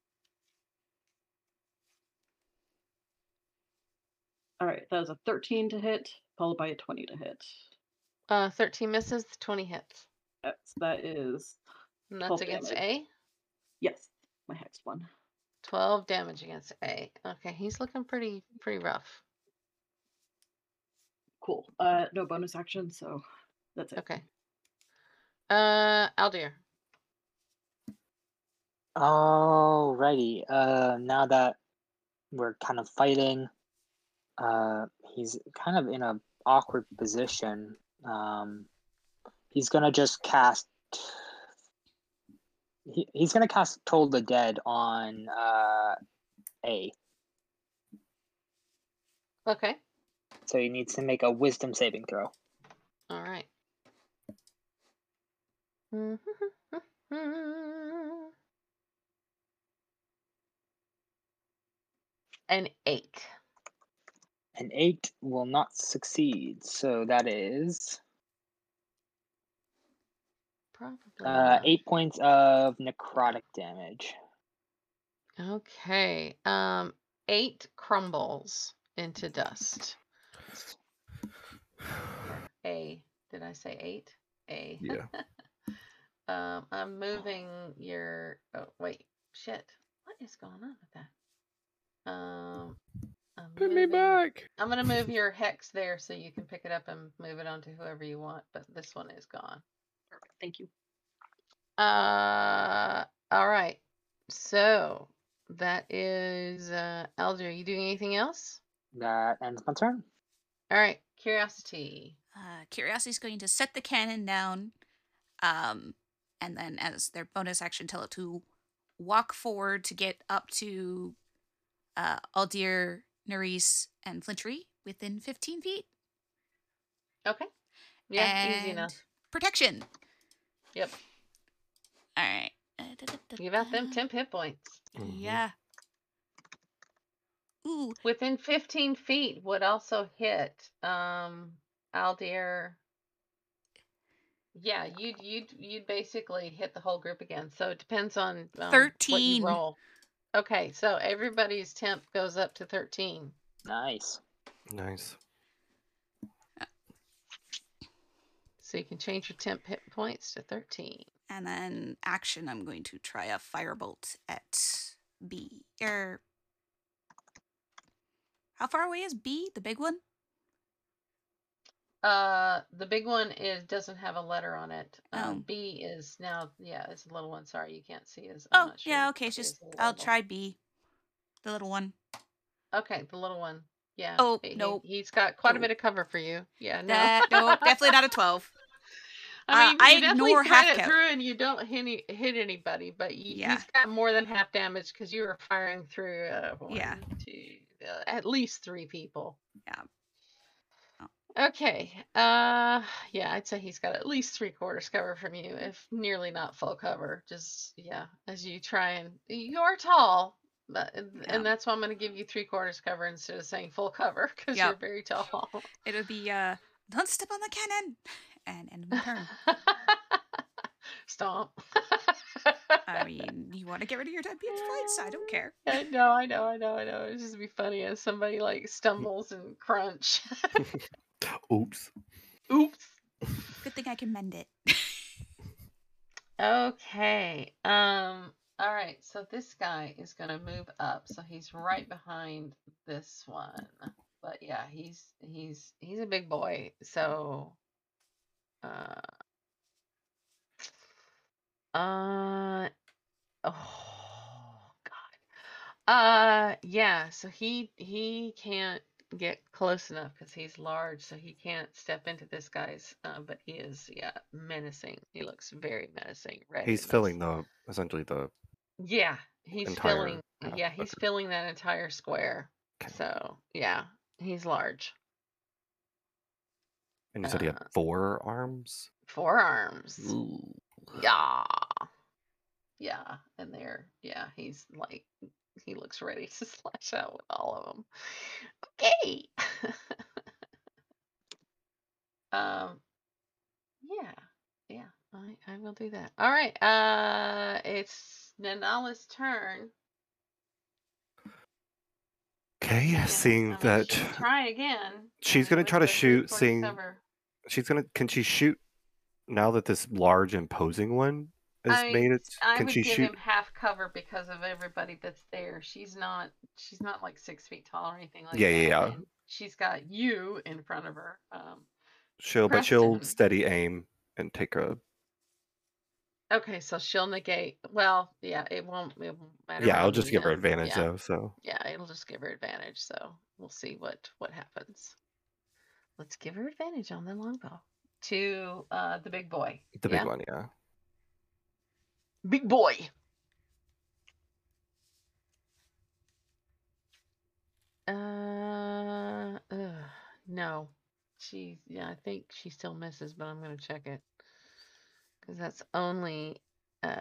All right, that was a 13 to hit, followed by a 20 to hit. Uh, 13 misses, 20 hits. That's, that is, And that's against damage. A. yes, my hex one. 12 damage against A. Okay, he's looking pretty pretty rough. Cool. Uh, no bonus action, so that's it. Okay. Uh, Aldir. Alrighty. Uh, now that we're kind of fighting, uh, he's kind of in a awkward position. Um, he's gonna just cast. He, he's gonna cast Toll the Dead on uh, A. Okay. So he needs to make a Wisdom saving throw. All right. An eight. An eight will not succeed. So that is Probably. uh, eight points of necrotic damage. Okay. Um, eight crumbles into dust. A. Did I say eight? A. Yeah. um, I'm moving your. Oh wait, shit. What is going on with that? Um, I'm Put me back. I'm gonna move your hex there so you can pick it up and move it onto whoever you want. But this one is gone. Perfect. Thank you. Uh, all right. So that is uh, Aldir. Are you doing anything else? That ends my turn. All right. Curiosity. Uh, Curiosity's going to set the cannon down, um, and then as their bonus action, tell it to walk forward to get up to uh, Aldir, Nerys, and Flintry within 15 feet. Okay. Yeah, easy enough. Protection. Yep. All right. Give out them temp hit points. Mhm. Yeah. Ooh, Within 15 feet would also hit um Aldir. Yeah, you'd you'd you'd basically hit the whole group again. So it depends on um, what 13. you roll. Okay, so everybody's temp goes up to 13. Nice. Nice. So you can change your temp hit points to 13. and then action. I'm going to try a firebolt at B. Er, how far away is B? The big one? Uh, the big one is doesn't have a letter on it. Um, Oh. B is now, yeah, it's a little one. Sorry, you can't see his. Oh, yeah. Okay, it's just I'll try. try B. The little one. Okay, the little one. Yeah. Oh, he- nope. He's got quite a bit of cover for you. Yeah. No. That no, definitely not a twelve. I uh, mean, I you definitely ignore half it count. through, and you don't hit any, hit anybody. But you, Yeah. he's got more than half damage because you were firing through. Uh, one, Yeah. two, uh, at least three people. Yeah. Okay. Uh, yeah, I'd say he's got at least three quarters cover from you, if nearly not full cover. Just yeah, as you try and you are tall, But, and Yeah. and that's why I'm going to give you three quarters cover instead of saying full cover because Yep. you're very tall. It'll be uh, don't step on the cannon, and end my turn. Stomp. I mean, you want to get rid of your dead beats fights? I don't care. I know, I know, I know, I know. It's just be funny as somebody like stumbles and crunch. Oops. Oops. Good thing I can mend it. Okay. Um. All right. So this guy is gonna move up. So he's right behind this one. But yeah, he's he's he's a big boy. So. Uh. Uh. Oh God. Uh. Yeah. So he he can't get close enough because he's large, so he can't step into this guy's. Uh, but he is, yeah, menacing. He looks very menacing. Red He's filling the essentially the Yeah, he's entire- filling. yeah, Yeah, he's okay. filling that entire square. Okay. So yeah, he's large. and you said he had Uh, four arms. Forearms. Ooh. Yeah. Yeah, and they're yeah, he's like he looks ready to slash out with all of them. Okay. um yeah. Yeah, I I will do that. All right. Uh it's Nanala's turn. Okay, Yeah, seeing uh, that try again. she's gonna try to shoot, seeing cover. she's gonna can she shoot now that this large imposing one has I- made it? I Can she give shoot? him half cover because of everybody that's there. She's not she's not like six feet tall or anything like Yeah, that. yeah, yeah. and she's got you in front of her. Um She'll but she'll steady aim and take a okay, so she'll negate well, yeah, it won't it won't matter. yeah. I'll just give her advantage yeah, though. So Yeah, it'll just give her advantage, so we'll see what what happens. Let's give her advantage on the longbow. To uh the big boy. the big one, yeah. Big boy. Uh, ugh, no. She, yeah, I think she still misses, but I'm gonna check it. Because that's only, uh,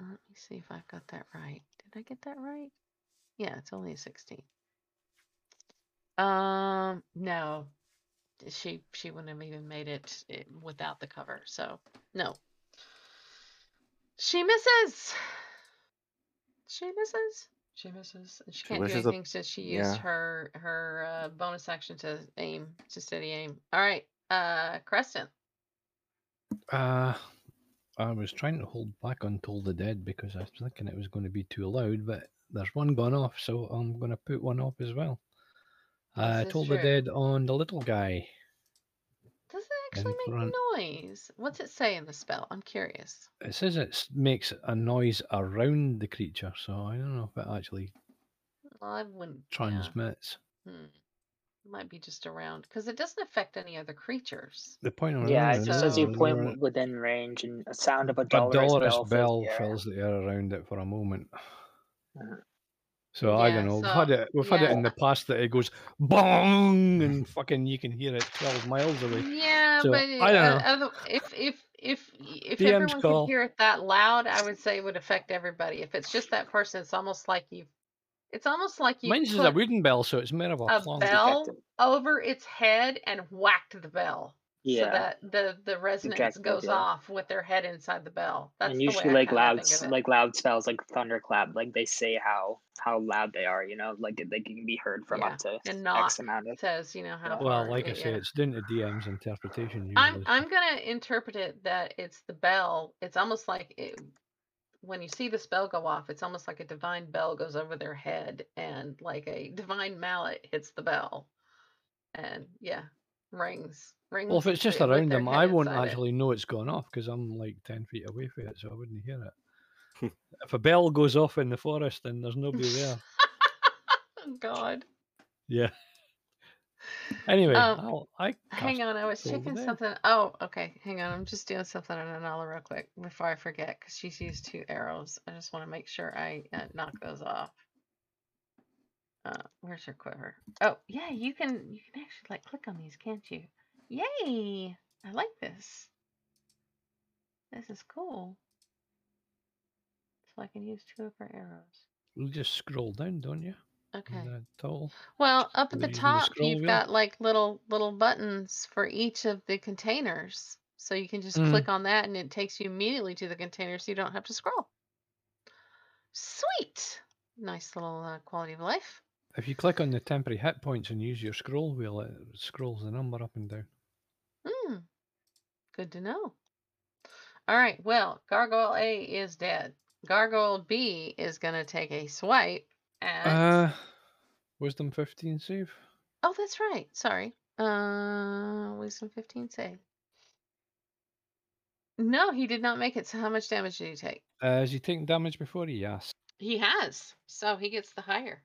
let me see if I've got that right. Did I get that right? Yeah, it's only a 16. Um, no, she she wouldn't have even made it, eh, without the cover. So no, she misses. She misses. She misses. and She She can't do wishes a- anything since she used yeah. her her uh, bonus action to aim to steady aim. All right, uh, Creston. Uh, I was trying to hold back on Toll the Dead because I was thinking it was going to be too loud, but there's one gone off, so I'm going to put one off as well. Uh, This is Toll the. Dead on the little guy. Does it actually In make front. noise? What's it say in the spell? I'm curious. It says it makes a noise around the creature, so I don't know if it actually Well, I wouldn't. Yeah. transmits. Hmm. It might be just around because it doesn't affect any other creatures. The point of Yeah, it it is just So- says you point you're- within range, and a sound of a a dolorous, dolorous bell, bell, fills the air. fills the air around it for a moment. Uh-huh. So I don't know. We've had it. We've had it in the past that it goes bong and fucking you can hear it twelve miles away. Yeah, So, but I don't uh, know. if if if if DM's everyone call. could hear it that loud, I would say it would affect everybody. If it's just that person, it's almost like you. It's almost like you Mine's is a wooden bell, so it's more of a, a bell over its head and whacked the bell, so Yeah, that the the resonance Detective, goes yeah. off with their head inside the bell. That's and the way usually like loud, think s- of it. like loud spells, like thunderclap, like they say how how loud they are. You know, like they can be heard from Yeah, up to and X amount of. says you know how. Well, far- like I yeah, say, yeah. it's down to DM's interpretation. I'm I'm gonna interpret it that it's the bell. It's almost like it, when you see the spell go off, it's almost like a divine bell goes over their head, and like a divine mallet hits the bell, and yeah, rings rings. well, if it's just around them, I won't inside it. actually know it's gone off because I'm like ten feet away from it, so I wouldn't hear it. if a bell goes off in the forest, then there's nobody there. Oh God. Yeah. Anyway, Um, I'll, Hang on, I was Toll checking something. Oh, okay. Hang on, I'm just doing something on Anala real quick before I forget, because she's used two arrows. I just want to make sure I uh, knock those off. Uh, where's her quiver? Oh, yeah, you can you can actually like click on these, can't you? Yay! I like this. This is cool. So I can use two of her arrows. You just scroll down, don't you? Okay. Well, up at the top, you've wheel? got like little little buttons for each of the containers. So you can just Mm. click on that and it takes you immediately to the container so you don't have to scroll. Sweet. Nice little uh, quality of life. If you click on the temporary hit points and use your scroll wheel, it scrolls the number up and down. Hmm. Good to know. All right. Well, Gargoyle A is dead. Gargoyle B is going to take a swipe at. Uh, wisdom 15 save. oh, that's right. Sorry. Uh, wisdom 15 save. No, he did not make it. So how much damage did he take? Uh, has he taken damage before? He yes. He has. So he gets the higher.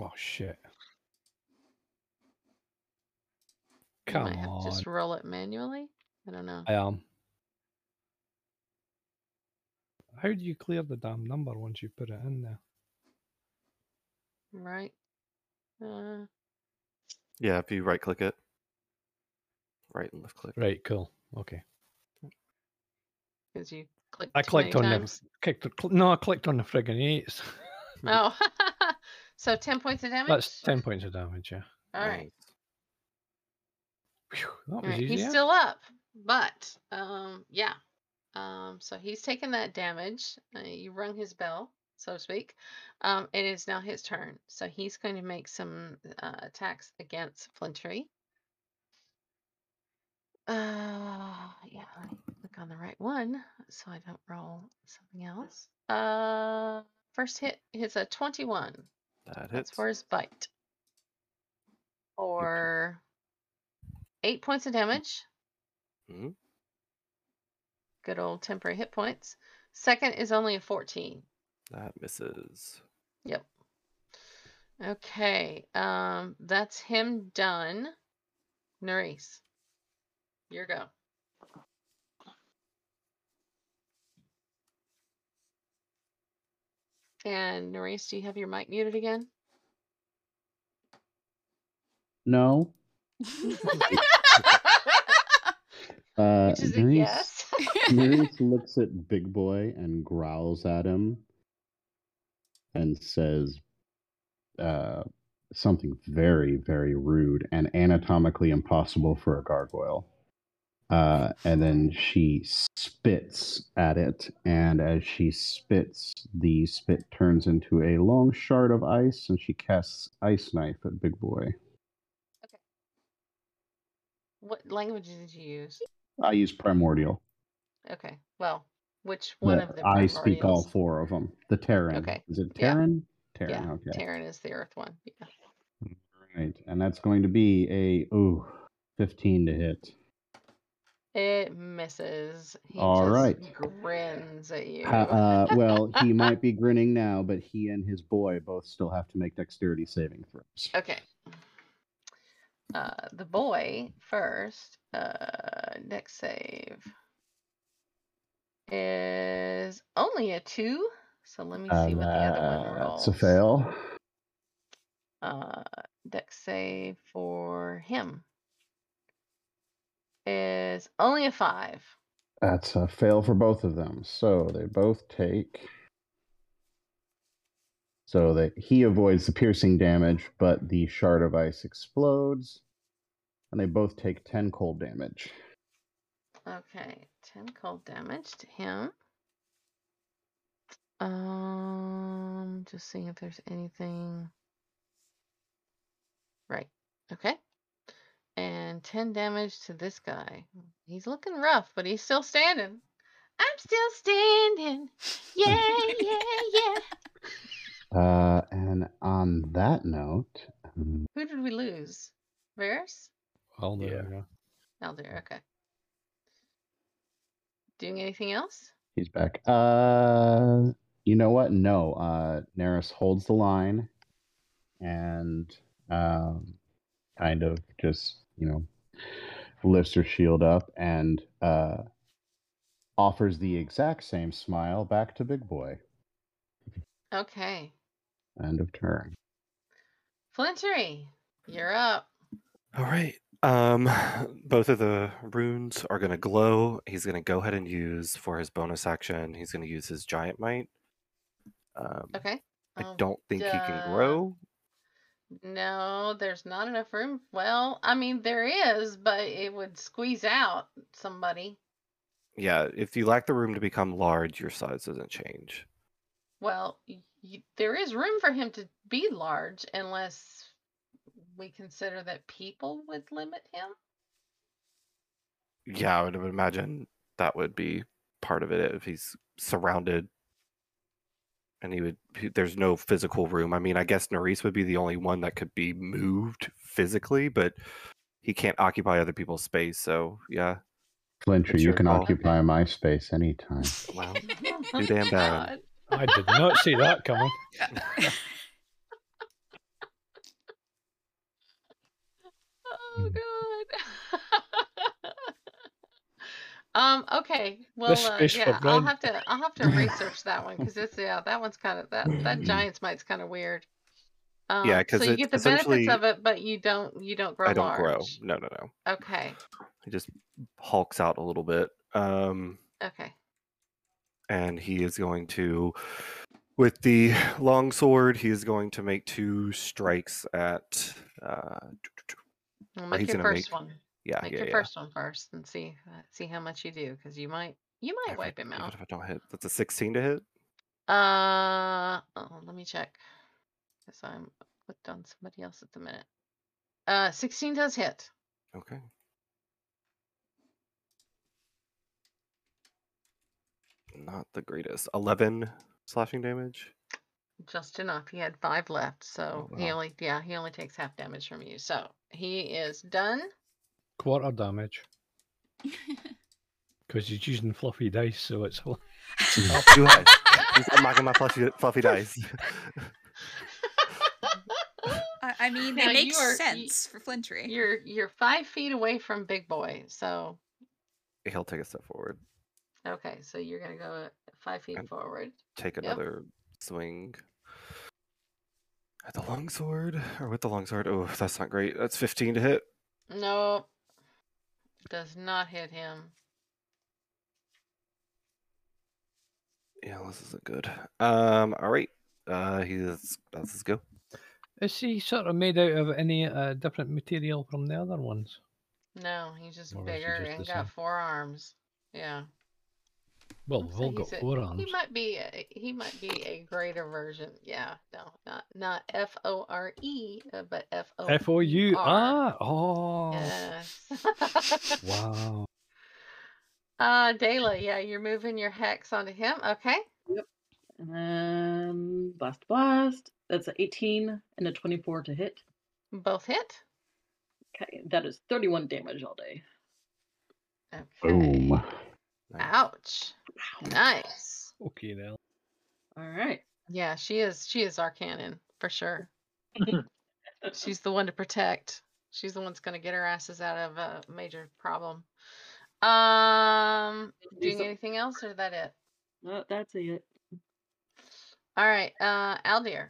Oh shit. You Come might have to on. just roll it manually. I don't know. I am. How do you clear the damn number once you put it in there? Right. Uh, Yeah, if you right click it. Right and left click. Right, cool. Okay. because you clicked. I too many clicked on times. the clicked, cl- no, I clicked on the friggin' eights. Oh, so ten points of damage. That's ten points of damage. Yeah. All right. Phew, that was right. easy. He's yeah? still up, but um, yeah. Um, so he's taken that damage. Uh, you rung his bell, so to speak. Um, it is now his turn. So he's going to make some uh, attacks against Flintry. Uh, yeah. Let me click on the right one so I don't roll something else. Uh, first hit is a twenty-one. That That's hits. for his bite. Or eight points of damage. Mhm. Good old temporary hit points. Second is only a 14. That misses. Yep. Okay. Um, that's him done. Nerys, your go. And Nerys, do you have your mic muted again? No. Uh, Which is a Nerys- yes. Nerys looks at Big Boy and growls at him and says uh, something very, very rude and anatomically impossible for a gargoyle. Uh, and then she spits at it, and as she spits, the spit turns into a long shard of ice, and she casts Ice Knife at Big Boy. Okay. What language did you use? I use Primordial. Okay. Well, which one The- of the I speak all four of them. The Terran. Okay. Is it Yeah. Terran? Terran. Yeah, okay. Terran is the Earth one. Yeah. Right, and that's going to be a ooh, fifteen to hit. It misses. He All just right. grins at you. Uh, well, he might be grinning now, but he and his boy both still have to make dexterity saving throws. Okay. Uh, the boy first. Uh, dex save is only a two. So let me see what the other one rolls. That's a fail. Uh, dex save for him is only a five. That's a fail for both of them. So they both take. So that he avoids the piercing damage, but the shard of ice explodes, and they both take ten cold damage. Okay, 10 cold damage to him. Um, just seeing if there's anything. Right, okay. And 10 damage to this guy. He's looking rough, but he's still standing. I'm still standing. Yeah, yeah, yeah. Uh, and on that note, um, Who did we lose? Varys? Well, there Yeah. we go. Aldir, okay. Doing anything else? he's back. Uh, you know what? No. Uh, Nerys holds the line, and um, kind of just you know lifts her shield up and uh, offers the exact same smile back to Big Boy. Okay. End of turn. Flintry, you're up. All right. Um, both of the runes are going to glow. He's going to go ahead and use for his bonus action. He's going to use his giant might. Um, Okay. I Oh, don't think he can grow. No, there's not enough room. Well, I mean, there is, but it would squeeze out somebody. Yeah, if you lack the room to become large, your size doesn't change. Well, y there is room for him to be large unless we consider that people would limit him. Yeah, I would imagine that would be part of it if he's surrounded and he would he- there's no physical room. I mean, I guess Nerys would be the only one that could be moved physically, but he can't occupy other people's space, so yeah. Flintry, It's you can call. occupy my space anytime. Wow. Damn my bad. I did not see that coming. Oh god. Um. Okay. Well. Uh, yeah. I'll have to. I'll have to research that one because it's yeah. That one's kind of that. That giant's might's kind of weird. Um, Yeah, 'cause so you get the benefits of it, but you don't. You don't grow I don't large. grow. No, no, no. Okay. He just hulks out a little bit. Um Okay. and he is going to with the long sword he is going to make two strikes at uh Well, Or make he's your gonna first make- one. Yeah Make yeah your yeah first one first and see uh, see how much you do because you might you might If I- wipe him out. if i don't hit that's a 16 to hit Uh, oh, let me check. Because I'm hooked on somebody else at the minute. Uh, 16 does hit. okay not the greatest 11 slashing damage Just enough. He had five left, so he wow. only yeah he only takes half damage from you. So he is done. Quarter damage. Because he's using fluffy dice, so it's oh, too high he's unlocking my fluffy, fluffy dice I I mean, Now, it makes are- y- sense for Flintry. You're you're five feet away from Big Boy. So he'll take a step forward okay, so you're gonna go uh, five feet And- forward. take another swing at the longsword or with the longsword oh that's not great that's 15 to hit No, does not hit him. yeah this isn't good um all right uh he's that's his go Is he sort of made out of any uh, different material from the other ones? No, he's just Or is he bigger just and the got same? four arms. Yeah. Well, I'd we've say all got he's a- He might be a, he might be a greater version. Yeah, no, not not F O R E, uh, but F O F O U R. ah oh Yes. wow. uh, Dayla, yeah, you're moving your hex onto him. Okay. Yep. And then blast blast. That's an 18 and a 24 to hit. Both hit. Okay, that is 31 damage all day. Okay. Boom. Nice. Ouch. Nice. Okay then. All right. Yeah, she is. She is Arcanon for sure. She's the one to protect. She's the one that's going to get her asses out of a major problem. Um, Do doing some- anything else or is that it? Uh, that's it. All right, uh, Aldir.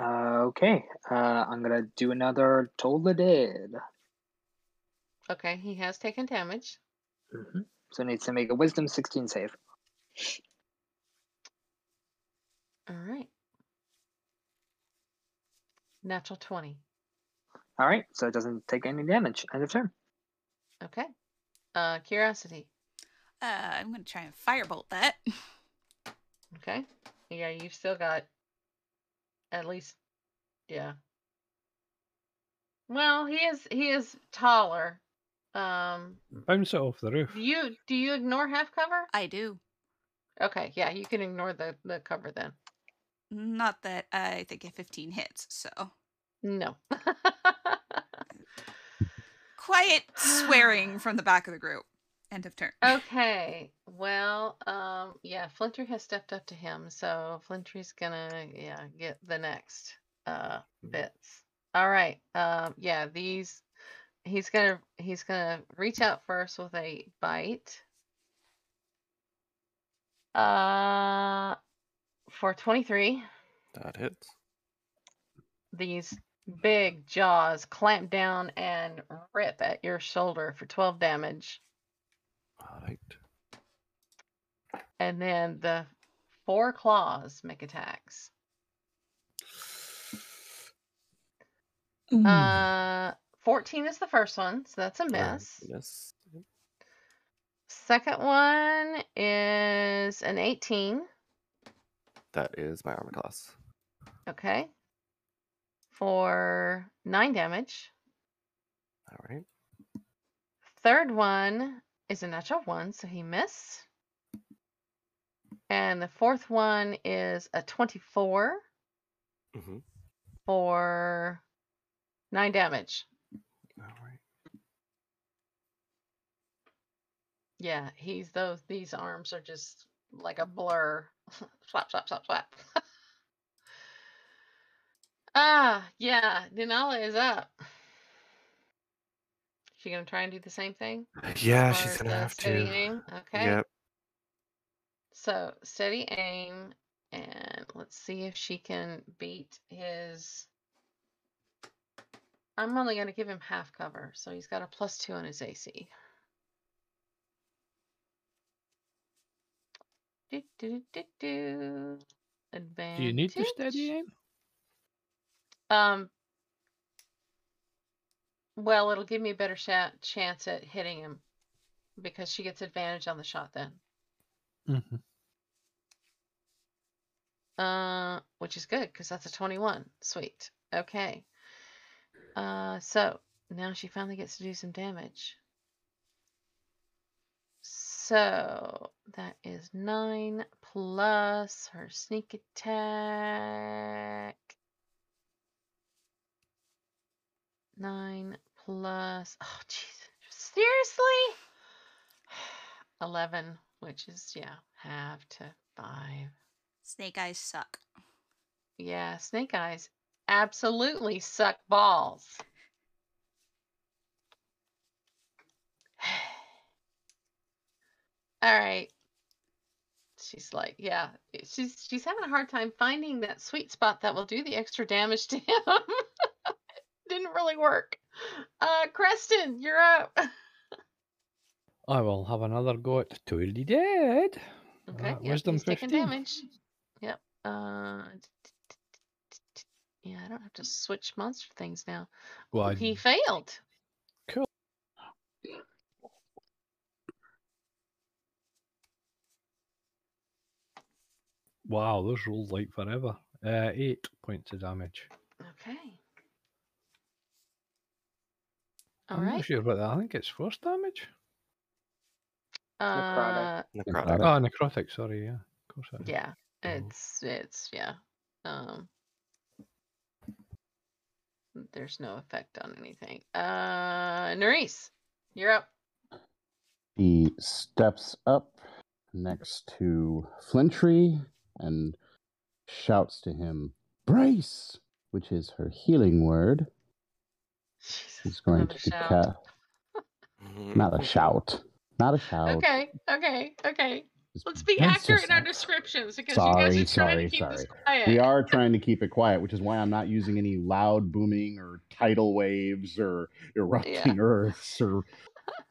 Uh, okay. Uh, I'm gonna do another Toll the Dead. Okay, he has taken damage. Hmm So it needs to make a Wisdom 16 save. All right. Natural 20. All right, so it doesn't take any damage. End of turn. Okay. Uh, curiosity. Uh, I'm going to try and firebolt that. Okay. Yeah, you've still got at least, yeah. Well, he is he is taller. Um, Bounce it off the roof. you do you ignore half cover? I do. Okay, yeah, you can ignore the the cover then. Not that I think a 15 hits, so. No. Quiet swearing from the back of the group. End of turn. okay. Well, um, yeah, Flintry has stepped up to him, so Flintry's gonna yeah get the next uh bits. All right. Um, yeah, these he's gonna he's gonna reach out first with a bite. Uh, for twenty three. that hits These big jaws clamp down and rip at your shoulder for 12 damage. All right. And then the four claws make attacks. Hmm. Uh, 14 is the first one, so that's a Uh, miss. Miss. Second one is an 18. That is my armor class. Okay. For nine damage. All right. Third one is a natural one, so he missed. And the fourth one is a 24 Mm-hmm. for nine damage. All right. Yeah, he's those these arms are just like a blur. slap, slap, slap, slap. ah, yeah, Nanala is up. She gonna try and do the same thing? Yeah, she's gonna have steady to. aim? Okay. Yep. So steady aim, and let's see if she can beat his. I'm only going to give him half cover, so he's got a plus two on his AC. Do, do, do. Advantage. Do you need to steady aim? Um. Well, it'll give me a better sha- chance at hitting him because she gets advantage on the shot then. hmm Uh, which is good because that's a 21. Sweet. Okay. Uh, so now she finally gets to do some damage. So that is nine plus her sneak attack. Nine plus. Oh, jeez. Seriously? 11, which is, yeah, half to five. Snake eyes suck. Yeah, snake eyes absolutely suck balls. All right. She's like, yeah, she's she's having a hard time finding that sweet spot that will do the extra damage to him. Didn't really work. Uh, Creston, you're up. I will have another go at Toll the Dead. Okay, Uh, yep, wisdom he's taking damage. Yep. Uh, yeah, I don't have to switch monster things now. Well, I- he failed. Cool. Wow, those rolled like forever. Uh, eight points of damage. Okay. All I'm right. not sure about that. I think it's force damage. Uh, Necrotic. Oh, necrotic. Sorry, yeah. Of course it is. yeah. Oh. It's it's yeah. Um. There's no effect on anything. Uh, Nerys, you're up. He steps up next to Flintry and shouts to him, Brace, which is her healing word. Jesus, He's going to be shout. cast. Mhm. Not a shout. Not a shout. Okay, okay, okay. Let's be brace accurate in our descriptions because Sorry, you guys are trying sorry, to keep sorry. this quiet. We are trying to keep it quiet, which is why I'm not using any loud booming or tidal waves or erupting earths or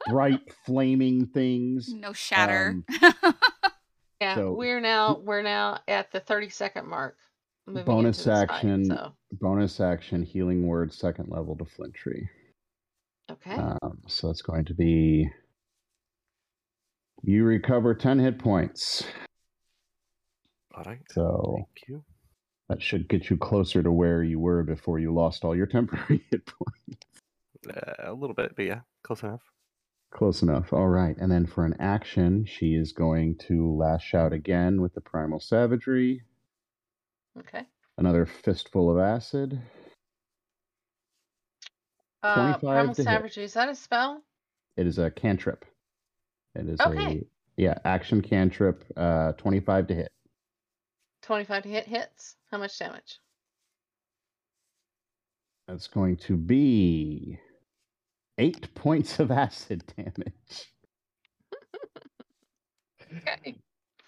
bright flaming things. No shatter. Um, Yeah, So- we're now we're now at the 30 second mark. Bonus into this fight, action. so Bonus action, healing word, second level to Flintry. okay. Um, so it's going to be you recover 10 hit points. All right. So Thank you. that should get you closer to where you were before you lost all your temporary hit points. Uh, a little bit, but yeah, close enough. Close enough. All right. And then for an action, she is going to lash out again with the primal savagery. okay. Another fistful of acid. Uh, Primal to hit. Savagery, is that a spell? It is a cantrip. It is Okay. a yeah, action cantrip, uh 25 to hit. 25 to hit hits. How much damage? That's going to be eight points of acid damage. Okay.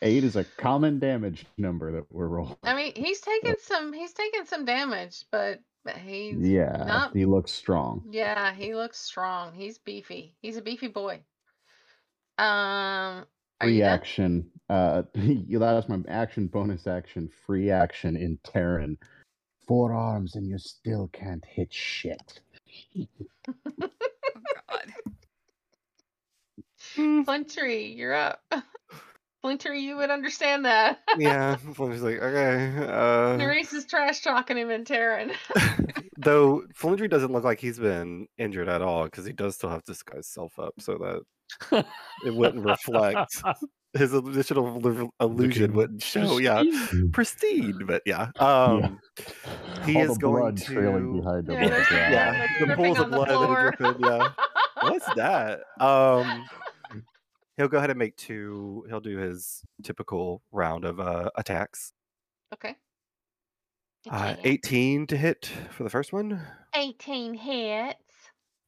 Eight is a common damage number that we're rolling. I mean, he's taken some he's taking some damage, but but he's Yeah, not. he looks strong. Yeah, he looks strong. He's beefy. He's a beefy boy. Um, are you done? Reaction. Uh, you that's my action bonus action. Free action in Terran. Four arms and you still can't hit shit. Oh God. Flintry, you're up. Flintry, you would understand that. yeah, Flintry's like, okay. Uh, Nerys is trash talking him and Terran. though Flintry doesn't look like he's been injured at all because he does still have to disguise self up so that it wouldn't reflect his additional illusion wouldn't show. Yeah, pristine, but yeah. Um, he All is the going blood trailing to- behind him. Yeah, on the there's the ground. blood, yeah, like, the pools of the blood that are dripping. Yeah, what's that? Um, he'll go ahead and make two. He'll do his typical round of uh, attacks. okay. Uh, 18 to hit for the first one. 18 hits.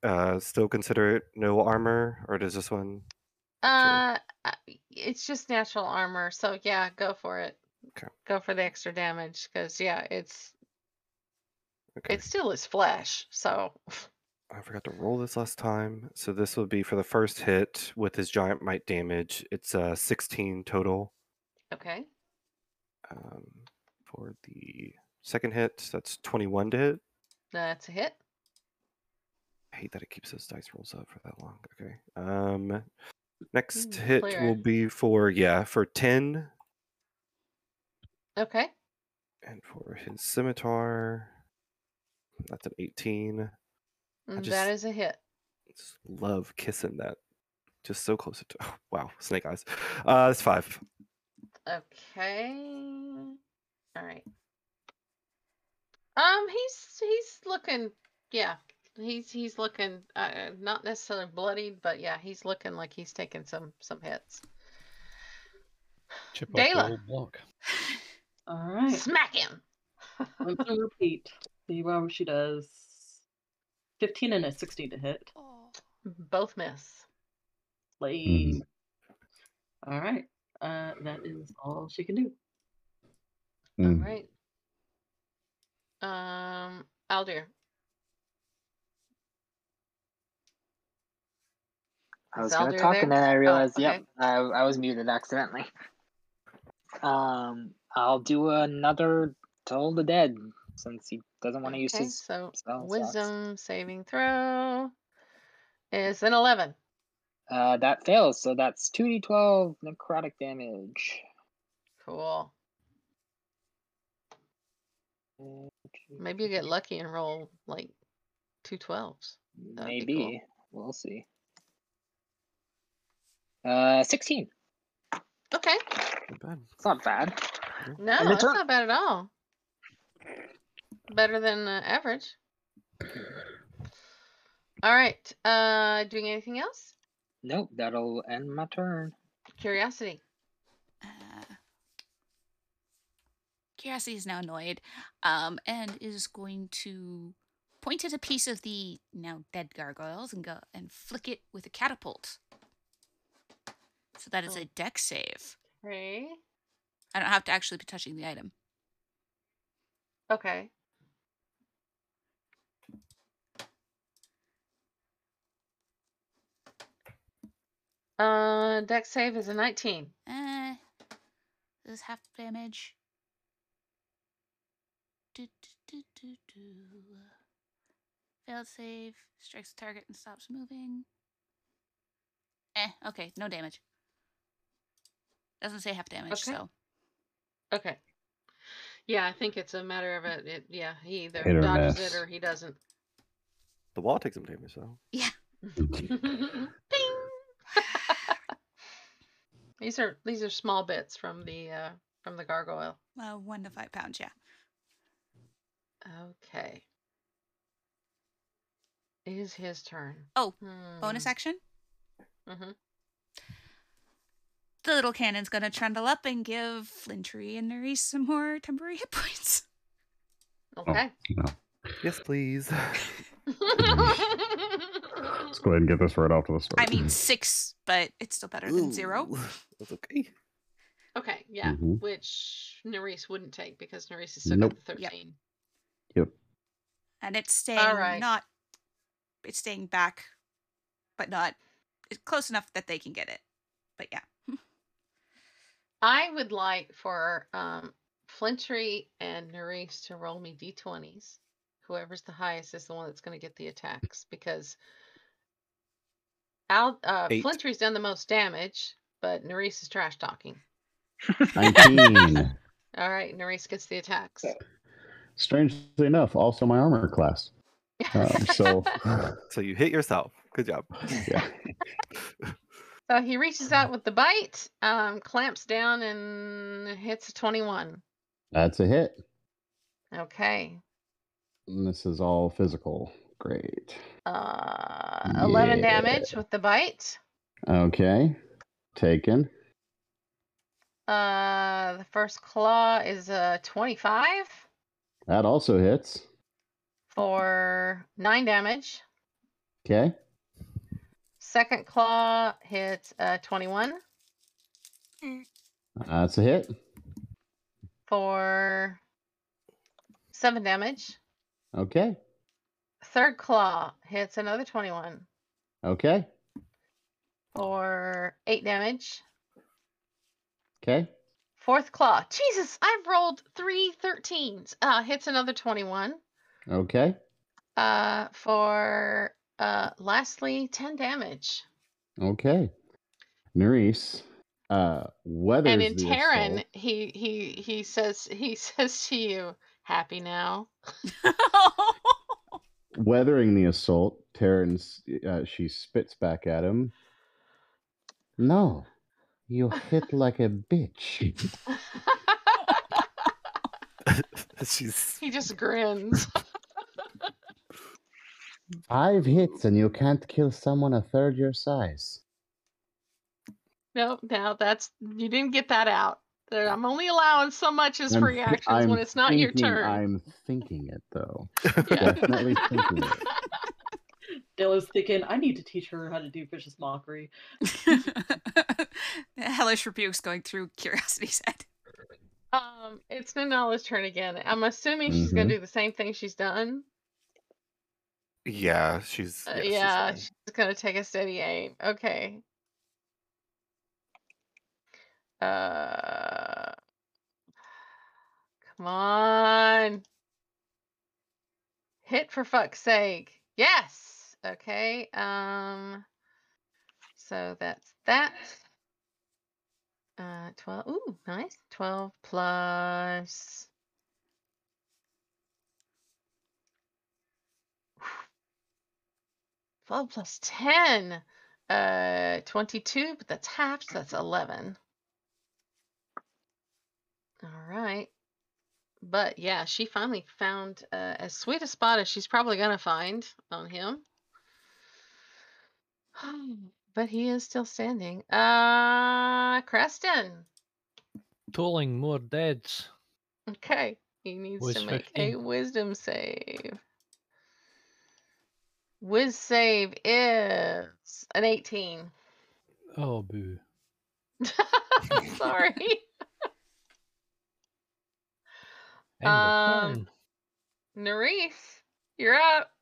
Uh, still consider it no armor, or does this one? Uh, uh, it's just natural armor, so yeah, go for it. Okay. Go for the extra damage, because yeah, it's Okay. it still is flesh. So I forgot to roll this last time. So this will be for the first hit with his giant might damage. It's uh 16 total. okay, Um, for the second hit, that's 21 to hit. that's a hit. I hate that it keeps those dice rolls up for that long. Okay. Um, next Mm, hit clear. will be for yeah for 10, Okay, and for his scimitar, that's an 18. Mm, just- that is a hit. Just love kissing that. Just so close to. Oh, wow, snake eyes. Uh, that's five. Okay, all right. Um, he's he's looking, yeah, he's he's looking uh, not necessarily bloodied, but yeah, he's looking like he's taking some some hits. Chip off the Dayla. old block. All right. Smack him. I'm gonna repeat. See what she does. 15 and a 16 to hit. Oh. Both miss. Lame. All right. Uh, that is all she can do. Mm. All right. Um, Aldir. I was Is gonna talk there? and then I realized, okay. yep, I, I was muted accidentally. Um, I'll do another Toll the Dead since he doesn't want to use his. so spell slots. wisdom saving throw is an 11. Uh, that fails, so that's two d twelve necrotic damage. Cool. Maybe you get lucky and roll like two 12s. That'd be cool. Maybe we'll see. Uh, sixteen. Okay. Not bad. It's not bad. No, And the that's not bad at all. Better than uh, average. All right. Uh, doing anything else? Nope, that'll end my turn. Curiosity. Uh, Curiosity is now annoyed, um, and is going to point at a piece of the now dead gargoyles and go and flick it with a catapult. So that is Oh. a deck save. Okay. I don't have to actually be touching the item. Okay. Uh, deck save is a 19. Eh, this is half damage. Do, do, do, do, do. Failed save, strikes the target and stops moving. Eh, okay, no damage. Doesn't say half damage, Okay. so Okay. Yeah, I think it's a matter of it. it yeah, he either Hit dodges miss. it or he doesn't. The wall takes some damage though. Ping! these are these are small bits from the uh from the gargoyle. uh, one to five pounds, yeah. Okay. It is his turn. Oh, Bonus Hmm. action. Mhm. The little cannon's gonna trundle up and give Flintry and Nerys some more temporary hit points. Okay. Yes, please. Let's go ahead and get this right off to the start. I mean six, but it's still better than zero. That's okay. okay, yeah. Mhm. Which Nerys wouldn't take because Nerys is still Nope. got the Yep. 13. Yep. and it's staying right. not. It's staying back, but not it's close enough that they can get it. But yeah, I would like for um, Flintry and Nerys to roll me d20s. Whoever's the highest is the one that's going to get the attacks because Al uh, Eight. Flintry's done the most damage, but Nerys is trash talking. 19. All right, Nerys gets the attacks. Strangely enough, also my armor class. Um, so, So you hit yourself. Good job. yeah. So he reaches out with the bite, um, clamps down, and hits a 21. That's a hit. Okay. And this is all physical. Great. Uh, 11 Yeah. damage with the bite. Okay. Taken. Uh, the first claw is a 25 That also hits. for 9 damage. Okay. Second claw hits uh, 21 That's a hit. for 7 damage. Okay. Third claw hits another 21 Okay. for 8 damage. Okay. Fourth claw. Jesus, I've rolled three 13s. Uh, hits another 21. Okay. Uh, for uh, lastly, 10 damage. Okay. Nerys, uh, weathers and in the Terran, assault. he he he says he says to you, "Happy now." Weathering the assault, Terran's, uh, she spits back at him. No, you hit like a bitch. She's he just grins. Five hits and you can't kill someone a third your size. no, now that's you didn't get that out. There- I'm only allowing so much as I'm free thi- actions I'm when it's not your turn. I'm thinking it though. Yeah. Definitely thinking it. Dylan's thinking, I need to teach her how to do vicious mockery. Hellish rebukes going through curiosity's head. Um, it's Nanala's turn again. I'm assuming she's gonna Mhm. do the same thing she's done. yeah, she's Uh, yeah, she's yeah, fine. she's gonna take a steady aim. Okay. Uh, come on. Hit for fuck's sake. Yes. Okay. Um. So that's that. Uh, twelve. Ooh, nice. Twelve plus. Twelve plus ten. Uh, twenty-two, but that's half, so that's eleven. All right. But yeah, she finally found uh, as sweet a spot as she's probably gonna find on him. But he is still standing. Uh, Creston. Tolling more deads. Okay, he needs Was to make a wisdom save. Wiz save is an 18. Oh, boo. Sorry. Um, turn. Nerys, you're up.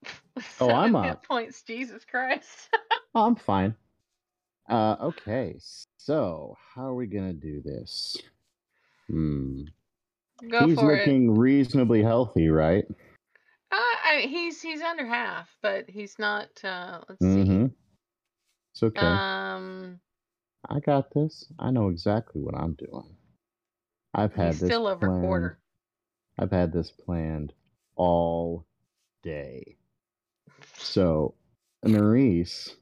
Oh, I'm up. Points, Jesus Christ. Oh, I'm fine. Uh, okay, so how are we gonna do this? Hmm. Go He's for it. looking reasonably healthy, right? Uh, I, he's he's under half, but he's not. Uh, let's Mm-hmm. see. It's okay. Um, I got this. I know exactly what I'm doing. I've had this still over planned. quarter. I've had this planned all day. So, Maurice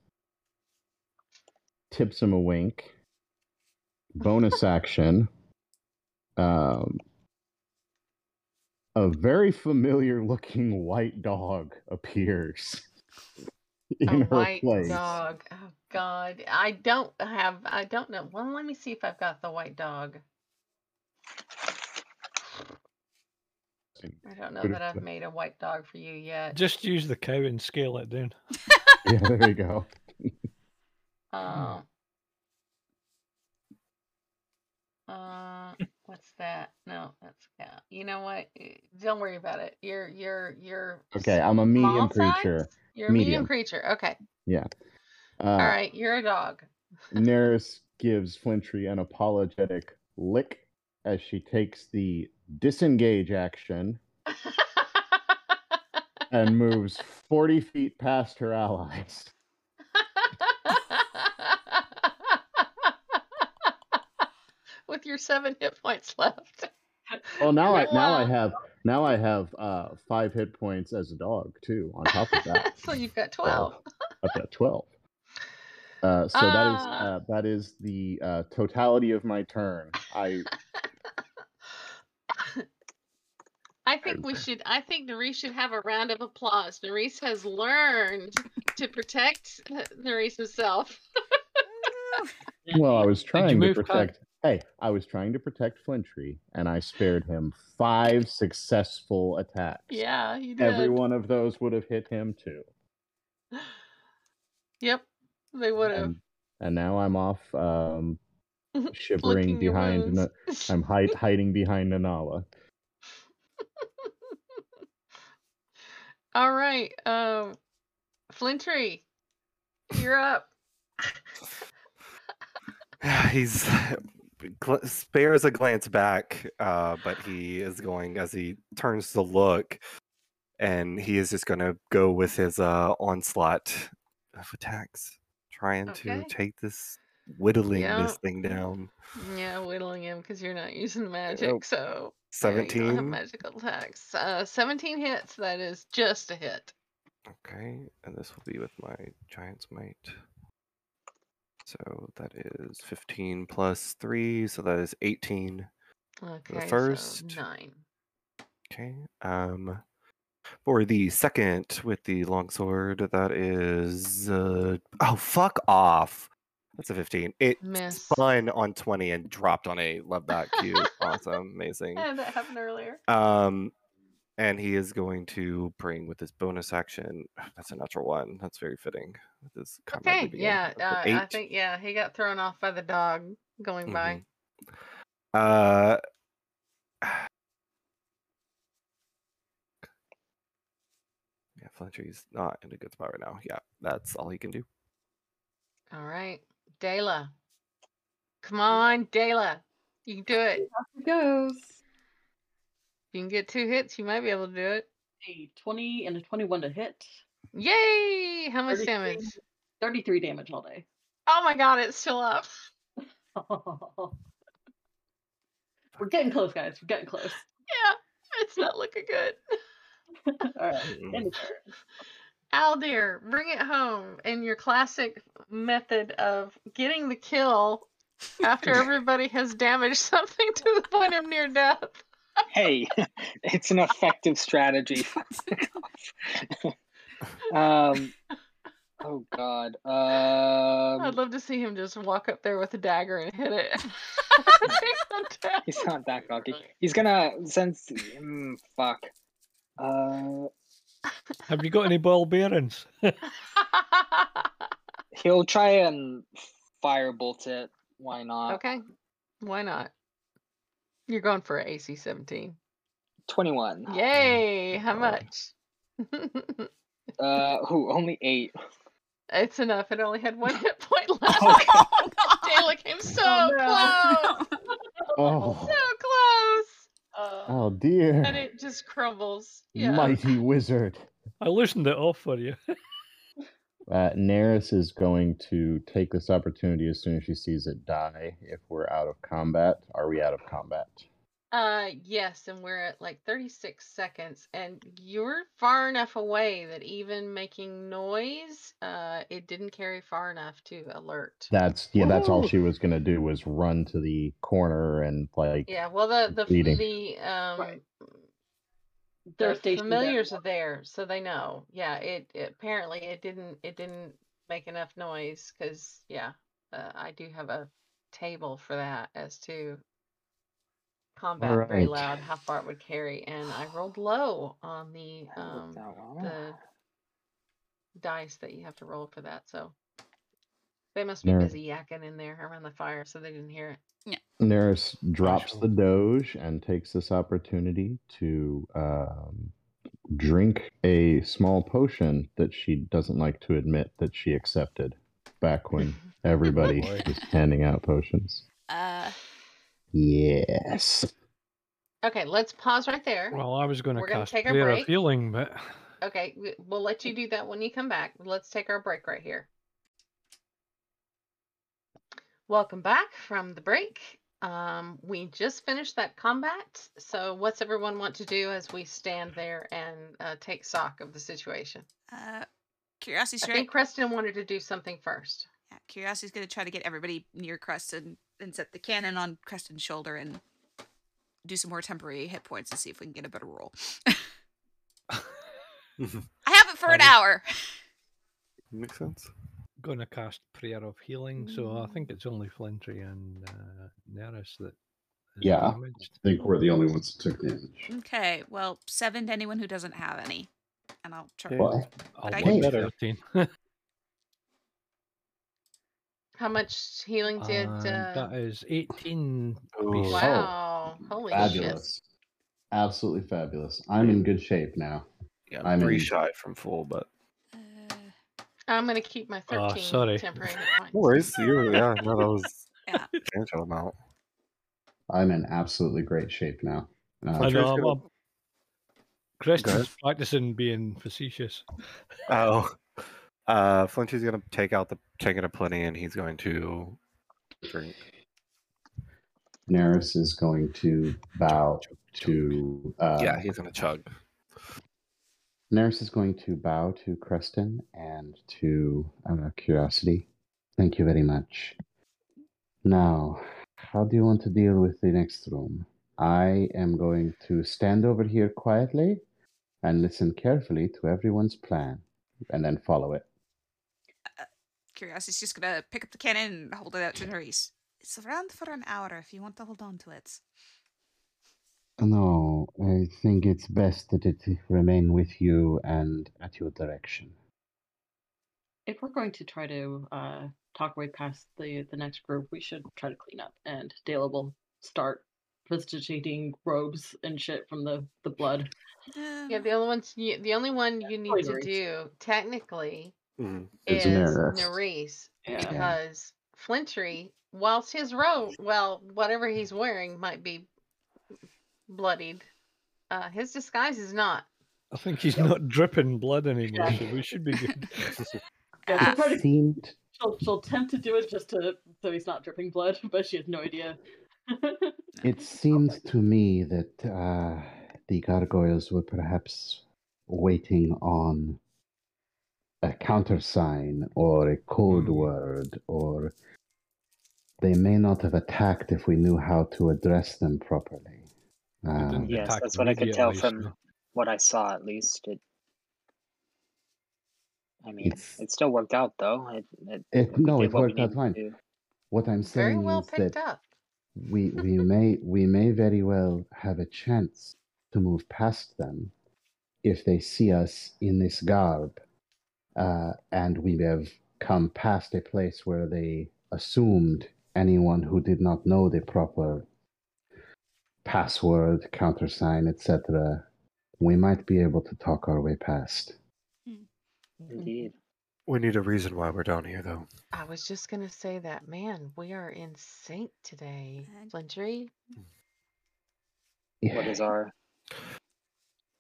tips him a wink. Bonus action. Um, a very familiar looking white dog appears in a her white place. dog. Oh God, I don't have. I don't know. Well, let me see if I've got the white dog. I don't know Good that I've stuff. made a white dog for you yet. Just use the cow and scale it down. Yeah, there you go. Um. Uh, What's that? No, that's yeah. You know what? Eh, Don't worry about it. You're you're you're Okay, I'm a medium creature. size? You're a medium Medium. creature. Okay. Yeah. Uh, All right. You're a dog. Nerys gives Flintry an apologetic lick as she takes the disengage action and moves 40 feet past her allies. With your seven hit points left. Well, now I now I have now I have uh, five hit points as a dog too. On top of that, so you've got So, twelve. I've got 12. Uh, so that is Ah. uh, that is the uh, totality of my turn. I I think we should. I think Nerys should have a round of applause. Nerys has learned to protect Nerys himself. well, I was trying to move past- protect. Hey, I was trying to protect Flintry, and I spared him five successful attacks. Yeah, you did. Every one of those would have hit him too. Yep, they would have. And, and now I'm off, um, shivering behind. Na- I'm hide, hiding behind Nanala. All right, um, Flintry, you're up. He's spares a glance back, uh, but he is going as he turns to look, and he is just going to go with his uh, onslaught of attacks, trying Okay. to take this, whittling Yeah. this thing down. Yeah, whittling him because you're not using magic, so Seventeen. magical attacks. Uh, 17 hits. That is just a hit. Okay, and this will be with my giant's might. So that is 15 plus 3, so that is 18. Okay, first- so nine. Okay. Um for the second with the longsword, that is uh oh fuck off. That's a 15. It Miss. spun on 20 and dropped on 8. Love that. Cute. awesome. Amazing. Yeah, that happened earlier. Um and he is going to bring with his bonus action. That's a natural one. That's very fitting with his Okay, yeah, uh, I think yeah, he got thrown off by the dog going by. Mhm. Uh, yeah, Flintry's not in a good spot right now. Yeah, that's all he can do. All right, Dayla, come on, Dayla, you can do it. Here goes. If you can get two hits, you might be able to do it. A 20 and a 21 to hit. Yay! How much 33 damage? 33 damage all day. Oh my god, it's still up. We're getting close, guys. We're getting close. Yeah, it's not looking good. All right. Mm. Turn. Aldir, bring it home in your classic method of getting the kill after everybody has damaged something to the point of near death. hey, it's an effective strategy. um, oh God. I'd Um, love to see him just walk up there with a dagger and hit it. Take them down. he's not that cocky. He's gonna since mm, fuck. Uh, Have you got any ball bearings? he'll try and firebolt it. Why not? okay, why not? You're going for a AC 17. Twenty-one. Yay! How much? Uh, who? Only eight. it's enough. It only had one hit point left. Oh, Dayla came so Oh, no. close, Oh, so close, oh dear. and it just crumbles. Yeah. Mighty wizard. I loosened it off for you. Uh, Nerys is going to take this opportunity as soon as she sees it die. If we're out of combat, are we out of combat? Uh, yes, and we're at like 36 seconds, and you're far enough away that even making noise, uh, it didn't carry far enough to alert. That's yeah. That's all she was gonna do was run to the corner and like Yeah, well, the the Bleeding. the um Right. the they're familiars are there, so they know. Yeah, it, it apparently it didn't it didn't make enough noise because yeah, uh, I do have a table for that as to combat very Alright. loud, how far it would carry, and I rolled low on the um worked out well. the dice that you have to roll for that. So They must be Nerd. busy yakking in there around the fire, so they didn't hear it. Yeah. Nerys drops the Doge and takes this opportunity to um, drink a small potion that she doesn't like to admit that she accepted back when everybody was handing out potions. Uh, Yes. Okay, let's pause right there. Well, I was going to We're gonna cast take a Prayer of break. But Okay, we- we'll let you do that when you come back. Let's take our break right here. Welcome back from the break. Um, we just finished that combat. So, what's everyone want to do as we stand there and uh, take stock of the situation? uh, Curiosity's I think Creston wanted to do something first. Yeah, Curiosity's gonna try to get everybody near Creston and set the cannon on Creston's shoulder and do some more temporary hit points and see if we can get a better roll. I have it for an hour. Makes sense. going to cast Prayer of Healing. So I think Mm. it's only Flintry and uh, Nerys that is Yeah. damaged. I think we're the only ones that took damage. Okay, well, seven to anyone who doesn't have any, and I'll try. Okay. Well, I'll I can- 13. How much healing did? Uh, that is 18. Ooh. piece. wow! Holy shit! Absolutely fabulous. I'm in good shape now. Yeah, I'm I'm three in- shy from full, but Uh, I'm gonna keep my Oh, 13 sorry. temporary hit points. no worries. You're, yeah, no, that was Yeah. substantial amount. I'm in absolutely great shape now. Uh, I Fletcher's know. I'm, I'm, Kristen's ahead. practicing being facetious. Oh, uh, Flintry's gonna take out the taking a plenty, and he's going to drink. Nerys is going to bow to. Uh, yeah, he's gonna chug. Nerys is going to bow to Creston and to uh, Curiosity. Thank you very much. Now, how do you want to deal with the next room? I am going to stand over here quietly and listen carefully to everyone's plan and then follow it. Curiosity's just gonna pick up the cannon and hold it out to Nerys. It's around for an hour if you want to hold on to it. No, I think it's best that it remain with you and at your direction. If we're going to try to uh, talk way past the the next group, we should try to clean up, and Dale will start vegetating robes and shit from the the blood. Yeah, the only ones you, the only one you need to do technically Mhm. Is Nerys. Nerys Yeah. because Flintry, whilst his robe, well, whatever he's wearing might be bloodied, uh, his disguise is not. I think he's not dripping blood anymore, Yeah. so we should be good. Yeah, she'll, Seemed she'll, she'll attempt to do it just to so he's not dripping blood, but she has no idea. It seems to me that uh, the gargoyles were perhaps waiting on a countersign or a code Hmm. word, or they may not have attacked if we knew how to address them properly. Um, Yes, that's what I could tell from what I saw at least. It I mean It's- it still worked out though. It, it, it, no, it worked out fine. What I'm Very saying well is that up. we we may we may very well have a chance to move past them if they see us in this garb uh, and we have come past a place where they assumed anyone who did not know the proper password countersign etc we might be able to talk our way past Indeed. We need a reason why we're down here, though. I was just gonna say that, man. We are in sync today, And- Flintry. What is our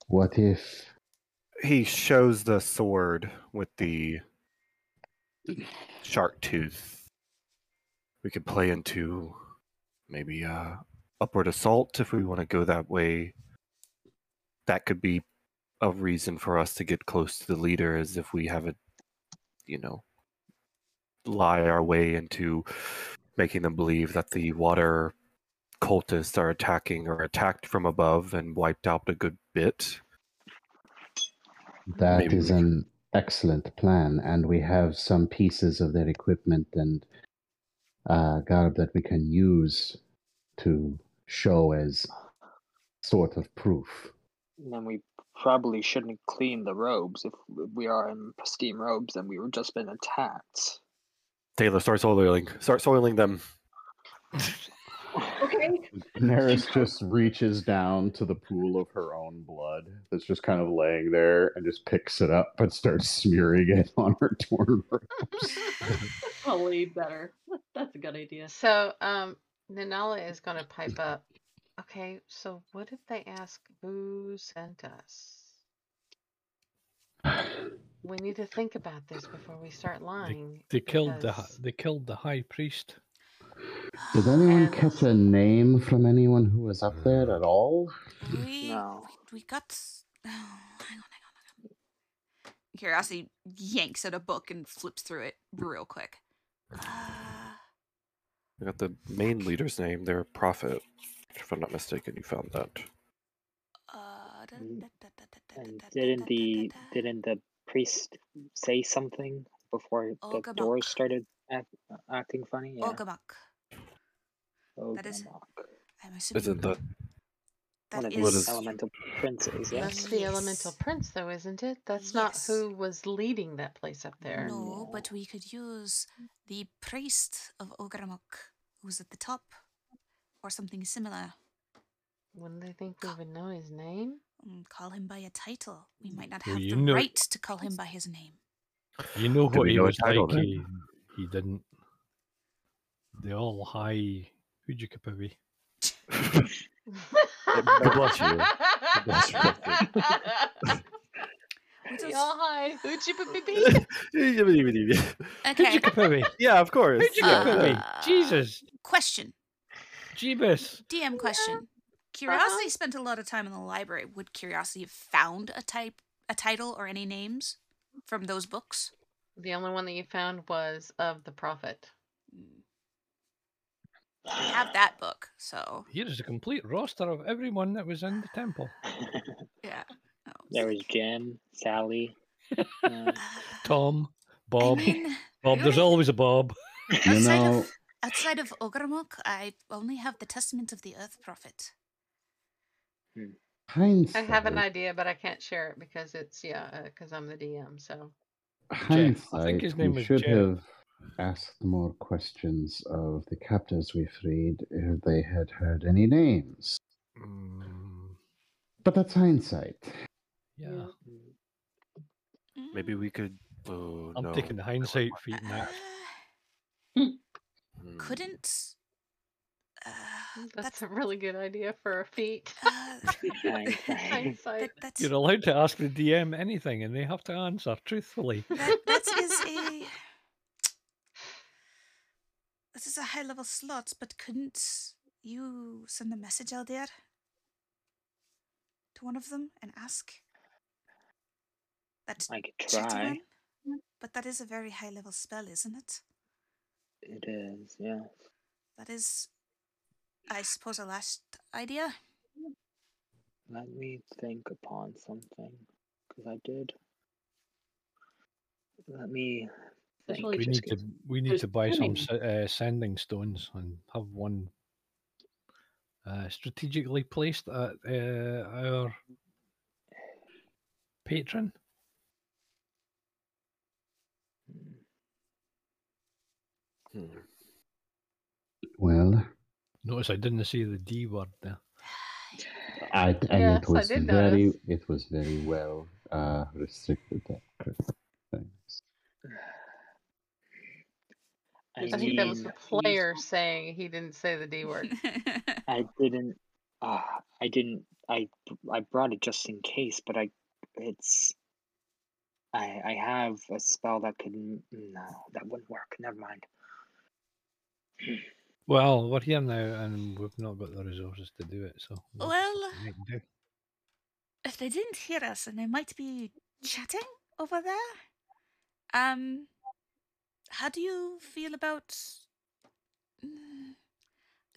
what if He shows the sword with the shark tooth. We could play into maybe uh upward assault if we want to go that way. That could be a reason for us to get close to the leader as if we have a you know lie our way into making them believe that the water cultists are attacking or attacked from above and wiped out a good bit. That is Maybe we an excellent plan, and we have some pieces of their equipment and uh, garb that we can use to show as sort of proof. then we probably shouldn't clean the robes if we are in pristine robes and we were just been attacked. Taylor, start soiling. Start soiling them. Okay. Daenerys just reaches down to the pool of her own blood that's just kind of laying there and just picks it up and starts smearing it on her torn robes. Probably better. That's a good idea. so, um, Nanala is going to pipe up. Okay, so what if they ask who sent us? We need to think about this before we start lying. They killed the they killed the high priest. Did anyone And- catch a name from anyone who was up there at all? We, No. we, we got. Oh, hang on, hang on, hang on. Curiosity yanks at a book and flips through it real quick. Uh, I got the main leader's name. They're prophet. If I'm not mistaken, you found that. uh, da- da- da- didn't the da- da. didn't the priest say something before the doors started act, acting funny? Yeah. Ogrémoch. that is- I'm assuming Isn't the that One of is. The elemental princes, yeah. That's the elemental prince, though, isn't it? That's not who was leading that place up there. No, but we could use the priest of Ogrémoch, who's at the top, or something similar. Wouldn't they think we would know his name? Mm, call him by a title. We might not have you the know- right to call him by his name. You know what he know was title like. He, he didn't. The all high Hujukapavi. God bless you. God bless you. What The else? all high hoochie pee Okay. Hujukapavi. yeah, of course. Yeah. Hujukapavi. Uh, Jesus. Question. Jeebus. DM question. Curiosity spent a lot of time in the library. Would Curiosity have found a type, a title, or any names from those books? The only one that you found was of the prophet. We have that book, so Here is a complete roster of everyone that was in the temple. yeah. Oh, there was sick. Jen, Sally. Uh, Uh, Tom, I Bob. mean, Bob, there's really? always a Bob. You outside know, of outside of Ogrémoch, I only have the Testament of the Earth Prophet. hindsight. I have an idea, but I can't share it because it's yeah, because I'm the DM. So hindsight, I think his name we was should Jeff. have asked more questions of the captives we freed if they had heard any names. Mm, But that's hindsight. yeah. Maybe we could. Oh, I'm no. taking the hindsight feet now. Uh, couldn't. Uh, that's that's a really good idea for a feat. uh, Hindsight. Hindsight. that, You're allowed to ask the DM anything and they have to answer truthfully. that, that is a that is a high level slot, but couldn't you send a message out there to one of them and ask that I could try. one? But that is a very high level spell, isn't it? It is, yeah. That is, I suppose, a last idea. Let me think upon something. Because I did. Let me That's think. really We just need to we need there's to buy some spinning. s- uh, sending stones and have one uh, strategically placed at uh, our patron. Hmm. Well, Notice I didn't say the D word there. I, and Yes, it I was did very, notice. it was very well uh, restricted. That kind of things. I, I think that was the player saying he didn't say the D word. I didn't. Uh, I didn't. I I brought it just in case, but I. It's. I I have a spell that could. No, that wouldn't work. Never mind. Well, we're here now and we've not got the resources to do it, so we'll just have Well, to if they didn't hear us and they might be chatting over there, um, how do you feel about? Mm,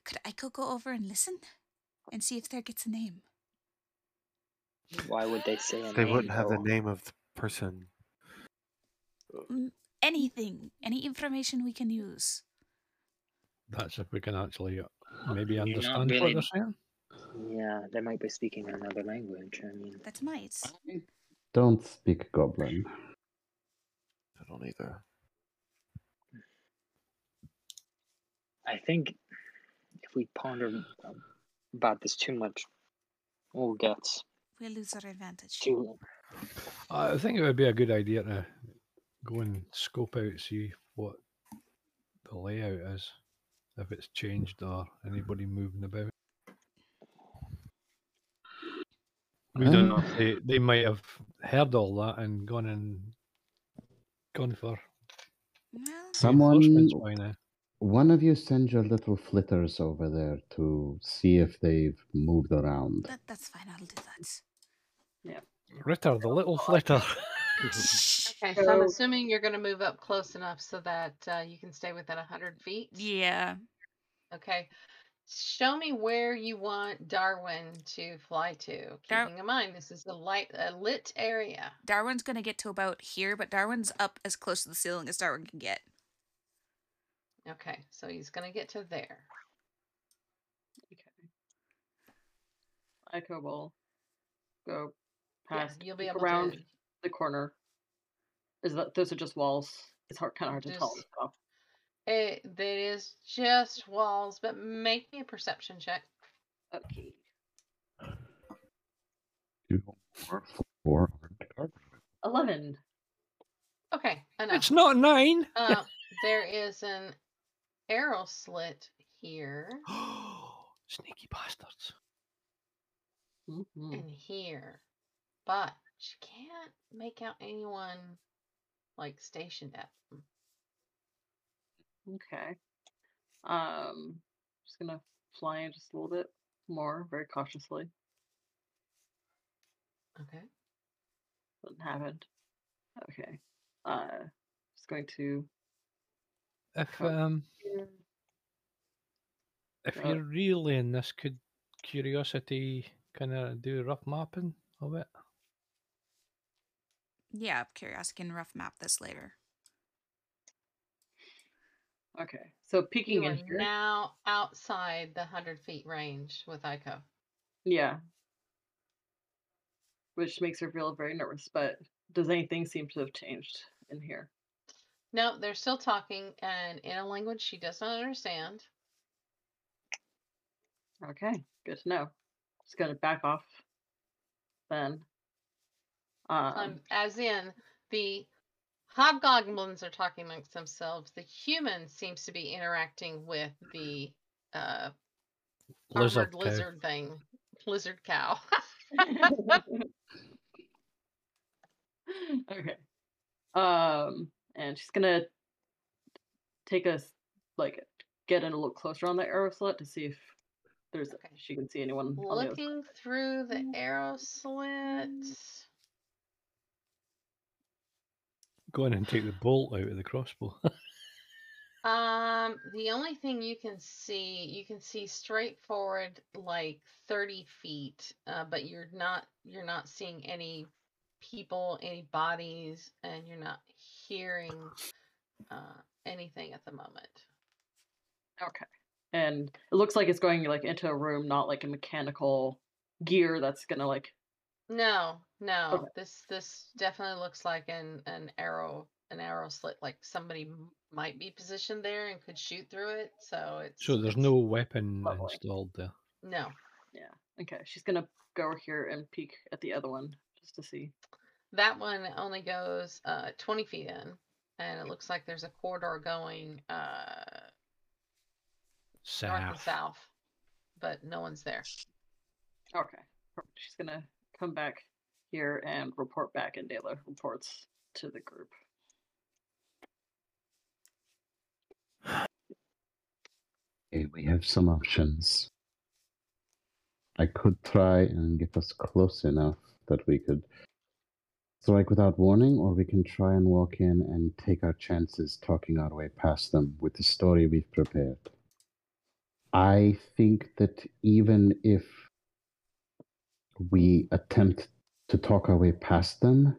could I could go over and listen and see if there gets a name? Why would they say a They name, wouldn't have the name of the person. Mm, anything, any information we can use. That's if we can actually uh, maybe You're understand what they're saying. Yeah, they might be speaking another language. I mean, That might. Don't speak Goblin. I don't either. I think if we ponder about this too much, we'll get We'll lose our advantage. too. I think it would be a good idea to go and scope out, see what the layout is, if it's changed or anybody moving about. We don't know. If they, they might have heard all that and gone and gone for Someone, reinforcements now. One of you send your little flitters over there to see if they've moved around. that, that's fine. I'll do that. Yeah. Ritter, the little flitter. Okay, so I'm assuming you're going to move up close enough so that uh, you can stay within 100 feet. Yeah. Okay. Show me where you want Darwin to fly to. Dar- Keeping in mind, this is a light, a lit area. Darwin's gonna get to about here, but Darwin's up as close to the ceiling as Darwin can get. Okay, so he's going to get to there. Okay. Aiko will go Yeah, past you'll be able around to. the corner. Is that those are just walls? It's hard, kind of hard to tell. Just- So. It, that is just walls, but make me a perception check. Okay. Two, four, four, Eleven. Okay, enough. it's not nine. Uh, there is an arrow slit here Sneaky bastards. Mhm. and here, but she can't make out anyone like stationed at them. Okay. Um, just gonna fly in just a little bit more, very cautiously. Okay. Doesn't happen. Okay. Uh, just going to. If um if you're really in this, could curiosity kind of do a rough mapping of it? Yeah, Curiosity can rough map this later. Okay, so peeking You in are here. now outside the 100 feet range with Aiko. Yeah. Which makes her feel very nervous, but does anything seem to have changed in here? No, they're still talking and in a language she does not understand. Okay, good to know. Just gonna back off then. Um, Um, as in, the hobgoblins are talking amongst themselves. The human seems to be interacting with the uh, Lizard lizard thing, lizard cow. okay. Um, and she's gonna take us like get in a little closer on the arrow slit to see if there's Okay. she can see anyone on the Looking through the arrow slit. Go in and take the bolt out of the crossbow. Um, the only thing you can see, you can see straight forward like 30 feet, uh, but you're not you're not seeing any people, any bodies, and you're not hearing uh, anything at the moment. Okay. And it looks like it's going like into a room, not like a mechanical gear that's gonna like No, no. Okay. This this definitely looks like an an arrow an arrow slit, like somebody might be positioned there and could shoot through it. So it's so there's it's- no weapon Lovely. installed there. no. yeah. Okay. She's gonna go over here and peek at the other one just to see. That one only goes uh 20 feet in, and it looks like there's a corridor going uh north and South. south, but no one's there. Okay. She's gonna come back here and report back and Dayla reports to the group. Okay, we have some options. I could try and get us close enough that we could strike without warning, or we can try and walk in and take our chances talking our way past them with the story we've prepared. I think that even if we attempt to talk our way past them,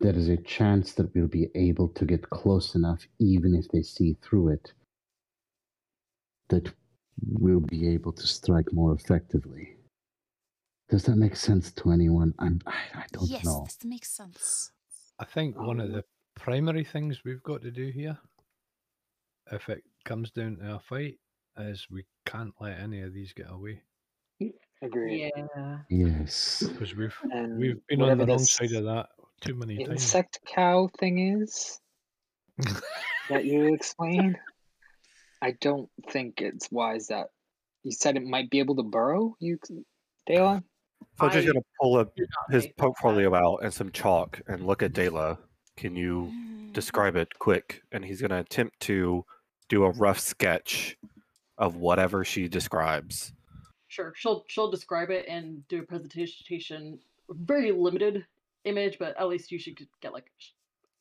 there is a chance that we'll be able to get close enough, even if they see through it, that we'll be able to strike more effectively. Does that make sense to anyone? I'm, I, I don't know. yes, know. this makes sense. I think one of Um, the primary things we've got to do here, if it comes down to a fight is we can't let any of these get away Agreed. Yeah. Yes. because we've And we've been on the wrong side of that too many times. insect cow thing is that you explain. I don't think it's wise that you said it might be able to burrow. You, Dayla. So I'm just gonna pull up his think that- portfolio out and some chalk and look at Dayla. Can you describe it quick? And he's gonna attempt to do a rough sketch of whatever she describes. Sure, she'll she'll describe it and do a presentation. Very limited image, but at least you should get like sh-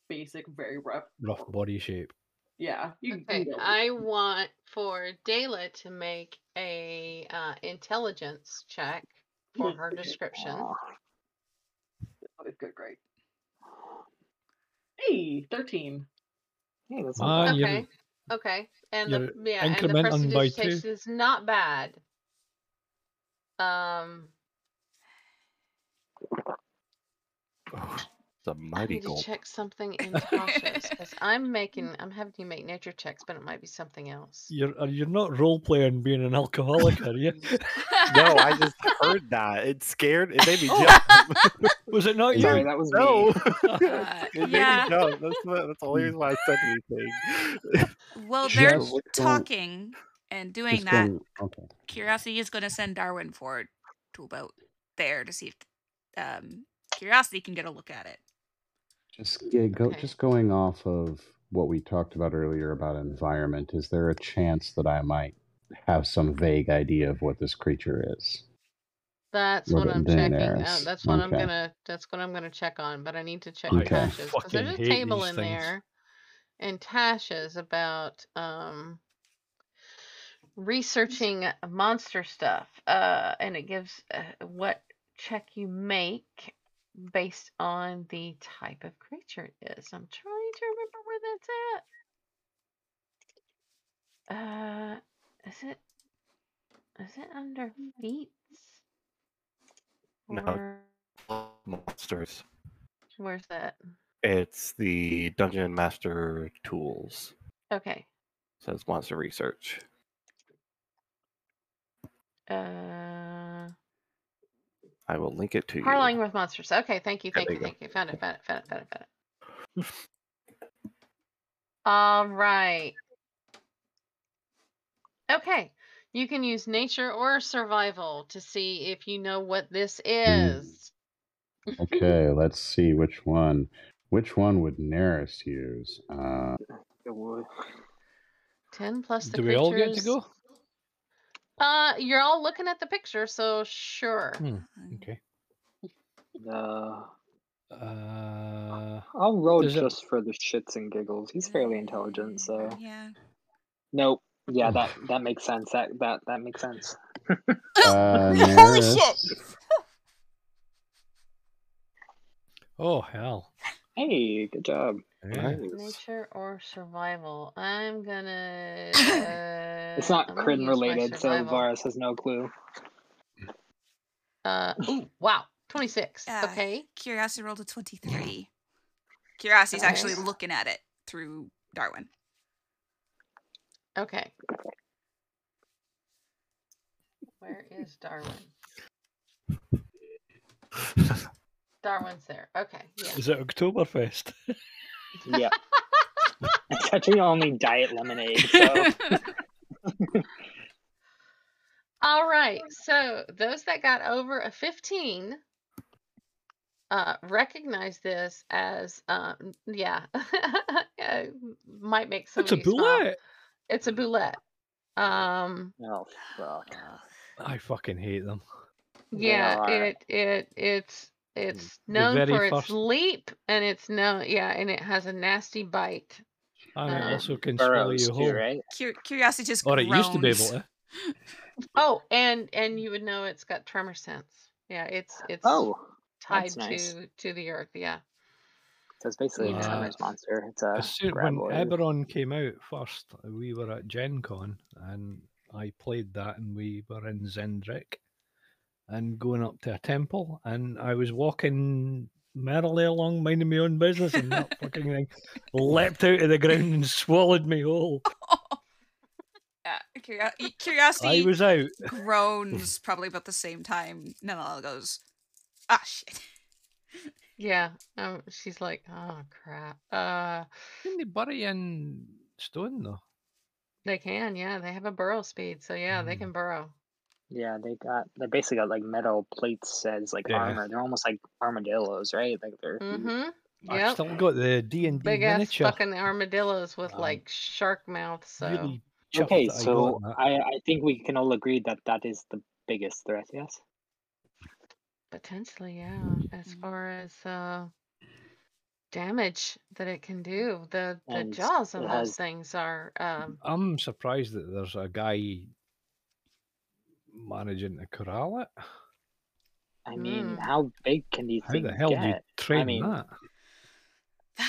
basic, very rough. Rough body shape. Yeah, you, you Okay, can get a I want for Dayla to make a uh, intelligence check for her description. Aw, Oh, good, great. Hey, thirteen. Hey, that's Man, not bad. Okay, okay, and the yeah, and the incrementing by prestidigitation is not bad. Um, It's a I mighty need to goal. check something in Tasha's because I'm making I'm having you make nature checks, but it might be something else. You're uh, you're not role playing being an alcoholic, are you? No, I just heard that. It scared. It made me Oh. jump. Was it not you? Sorry, that was no, me. Uh, it made yeah. me jump. That's the, that's the only reason why I said anything. Well, they're going- talking and doing Just that. going- okay. Curiosity is going to send Darwin forward to about there to see if um, Curiosity can get a look at it. Just yeah, go, Okay. just going off of what we talked about earlier about environment. Is there a chance that I might have some vague idea of what this creature is? That's More what I'm checking. Uh, Daenerys. that's what I'm gonna. That's what I'm gonna check on. But I need to check I Okay. Tasha's because there's a table in things. there, and Tasha's about um researching monster stuff. Uh, and it gives uh, what check you make based on the type of creature it is. I'm trying to remember where that's at. Uh, is it? Is it under feats? No. Monsters. where's that? It's the Dungeon Master Tools. Okay. Says Monster Research. Uh, I will link it to you. Parlaying with monsters. Okay, thank you, thank there you, you thank you. Found it, found it, found it, found it, found it. All right. Okay. You can use nature or survival to see if you know what this is. Okay, let's see which one. Which one would Nerys use? Uh, It would. 10 plus the Do we all get to go? Uh, you're all looking at the picture, so sure. Hmm. Okay. Uh, Uh, I'll roll Does it- just for the shits and giggles. He's fairly intelligent, so Yeah. nope. Yeah, that that makes sense. That that that makes sense. uh, Holy shit! oh hell. Hey, good job. Yeah. Nature or survival? I'm gonna. Uh, It's not I'm gonna crit use my related, so survival. Varys has no clue. Uh, ooh, wow, 26. Uh, okay. Curiosity rolled a 23. Curiosity's actually looking at it through Darwin. Okay. Where is Darwin? Darwin's there. Okay. Yeah. Is it Oktoberfest? Yeah. it's actually only diet lemonade, so All right. So those that got over a 15 uh, recognize this as, um, yeah, uh, might make some. it's a bulette. It's a bulette. Um, oh fuck. I fucking hate them. Yeah, it it it's it's known very for its first- leap, and it's known, yeah, and it has a nasty bite. And it Um, also can swallow Burrows you too, whole. right? Cur- Curiosity just Or it used to be able to. Oh, and and you would know it's got tremor sense. Yeah, it's it's Oh, tied that's nice. to to the earth. Yeah. so it's basically Uh, a Tremors monster. It's a As soon, when graboid. Eberron came out first, we were at Gen Con and I played that and we were in Xen'drik and going up to a temple and I was walking merrily along minding my own business and that fucking thing leapt out of the ground and swallowed me whole. Curio- curiosity I was out. groans probably about the same time. Nanala goes, ah, shit. Yeah. Um, she's like, oh crap. Uh, Didn't they bury in stone though? they can. Yeah, they have a burrow speed, so yeah, they Mm. can burrow. Yeah, they got they basically got like metal plates as like Yeah. armor. They're almost like armadillos, right? Like they're. Mm-hmm. I've Yep. still got the D and D Big ass miniature. fucking armadillos with Um, like shark mouth. So Really Okay, I so. I I think we can all agree that that is the biggest threat. Yes. potentially, yeah. As Mhm. far as uh, damage that it can do, the the And jaws of those has- things are. Um, I'm surprised that there's a guy managing to corral it. I mean, Mm. how big can these How things the hell do you get? train mean, that?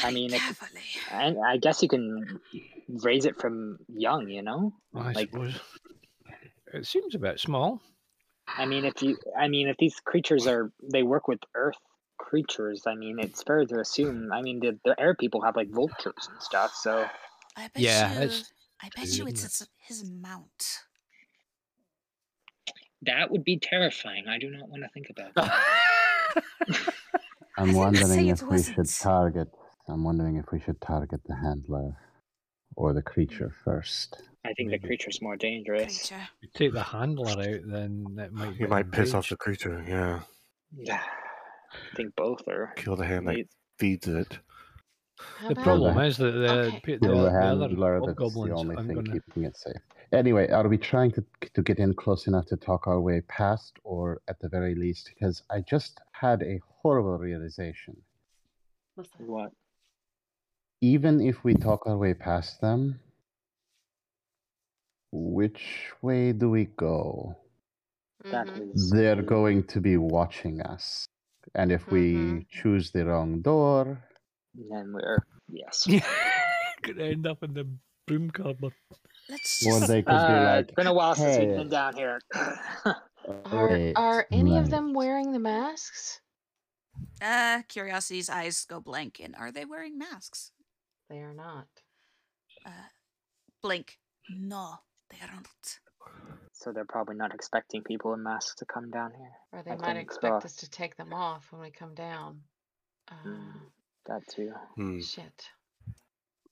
Very mean, it- I, I guess you can raise it from young. You know. I like- suppose it seems a bit small. I mean, if you, I mean, if these creatures are, they work with Earth creatures. I mean, it's fair to assume. I mean, the, the air people have like vultures and stuff. So I bet Yeah, you. I bet you it's, isn't it's his mount. That would be terrifying. I do not want to think about that. I'm wondering if we should target. I'm wondering if we should target the handler or the creature first. I think the Maybe. creature's more dangerous. Creature. you take the handler out, then it might. You might piss off the creature. Yeah, Yeah, I think both are. kill the hand that feeds it. how The about- problem is that the Okay. pe- the, the the other handler. That's the only aren't thing gonna. keeping it safe. Anyway, are we trying to to get in close enough to talk our way past, or at the very least, because I just had a horrible realization. What? Even if we talk our way past them, which way do we go? That Mhm. They're going to be watching us. And if we Mhm. choose the wrong door, Then we're yes. Could end up in the broom cupboard. Let's or just. they could be Uh, like, it's been a while since we've been down here. Are are any of them wearing the masks? Uh, Curiosity's eyes go blank. And are they wearing masks? They are not. Uh, blink. No, they aren't. so they're probably not expecting people in masks to come down here. Or they I might expect so. us to take them off when we come down. Uh, Mm. That too. Hmm. Shit.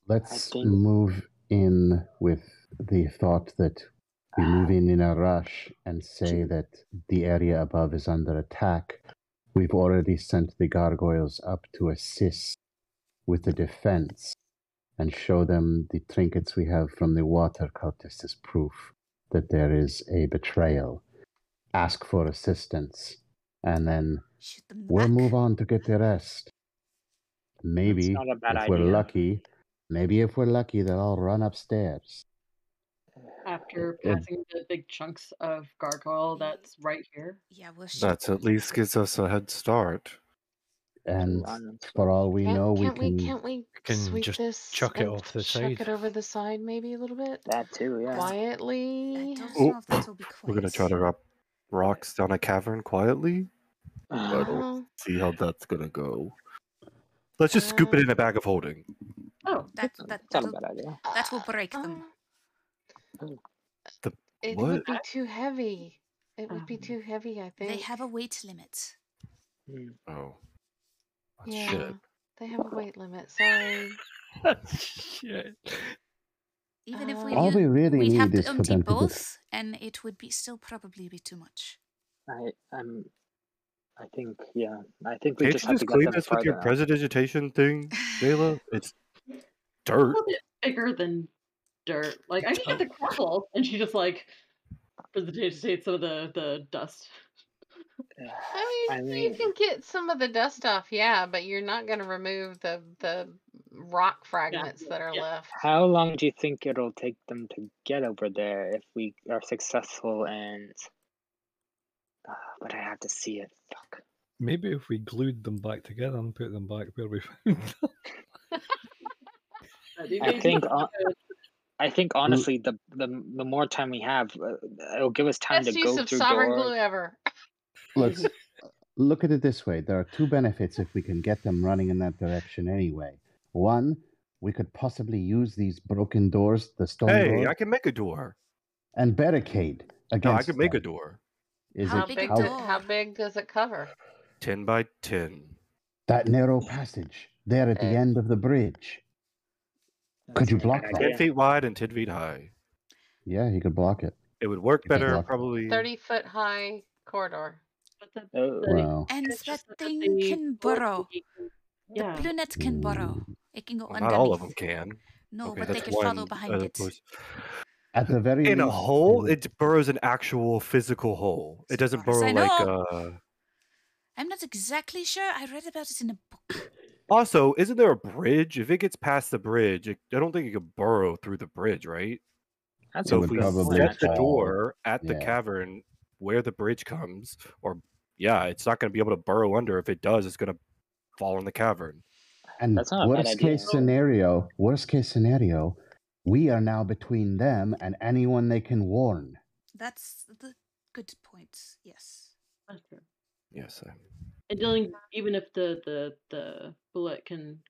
let's think- move in with the thought that we move in in a rush and say that the area above is under attack. We've already sent the gargoyles up to assist with the defense and show them the trinkets we have from the water cultists as proof that there is a betrayal. Ask for assistance, and then Shoot them in the we'll back. move on to get the rest. Maybe not a bad if we're lucky, maybe if we're lucky, they'll all run upstairs. After It- passing the big chunks of gargoyle that's right here. Yeah, we'll shoot. That's at least gives us a head start. And for all we Can't, know, we can't we, can. can't we can sweep just this chuck it and off the side? chuck side. it over the side maybe a little bit? That too, yeah. I Quietly. don't Oh, if that will be We're gonna try to drop rocks down a cavern quietly. Uh, Uh, See how that's gonna go. Let's just scoop it in a bag of holding. Oh, That that It's not a that'll, bad idea. that will break them. Uh, The- it what? would be too heavy. It would be Um, too heavy, I think. They have a weight limit. Mm. Oh. That's yeah, shit. they have a weight limit. Sorry. Shit. Even if we All do, we really we'd have need is to for empty them to both, and it would be still probably be too much. I, I'm. I think, yeah. I think we Can't just you have just to get clean them this with your farther out. prestidigitation thing, Jayla? It's dirt. little bit bigger than dirt. Like I can get the gravel, and she just like precipitates some of the the dust. I mean, I you can get some of the dust off, yeah, but you're not going to remove the the rock fragments that are yeah. left. How long do you think it'll take them to get over there if we are successful and. Ah, but I have to see it. Fuck. Maybe if we glued them back together and put them back where we found them. I think hon- I think honestly, the the the more time we have, uh, it'll give us time Best to use go of through sovereign doors. glue ever. Let's look at it this way. There are two benefits if we can get them running in that direction anyway. One, we could possibly use these broken doors, the stone Hey, door. I can make a door. and barricade against. No, I could make a door. Is How it big big? a do- door? how big does it cover? Ten by ten. that narrow passage there at the end of the bridge? Could you block good that? Ten feet wide and ten feet high. Yeah, he could block it. It would work You could better block it. probably. Thirty foot high corridor. But the, Oh, the- Wow. And it's that just that thing the can bulette burrow. can- The Yeah. plunet can burrow. It can go Well, underneath. not all of them can. No, okay, but they that's can one. follow behind uh, it. was- At the very In a least, hole, would- it burrows an actual physical hole. It doesn't far burrow I like know. uh I'm not exactly sure. I read about it in a book. Also, isn't there a bridge? If it gets past the bridge, it, I don't think it could burrow through the bridge, right? That's So if we set the door at the Yeah. cavern where the bridge comes, or yeah, it's not going to be able to burrow under. If it does, it's going to fall in the cavern. And That's not a bad worst idea. case scenario, worst case scenario, we are now between them and anyone they can warn. That's the good point. Yes. That's fair. Yes. I- And dealing, even if the the the bulette can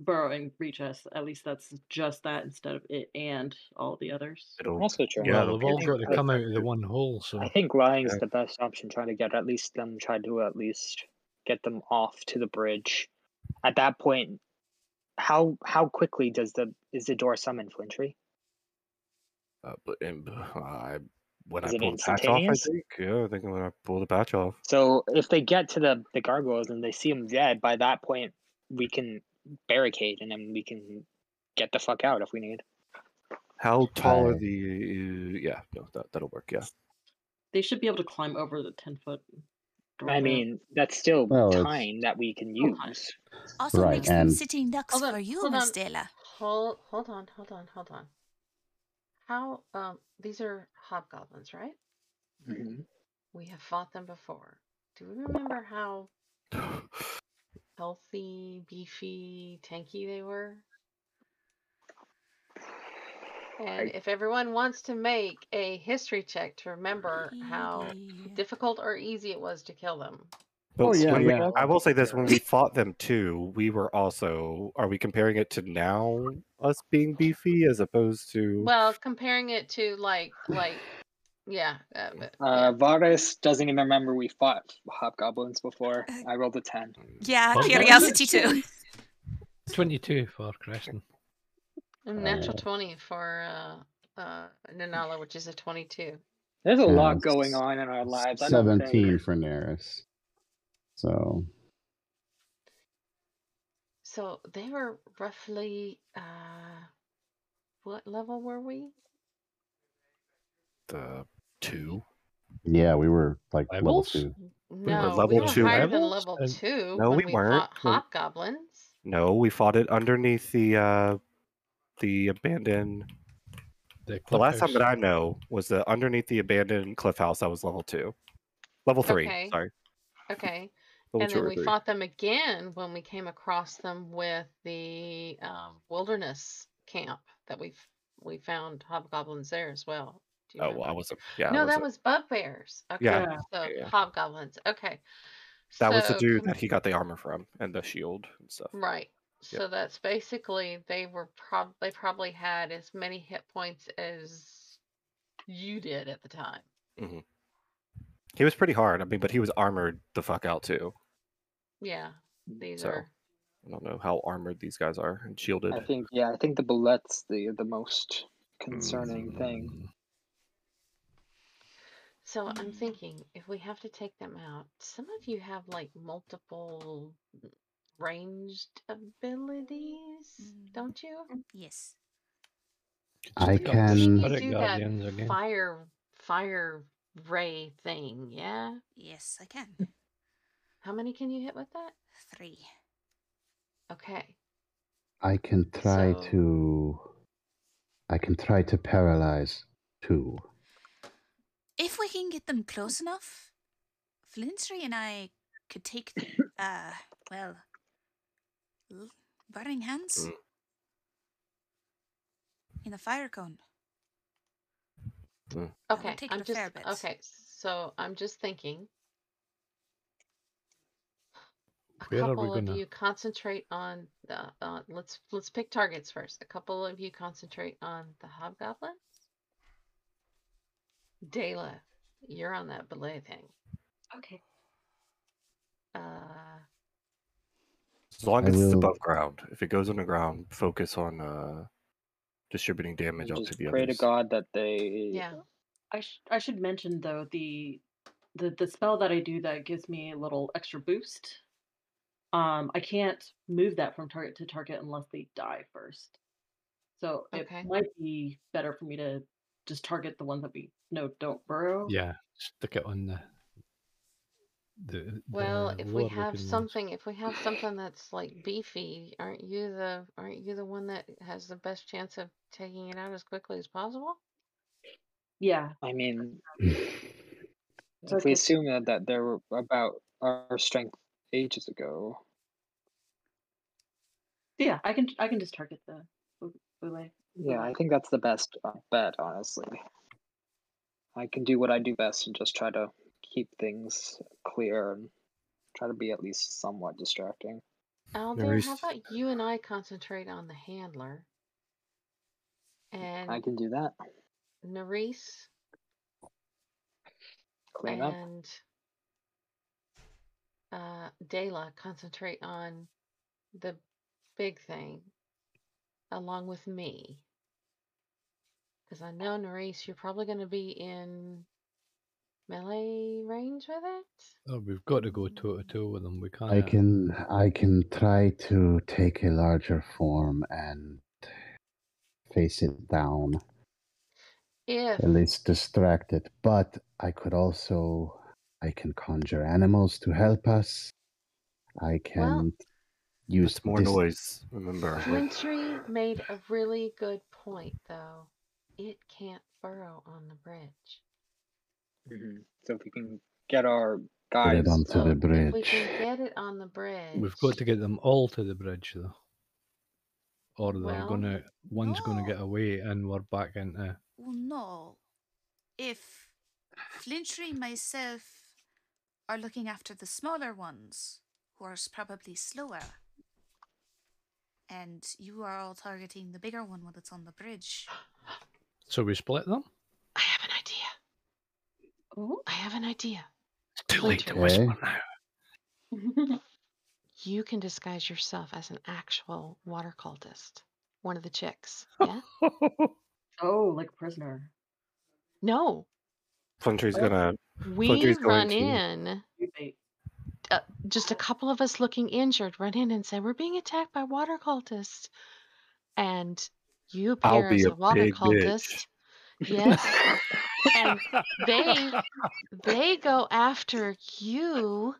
burrow and reach us, at least that's just that instead of it and all the others. It'll. Also true. Yeah, well, it'll they've all got to come out of the one hole. So I think lying's Yeah. the best option. Trying to get at least them try to at least get them off to the bridge. At that point, how how quickly does the is the door summon Flintry? Uh, but and, uh, I when Is I it pull the patch off, I think. Yeah, I think when I pull the patch off. So if they get to the the gargoyles and they see them dead, by that point we can barricade and then we can get the fuck out if we need. How tall are I- the? Yeah, no, that that'll work. Yeah. They should be able to climb over the ten foot. I mean, that's still Well, it's- time that we can use. Also Right, makes them sitting ducks Hold on, for you, hold Miss on. Hold, hold on, hold on, hold on. How? Um, these are hobgoblins, right? Mhm. We have fought them before. Do we remember how healthy, beefy, tanky they were? And I- if everyone wants to make a history check to remember how difficult or easy it was to kill them. But Oh, yeah, when we- I will say this: when we fought them too, we were also. Are we comparing it to now us being beefy as opposed to? Well, comparing it to like like yeah, uh, but- Uh, Varys doesn't even remember we fought hobgoblins before. I rolled a ten. Yeah, Well, curiosity too. 22 for Creston. a natural Uh, 20 for uh uh Nanala, which is a 22. There's a lot going on in our lives. I don't Seventeen think. for Nerys. So So they were roughly uh what level were we? the two. yeah, we were like level two. No, level we were two higher than level And- two No, when we we weren't. fought hobgoblins. No, we fought it underneath the uh the abandoned. The, The last time that I know was the underneath the abandoned cliff house. That was level two, level three. Okay. Sorry, Okay. Level and then we three. fought them again when we came across them with the um, wilderness camp that we we found hobgoblins there as well. Do you Oh, well, I wasn't. Yeah, I no, that wasn't- was bugbears. Okay, Yeah, so yeah. hobgoblins. Okay, that was the dude that he got the armor from and the shield and stuff. Right. Yep. So that's basically they were prob they probably had as many hit points as you did at the time. He was pretty hard. I mean, but he was armored the fuck out too. Yeah, these So, are I don't know how armored these guys are and shielded. I think yeah, I think the bulette's the the most concerning thing. Mm, So I'm thinking if we have to take them out, some of you have like multiple ranged abilities, Mm. don't you? Yes. I Just can- do that fire fire ray thing, yeah? Yes, I can. How many can you hit with that? Three. Okay. I can try So- to. I can try to paralyze two. If we can get them close enough, Flintry and I could take the, uh, well, burning hands Mm. in the fire cone. That Okay, take I'm just okay. So I'm just thinking. A Where couple of gonna- you concentrate on the. Uh, let's let's pick targets first. A couple of you concentrate on the hobgoblins. Dayla, you're on that belay thing. Okay. Uh, As long as it's above ground. If it goes underground, focus on uh, distributing damage onto Just the pray others. to God that they. yeah. I sh- I should mention though the the the spell that I do that gives me a little extra boost. Um, I can't move that from target to target unless they die first. So Okay. it might be better for me to just target the ones that we know don't burrow. Yeah, stick it on the. The, Well, the if we have looking ones. something, if we have something that's like beefy, aren't you the aren't you the one that has the best chance of taking it out as quickly as possible? Yeah. I mean, So if we assume that, that they're about our strength ages ago, Yeah, I can I can just target the bu- Boule. yeah, I think that's the best uh, bet, honestly. I can do what I do best and just try to keep things clear and try to be at least somewhat distracting. Alden, how about you and I concentrate on the handler? And I can do that. Nerys Clean up. And uh Dayla concentrate on the big thing along with me. Because I know, Nerys, you're probably going to be in melee range with it. Oh, we've got to go toe to toe with them. We can't. I can I can try to take a larger form and face it down, If at least distract it. But I could also I can conjure animals to help us. I can use more dis- noise. Remember, like, Flintry made a really good point, though. It can't burrow on the bridge. hmm So if we can get our Put guys, it onto So the if we bridge. can get it on the bridge, We've got to get them all to the bridge, though, or they're Well, gonna one's gonna get away, and we're back into. Well, no. If Flintry myself are looking after the smaller ones, who are probably slower, and you are all targeting the bigger one when it's on the bridge. So we split them. I have an idea. Oh. I have an idea. It's too late to Okay. whisper now. You can disguise yourself as an actual water cultist, one of the chicks. Yeah? oh, like a prisoner. no, Flintry's oh. gonna. We run in. Uh, just a couple of us looking injured run in and say we're being attacked by water cultists. And you appear as a a water cultist bitch. yes. And they they go after you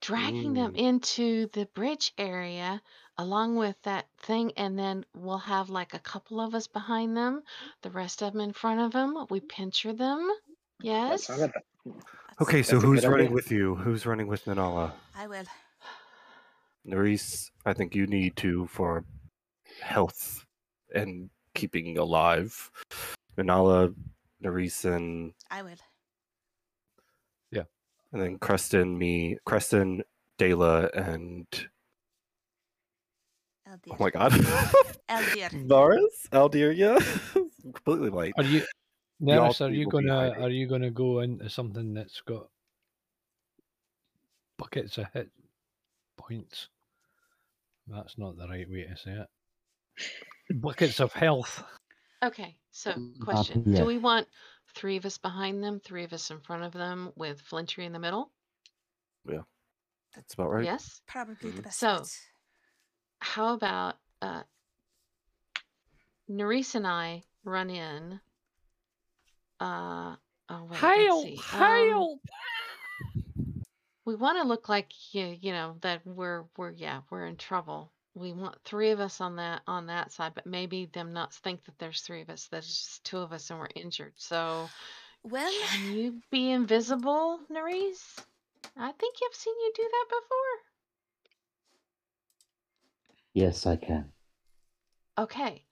dragging them into the bridge area along with that thing and then we'll have like a couple of us behind them the rest of them in front of them we pincher them. Yes that's not a bad- That's- Okay, so That's who's running idea. with you? Who's running with Nanala? I will. Nerys, I think you need to for health and keeping alive. Nanala, Nerys, and I will. Yeah, and then Creston, me, Creston, Dayla, and Aldir. oh my god, Aldir. Varys, Aldir, yeah, completely light. Are you, We all Are you gonna are you gonna go into something that's got buckets of hit points? That's not the right way to say it. Buckets of health. Okay, so Not question. Do we want three of us behind them, three of us in front of them, with Flintry in the middle? Yeah, that's about right. Yes? Probably the Mhm. best. So- How about uh Nerys and I run in. Uh oh wait, let's see. Um, we want to look like you, you know, that we're we're yeah, we're in trouble. We want three of us on that on that side, but maybe them not think that there's three of us. There's just two of us and we're injured. So Well, Can you be invisible, Nerys? I think I've seen you do that before. Yes, I can. Okay.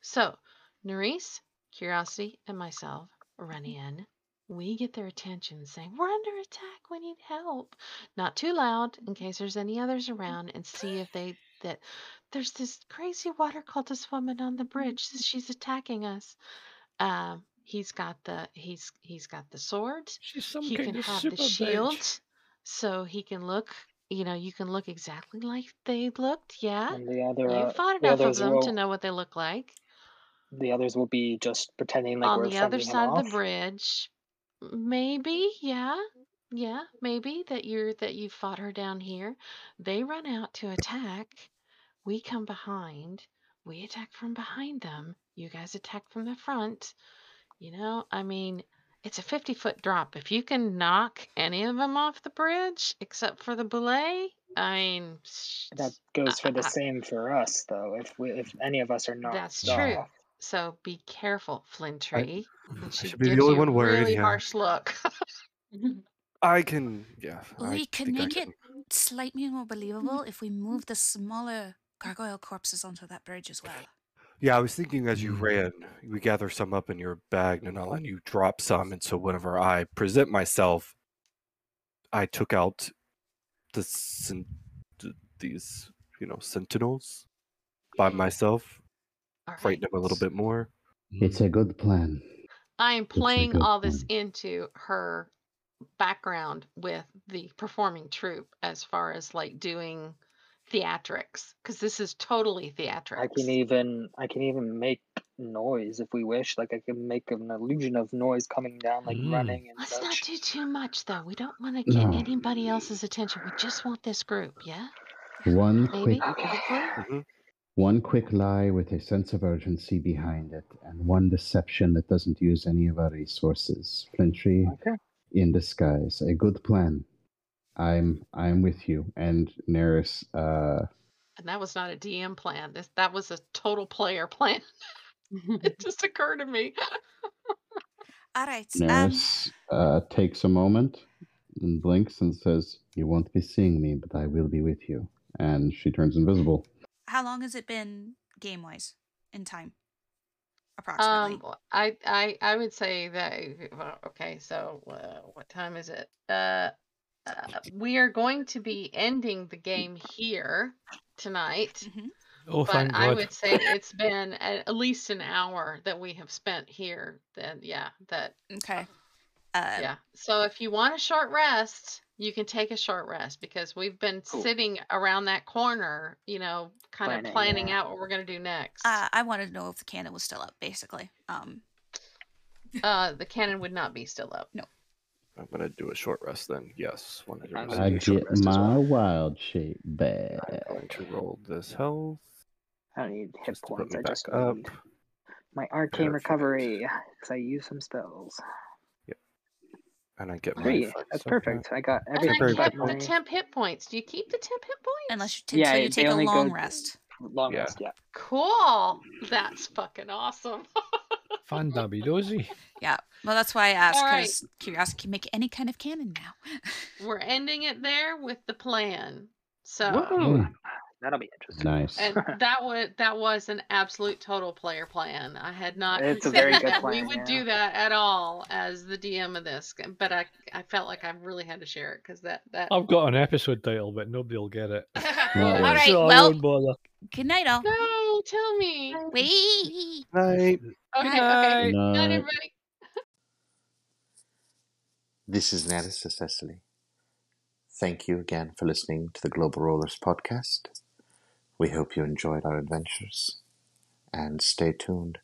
So, Nerys, Curiosity, and myself run in. We get their attention saying, We're under attack. We need help. Not too loud in case there's any others around and see if they that there's this crazy water cultist woman on the bridge. She's attacking us. Um, He's got the he's he's got the sword. She's some he kind can of have super the bitch. shield, so he can look. You know, you can look exactly like they looked. Yeah, And the other, you uh, fought the enough of others them will, to know what they look like. The others will be just pretending like On we're on the other side of the bridge, maybe, yeah, yeah, maybe that you're that you fought her down here. They run out to attack. We come behind. We attack from behind them. You guys attack from the front. You know, I mean, it's a 50 foot drop. If you can knock any of them off the bridge, except for the belay, I mean, That goes for I- the I- same for us, though. If we, if any of us are knocked that's true. Off, So be careful, Flintry. And I she should be the only one worried, really yeah. harsh look. I can, yeah. I We can think I make it slightly more believable if we move the smaller gargoyle corpses onto that bridge as well. Yeah, I was thinking as you Mm. ran, we gather some up in your bag, Nanala, and you drop some, and so whenever I present myself, I took out the sen- these, you know, sentinels by myself, All frighten right. them a little bit more. It's a good plan. I am playing all this plan. into her background with the performing troupe as far as like doing theatrics because this is totally theatrics. I can even I can even make noise if we wish. Like I can make an illusion of noise coming down, like Mm. running and Let's not do too much though. We don't want to get No. anybody else's attention. We just want this group, yeah? One Maybe, quick, hopefully. One quick lie with a sense of urgency behind it, and one deception that doesn't use any of our resources. Flintry Okay. in disguise. A good plan. I'm I'm with you. And Nerys, uh, And that was not a DM plan. This that was a total player plan. it just occurred to me. All right. Um, Nerys uh, takes a moment and blinks and says, "You won't be seeing me, but I will be with you." And she turns invisible. How long has it been game wise in time? Approximately. Um, I I I would say that okay. So uh, what time is it? Uh, uh, we are going to be ending the game here tonight, Mhm. Oh, but thank I would say it's been at, at least an hour that we have spent here. Then yeah, that Okay. Uh, yeah. So if you want a short rest, you can take a short rest because we've been Cool. sitting around that corner, you know, kind of Planning, planning yeah. out what we're gonna do next. uh, I wanted to know if the cannon was still up, basically. Um, uh, the cannon would not be still up. No. I'm gonna do a short rest then. Yes, 100%. I'm gonna I do a short get rest as my well. wild shape I'm back. going to roll this health I don't need hit just to put points. me I back just up. need my arcane Perfect. recovery because I use some spells. And I get my Three. five That's star perfect. I got And everything. I Temporary but kept the my temp hit points. Do you keep the temp hit points? unless you, t- Yeah, until you take a only go- long rest. long Yeah. rest. Yeah. Cool. That's fucking awesome. Fun dabby dozy. Yeah. Well, that's why I asked All right. because curiosity can make any kind of cannon now. We're ending it there with the plan. So Woohoo! That'll be interesting. Nice. and that was that was an absolute total player plan. I had not It's a very good that we would yeah. do that at all as the DM of this, but I I felt like I really had to share it because that that I've got an episode title, but nobody will get it. All right. So well, good night, all. no, tell me. Wait. Night. Okay, okay. night. Night, Night. everybody. This is Neris Cecily. Thank you again for listening to the Global Rollers podcast. We hope you enjoyed our adventures and stay tuned,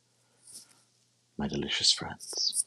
my delicious friends.